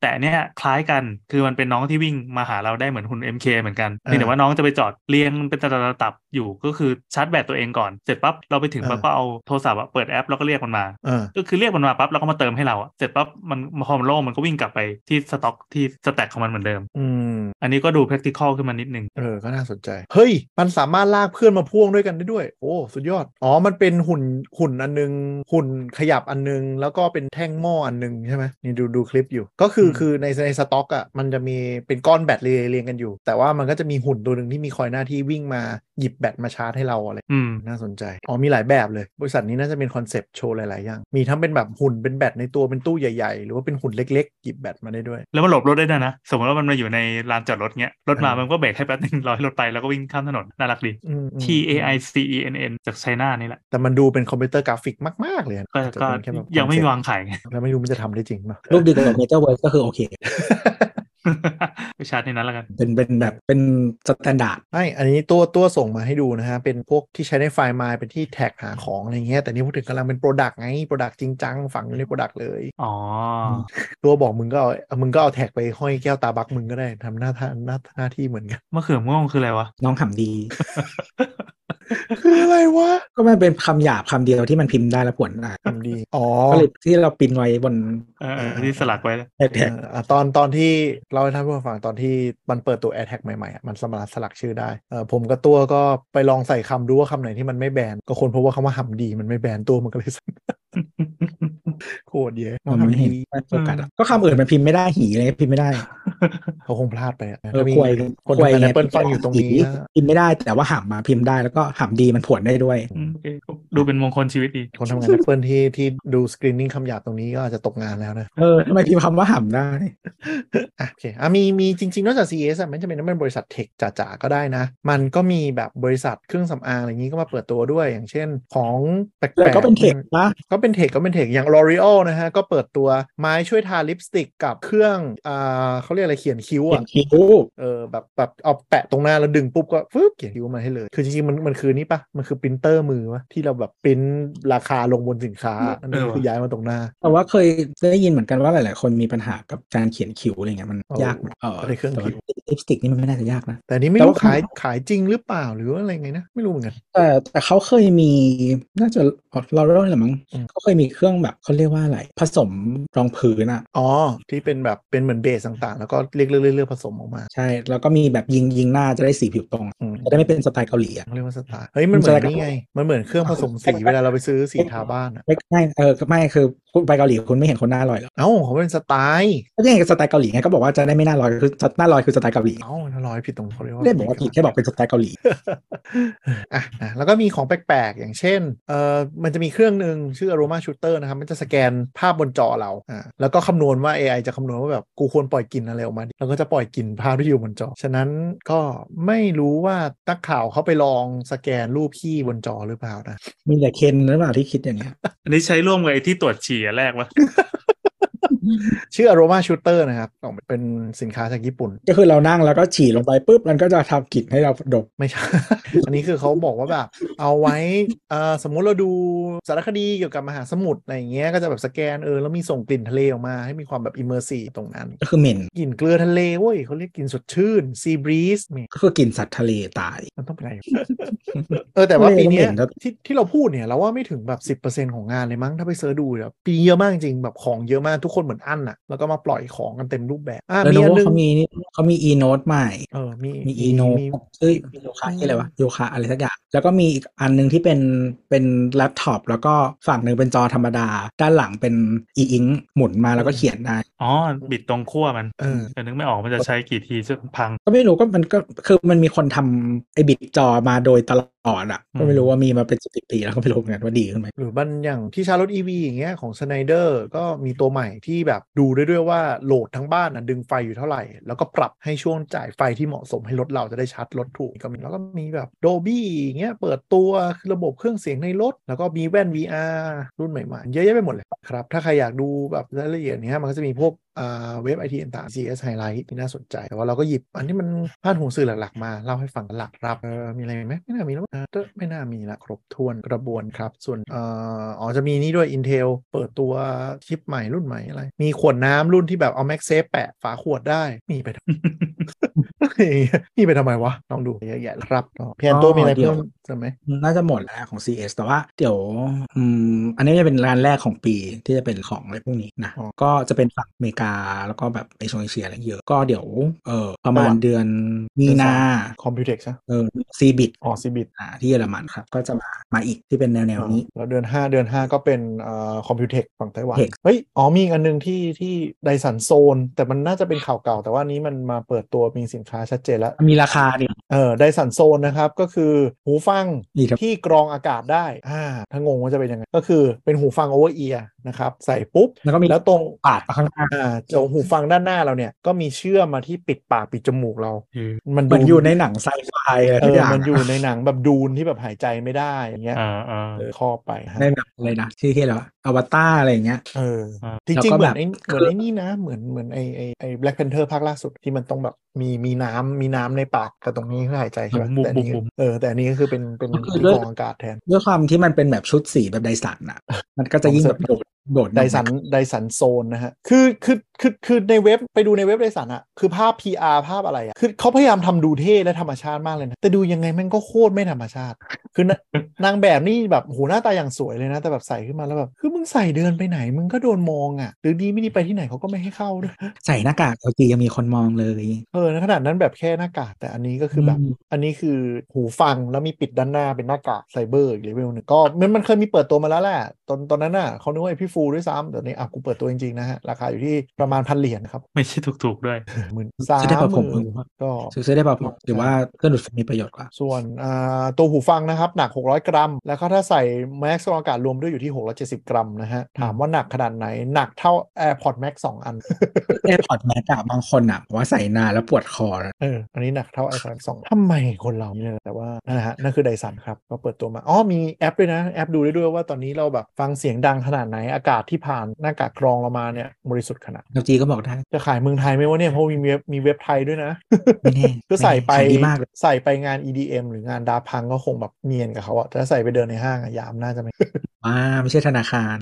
แต่อันเนี้ยคล้ายกันคือมันเป็นน้องที่วิ่งมาหาเราได้เหมือนหุ่น MK เหมือนกันอ่าเพียงแต่ว่าน้องจะไปจอดเรียงเป็นตะตับๆอยู่ก็คือชาร์จแบตตัวเองก่อนเสร็จปั๊บเราไปถึงปั๊บอ่าก็เอาโทรศัพท์อะเปิดแอปแล้วก็เรียกมันมาอ่าก็คือเรียกมันมาปั๊บแล้วก็มาเติมให้เราอะเสร็จปั๊บมันพอมันโล่งมันก็วิ่งกลับไปที่สต็อกที่สแต็กของมันเหมือนเดิมอืมอันนี้ก็ดู practical ขึ้นมานิดนึงเออก็น่าสนใจเฮ้ยมันสามารถลากเพื่อนมาพ่วงด้วยกันได้ด้วย โอ้สุดยอดอ๋อมันเป็นหุ่นหุ่นอันนึงหุ่นขยับอันนึงแล้วก็เป็นแท่งหม้ออันนึงใช่ไหมนี่ดูดูคลิปอยู่ก็คืออืมคือในในสต็อกอะมันจะมีเป็นก้อนแบตเรียงเรียงกันอยู่ แต่ว่ามันก็จะมีหุ่นตัวหนึ่งที่มีคอยหน้าที่วิ่งมา หยิบแบตมาชาร์จให้เราอะไรอืมน่าสนใจ อ๋อมีหลายแบบเลย บริษัทนี้น่าจะเป็นคอนเซปต์โชว์หลายๆอย่าง มีทั้งเป็นแบบหุ่นเป็นแบตในตัวเป็นตู้ใหญ่ๆ หรือว่าเป็นหุ่นเล็กๆ หยิบแบตมาได้ด้วย แล้วมันหลบรถได้ด้วยนะ สมมติว่ามันมาอยู่ในลานจอดรถเงี้ยรถมาเออมันก็เบรกให้แป๊บนึงรอให้รถไปแล้วก็วิ่งข้ามถนนน่ารักดีอืมอืม T A I C E N N จากไชน่านี่แหละแต่มันดูเป็นคอมพิวเตอร์กราฟิกมากๆเลยนะก็จะก็เป็นแค่แบบยังไม่มี concept วางขายไงแล้วไม่รู้มันจะทำได้จริงป่ะรูปดีกว่าเมเจอร์เวิร์ก็คือโอเค ไปชาร์จในนั้นแล้วกัน เป็นเป็นแบบเป็นสแตนดาร์ดไม่อันนี้ตัวตัวส่งมาให้ดูนะฮะ เป็นพวกที่ใช้ในไฟล์มาเป็นที่แท็กหาของอะไรเงี้ย แต่นี่พูดถึงกำลังเป็นโปรดักต์ไงโปรดักต์จริงจังฝังอยู่ในโปรดักต์เลย อ๋อ ตัวบอกมึงก็เอาเอามึงก็เอาแท็กไปห้อยแก้วตาบักมึงก็ได้ทำหน้าท่าหน้าหน้าที่เหมือนกันมะเขือม่วงคืออะไรวะ น้องหำดี คืออะไรวะ ก็มันเป็นคำหยาบคำเดียวที่มันพิมพ์ได้แล้วผลได้ทำดีอ๋อก็เลยที่เราปริ้นไว้บนเออเออที่สลักไว้แล้วแท็กเอออะตอนตอนที่เราให้ท่านผู้ฟังตอนที่มันเปิดตัว AirTag ใหม่ๆอะมันสามารถสลักชื่อได้เออผมกับตัวก็ไปลองใส่คำดูว่าคำไหนที่มันไม่แบนก็คนพบว่าคำว่าหำดีมันไม่แบนตัวมันก็เลยสั่น โคตรเยอะมันไม่เห็นไม่โฟกัสอะก็คำอื่นมันพิมพ์ไม่ได้หีอะไรพิมพ์ไม่ได้ เขาคงพลาดไปอะเออถ้ามีควยคนควยทำงานไง Apple ฟังอยู่ตรงนี้หีนะพิมพ์ไม่ได้แต่ว่าหำมาพิมพ์ได้แล้วก็หำดีมันผวนได้ด้วยอืมโอเคดูเป็นมงคลชีวิตดี คนทำงาน Apple ที่ที่ดูสกรีนนิ่งคำหยาบตรงนี้ก็อาจจะตกงานแล้วนะเออทำไมพิมพ์คำว่าหำได้อะ โอเคอะมีมีจริง ๆ นอกจาก CES อะไม่จำเป็นต้องเป็นบริษัทเทคจ๋าๆก็ได้นะ มันก็มีแบบบริษัทเครื่องสำอางอะไรอย่างนี้ก็มาเปิดตัวด้วยอย่างเช่นของแปลกๆแล้วก็เป็น tech นะก็เป็น tech ก็เป็น tech อย่าง L'Oreal นะฮะ ก็เปิดตัวไม้ช่วยทาลิปสติกกับเครื่องอ่าเขาเรียกอะไรเขียนคิ้วเขียนคิ้วอะเออแบบแบบเอาแปะตรงหน้าแล้วดึงปุ๊บก็ฟึบเขียนคิ้วมาให้เลย คือจริงๆมันมันคือนี่ปะมันคือปรินเตอร์มือวะที่เราแบบปริ้นราคาลงบนสินค้าอันนี้เออว่ะคือย้ายมาตรงหน้าแต่ว่าเคยได้ยินเหมือนกันว่าหลาย ๆ คนมีปัญหากับการเขียนคิ้วอะไรเงี้ยมันโอ้ยากเออในเครื่องแต่ว่าคิ้วลิปสติกนี่มันไม่น่าจะยากนะแต่อันนี้ไม่แต่รู้ว่าขายขายจริงหรือเปล่าหรือว่าอะไรไงนะไม่รู้เหมือนกันแต่แต่เขาเคยมีน่าจะลอเรลแหละมั้งอืมเขาเคยมีเครื่องแบบเขาเรียกว่าอะไรผสมรองพื้นอะอ๋อที่เป็นแบบเป็นเหมือนเบสต่างๆ แล้วก็เรียกเลือกเลือกผสมออกมา ใช่ แล้วก็มีแบบยิงยิงหน้าจะได้สีผิวตรงอืมจะได้ไม่เป็นสไตล์เกาหลีอะเขาเรียกว่าสไตล์เฮ้ยมันเหมือนนี่ไง มันเหมือนเครื่องผสมสีเวลาเราไปซื้อสีทาบ้านอะไม่ไม่เออไม่คือคุณไปเกาหลีคุณไม่เห็นคนหน้าลอยหรอกเอ้าเขาเป็นสไตล์ก็ยังไงกับสไตล์เกาหลีไงก็บอกว่าจะได้ไม่หน้าลอยคือหน้าลอยคือสไตล์เกาหลีเอ้าถ้าร้อยผิดตรงเขาเรียกว่าไม่ได้บอกว่าผิดแค่บอกเป็นสไตล์เกาหลีอะนะแล้วก็มีของแปลกๆ อย่างเช่นเอ่อมันจะมีเครื่องหนึ่งชื่อ Aroma Shooter นะครับมันจะสแกนภาพบนจอเราอ่าแล้วก็คำนวณว่า AI จะคำนวณว่าแบบกูควรปล่อยกลิ่นอะไรออกมาดีแล้วก็จะปล่อยกลิ่นภาพที่อยู่บนจอ ฉะนั้นก็ไม่รู้ว่านักข่าวเขาไปลองสแกนรูปขี้บนจอหรือเปล่านะมีแต่เคนหรือเปล่าที่คิดอย่างเงี้ยอันนี้ใช้ร่วมกับไอ้ที่ตรวจฉี่อันแรกวะ ชื่อ Aroma Shooter นะครับออกมาเป็นสินค้าจากญี่ปุ่น ก็คือเรานั่งแล้วก็ฉี่ลงไปปุ๊บ มันก็จะทำกลิ่นให้เราดมไม่ใช่ อันนี้คือเขาบอกว่าแบบ เอาไว้เอ่อสมมุติเราดูสารคดีเกี่ยวกับมหาสมุทรอะไรอย่างเงี้ยก็จะแบบสแกนเออแล้วมีส่งกลิ่นทะเลออกมาให้มีความแบบ immersive ตรงนั้น ก็คือเหม็นกลิ่นเกลือทะเลเว้ยเขาเรียกกลิ่นสดชื่น sea breeze ก็คือกลิ่นสัตว์ทะเลตายมันต้องเป็นอะไรเออแต่ว่า CES ปีเนี้ยต้องเห็นครับที่ที่เราพูดเนี่ยเราว่าไม่ถึงแบบ10%ของงานเลยมั้งถ้าไป search ดูแบบปีเยอะมากจริงแบบของเยอะมากทุกคนเหมือนอั้นอะแล้วก็มาปล่อยของกันเต็มรูปแบบอ่าแล้วมีรู้ว่าอันนึงเขามีนี่เขามี e note ใหม่เออมีมี e note มีชื่อโยคะที่อะไรวะโยคะอะไรสักอย่างแล้วก็มีอีกอันหนึงที่เป็นเป็นแล็ปท็อปแล้วก็ฝั่งหนึ่งเป็นจอธรรมดา ด้านหลังเป็น e ink หมุนมาแล้วก็เขียนได้อ๋อบิดตรงขั้วมันเออแต่นึกไม่ออกมันจะใช้กี่ทีจนพัง ก็ไม่รู้ก็มันก็คือมันมีคนทำไอ้บิดจอมาโดยตลอดอะอืมก็ไม่รู้ว่ามีมาเป็นสิบปีแล้วก็ไม่รู้เหมือนกันว่าดีขึ้นไหมหรือมันอย่างที่ชาร์ลอตอีวีอย่างเงี้ยของสไนเดอร์ก็มีตัวใหม่ที่แบบดูได้ด้วยว่าโหลดทั้งบ้านอะดึงไฟอยู่เท่าไหร่ แล้วก็ปรับให้ช่วงจ่ายไฟที่เหมาะสมให้รถเราจะได้ชาร์จรถถูกก็มีแล้วก็มีแบบโดบี้อย่างเงี้ยเปิดตัวระบบเครื่องเสียงในรถ แล้วก็มีแว่น VR รุ่นใหม่ๆ เยอะแยะไปหมดเลยครับถ้าใครอยากดูแบบรายละเอียดเนี้ยมันก็จะมีพวกอ่าเว็บไอทีต่างๆ CS Highlight ที่น่าสนใจ แต่ว่าเราก็หยิบอันที่มันพาดหัวสื่อหลักๆ มาเล่าให้ฟังหลักรับมีอะไรไหมไม่น่ามีแล้วไม่น่ามีละครบถ้วนกระบวนครับ ส่วนอ่ออ๋อจะมีนี่ด้วย Intel เปิดตัวชิปใหม่รุ่นใหม่อะไร มีขวดน้ำรุ่นที่แบบเอา MagSafe แปะฝาขวดได้ มีไปทำมีไปทำไมวะ ลองดูเยอะแยะครับก็พี่แอนโตมีอะไรเพิ่มเติมไหมน่าจะหมดแล้วของ CES แต่ว่าเดี๋ยวอันนี้จะเป็นงานแรกของปีที่จะเป็นของอะไรพวกนี้นะก็จะเป็นฝั่งอเมริกา แล้วก็แบบเอเชียเอเชียอะไรเยอะก็เดี๋ยวเออประมาณระหว่างเดือนมีนา Computex นะเออ CeBIT อ๋อ CeBIT อ่าที่เยอรมันครับ ก็จะมามาอีกที่เป็นแนวแนวๆนี้ แล้วเดือน 5 เดือน 5 ก็เป็นเอ่อ Computex ฝั่งไต้หวัน Tech เฮ้ยอ๋อมีอีกอันหนึ่งที่ที่ Dyson Zone แต่มันน่าจะเป็นข่าวเก่า แต่ว่านี้มันมาเปิดตัวมีสินค้าชัดเจนแล้ว มีราคาเนี่ยเออ Dyson Zone นะครับก็คือหูฟังนี่ครับที่กรองอากาศได้อ่าถ้างงว่าจะเป็นยังไงก็คือเป็นหูฟังโอเวอร์เอียร์นะครับใส่ปุ๊บแล้วก็มีแล้วตรงปาดมาข้างหน้าอ่าเจ้าหูฟังด้านหน้าเราเนี่ยก็มีเชื่อมมาที่ปิดปากปิดจมูกเรา มันเหมือนอยู่ในหนังไซไฟอะไรเอทุกออย่างมันอยู่ในหนังแบบดูนที่แบบหายใจไม่ได้อย่างเงี้ยอ่าอ่าเออครอบไปฮะในแบบอะไรนะที่ที่แล้วอวตารอะไรอย่างเงี้ยเอออ่าจริงแล้วๆก็เหมืแบอนบไอ้เหมือนไอ้นี่นะ เหมือนเหมือนไอ้ไอ้ไอ้ Black Panther ภาคล่าสุดที่มันต้องแบบมีมีน้ำมีน้ำในปากกับตรงนี้เพื่อหายใจใช่ไหมบุ๋มแต่อันนี้บุ๋มเออแต่อันนี้ก็คือเป็นเป็นก็คือที่ด้วยกรองอากาศแทนด้วยความที่มันเป็นแบบชุดสีแบบไดสันอะมันก็จะยิ่งแบบโดด โดดไดสันไดสันโซนนะฮะ คือคือคือคือในเว็บไปดูในเว็บไดสันอะคือภาพ PR ภาพอะไรอะคือเขาพยายามทำดูเท่และธรรมชาติมากเลยนะ แต่ดูยังไงมันก็โคตรไม่ธรรมชาติ คือนนางแบบนี่แบบโหหน้าตาอย่างสวยเลยนะ แต่แบบใส่ขึ้นมาแล้วแบบ คือมึงใส่เดินไปไหน มึงก็โดนมองอะหรือดีไม่ดีไปที่ไหนเขาก็ไม่ให้เข้าด้วย ใส่หน้ากาก LG ยังมีคนมองเลยเออในขนาดนั้นแบบแค่หน้ากาก แต่อันนี้ก็คือแบบอืมอันนี้คือหูฟังแล้วมีปิดด้านหน้าเป็นหน้ากากไซเบอร์อีกเลเวลหนึ่งก็มันมันเคยมีเปิดตัวมาแล้วแหละตอนตอนนั้นน่ะเขานึกว่าไอพี่ฟูด้วยซ้ำแต่นี้อะกูเปิดตัวจริงๆนะฮะ ราคาอยู่ที่ประมาณพันเหรียญครับ ไม่ใช่ถูกๆด้วยหมื่นสามซื้อได้เปล่าหผมมื่นก็ซื้อได้เปล่าผมหรือว่าเครื่องดูดฝุ่นมีประโยชน์กว่า ส่วนอ่าตัวหูฟังนะครับ หนัก 600 กรัม แล้วก็ถ้าใส่แม็กซ์อากาศรวมด้วยอยู่ที่ 670 กรัมนะฮะ ถามว่าหนักขนาดไหนหนักเท่า AirPods Max 2 อัน AirPods Max อะบางคนอะบอกว่าใส่นานแล้วปวดคอนะเอออันนี้หนักเท่า iPhone 2ทำไมคนเราเนี่ยแต่ว่านั่นแหละฮะนั่นคือไดสันครับก็เปิดตัวมาอ๋อมีแอปด้วยนะแอปดูได้ด้วยว่าตอนนี้เราแบบฟังเสียงดังขนาดไหนอากาศที่ผ่านหน้ากากกรองเรามาเนี่ยบริสุทธิ์ขนาด LG ก็บอกได้จะขายเมืองไทยไหมวะเนี่ยเพราะมีเว็บมีเว็บไทยด้วยนะไม่แน่ก็ใส่ไปขายดีมากเลยใส่ไปงาน EDM หรืองานดาพังก็คงแบบเนียนกับเขาอะแต่ถ้าใส่ไปเดินในห้างอะยามน่าจะไม่ว่าไม่ใช่ธนาคาร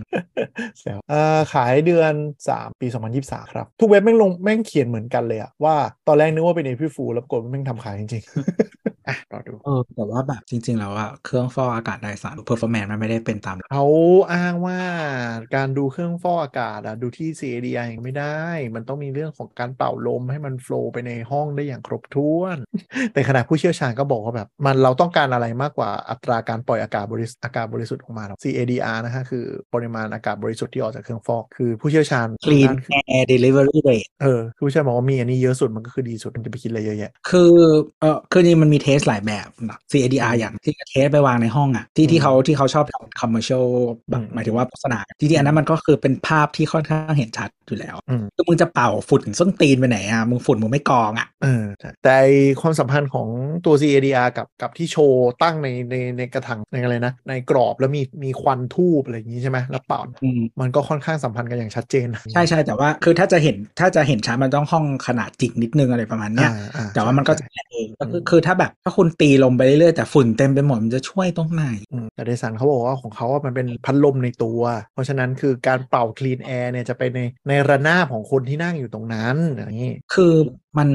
แซวเอ่อขายเดือน 3 ปี 2023 ครับ ทุกเว็บแม่งลงแม่งเขียนเหมือนกันเลยอะว่าตอนแรกนึกว่าเป็น April Fool แล้วปรากฏว่าแม่งทำขายจริงๆ อะรอดูเออแต่ว่าแบบจริง ๆ แล้วอะเครื่องฟอกอากาศไดสัน performance มันไม่ได้เป็นตามเขาอ้างว่าการดูเครื่องฟอกอากาศอะดูที่ CADI ยังไม่ได้ มันต้องมีเรื่องของการเป่าลมให้มันโฟลว์ไปในห้องได้อย่างครบถ้วน แต่ขณะผู้เชี่ยวชาญก็บอกว่าแบบมันเราต้องการอะไรมากกว่าอัตราการปล่อยอากาศบริสุทธิ์อากาศบริสุทธิ์ออกมาหรอก CADR นะฮะคือปริมาณอากาศบริสุทธิ์ที่ออกจากเครื่องฟอก คือผู้เชี่ยวชาญ clean ด้าน air delivery rate เออคือผู้เชี่ยวชาญบอกว่ามีอันนี้เยอะสุดมันก็คือดีสุดมันจะไปคิดอะไรเยอะแยะคือเออคือนี่มันมีเทสหลายแบบนะ CADR อย่างที่เทสไปวางในห้องอะที่ที่เขาที่เขาชอบทำ commercial แบบอืมหมายถึงว่าโฆษณาจริงๆอันนั้นมันก็คือเป็นภาพที่ค่อนข้างเห็นชัดอยู่แล้วอืมคือมึงจะเป่าฝุ่นส้นตีนไปไหนอะมึงฝุ่นมึงไม่กองอะเออใช่แต่ไอ้ความสัมพันธ์ของตัว CADR กับกับที่โชว์ตั้งในในในกระถางในอะไรนะ ในกรอบแล้วมีมีควันทูบอะไรอย่างนี้ใช่ไหมแล้วเป่าอืมมันก็ค่อนข้างสัมพันธ์กันอย่างชัดเจน ใช่ใช่แต่ว่าคือถ้าจะเห็นถ้าจะเห็นชัดมันต้องห้องขนาดจิกนิดนึงอะไรประมาณเนี้ยอ่าอ่แต่ว่ามันก็จะใช่แรงเองก็คือคือถ้าแบบถ้าคุณตีลมไปเรื่อยๆแต่ฝุ่นเต็มไปหมดมันจะช่วยตรงไหนอืมแต่เดสันเขาบอกว่าของเขาอะมันเป็นพัดลมในตัว เพราะฉะนั้นคือการเป่าคลีนแอร์เนี่ยจะไปในในระนาบของคนที่นั่งอยู่ตรงนั้นอย่างนี้คือ มัน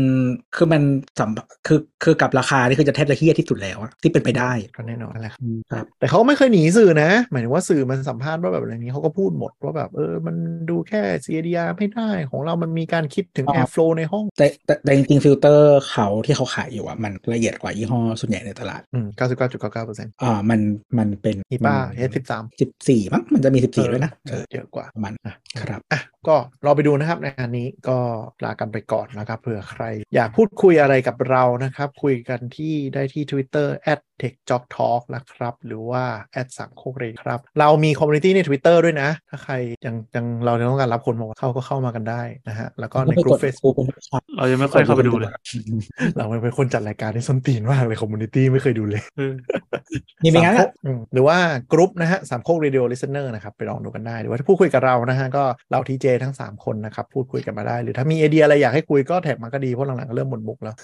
คือมันสัมคือคือกับราคานี่คือจะแทบจะเฮี้ยที่สุดแล้วอะที่เป็นไปได้ก็แน่นอนนั่นแหละครับอืมครับแต่เขาก็ไม่เคยหนีสื่อนะ หมายถึงว่าสื่อมันสัมภาษณ์ว่าแบบอะไรนี้เขาก็พูดหมดว่าแบบเออมันดูแค่ CADR ไม่ได้ของเรามันมีการคิดถึงอ๋อ Airflow ในห้องแต่แต่แต่จริงๆฟิลเตอร์เขาที่เขาขายอยู่อะมันละเอียดกว่ายี่ห้อส่วนใหญ่ในตลาดอืม99.99%อ่ามันมันเป็น HEPA H13 สิบสี่มั้งมันจะมีสิบสี่ด้วยนะเออเยอะกว่าประมาณอะครับอะก็รอไปดูนะครับในอันนี้ก็ลากันไปก่อนนะครับเผื่อใคร อยากพูดคุยอะไรกับเรานะครับ คุยกันที่ได้ที่ Twitter @techjobtalk นะครับ หรือว่าสามโคกเรครับ เรามี community ใน Twitter ด้วยนะ ถ้าใครยังยังเราต้องการรับคนมาเข้าก็เข้ามากันได้นะฮะ แล้วก็ในกลุ่ม Facebook เรายังไม่ค่อยเข้าไปดูเลย เราเป็นคนจัดรายการที่ส้นตีนมากเลย community ไม่เคยดูเลยเออมีไหมงั้นสาอะโคกอะอืมหรือว่ากรุ๊ปนะฮะสามโคก Radio Listener นะครับ ไปลองดูกันได้ หรือว่าถ้าพูดคุยกับเรานะฮะก็เรา TJ ทั้ง 3 คนนะครับ พูดคุยกันมาได้ หรือถ้ามีไอเดียอะไรอยากให้คุยก็ tag มาก็ดีเพราะหลังๆก็เริ่มหมดมุกแล้ว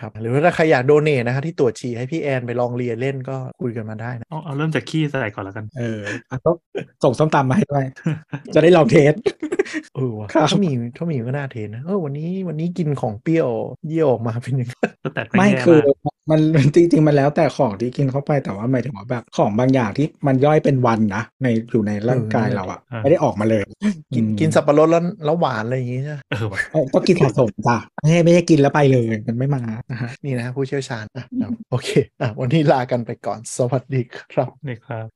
ครับหรือว่าถ้าใครอยากโดเนทนะฮะที่ตรวจฉี่ให้พี่แอนไปลองเรียนเล่นก็คุยกันมาได้นะเอาเอาเริ่มจากขี้ใส่ก่อนแล้วกัน เอออะก็ส่งส้มตำมาให้ด้วย จะได้ลองเทสเออว่ะครับถ้ามีถ้ามีก็น่าเทนนะเออวันนี้วันนี้กินของเปรี้ยวเยี่ยวออกมาเป็นยังไงก็แต่ไม่แย่คือ มันจริงๆ มันแล้วแต่ของที่กินเข้าไปแต่ว่าหมายถึงว่าแบบของบางอย่างที่มันย่อยเป็นวันนะในอยู่ในร่างกายเราอะไม่ได้ออกมาเลย กินกินสับปะรดแล้วแล้วหวานอะไรอย่างงี้ใช่เออก็กินสะสมจ้ะไม่ไม่ใช่กินแล้วไปเลยมันไม่มานะนี่นะผู้เชี่ยวชาญนะโอเควันนี้ลากันไปก่อนสวัสดีครับนี่ครับ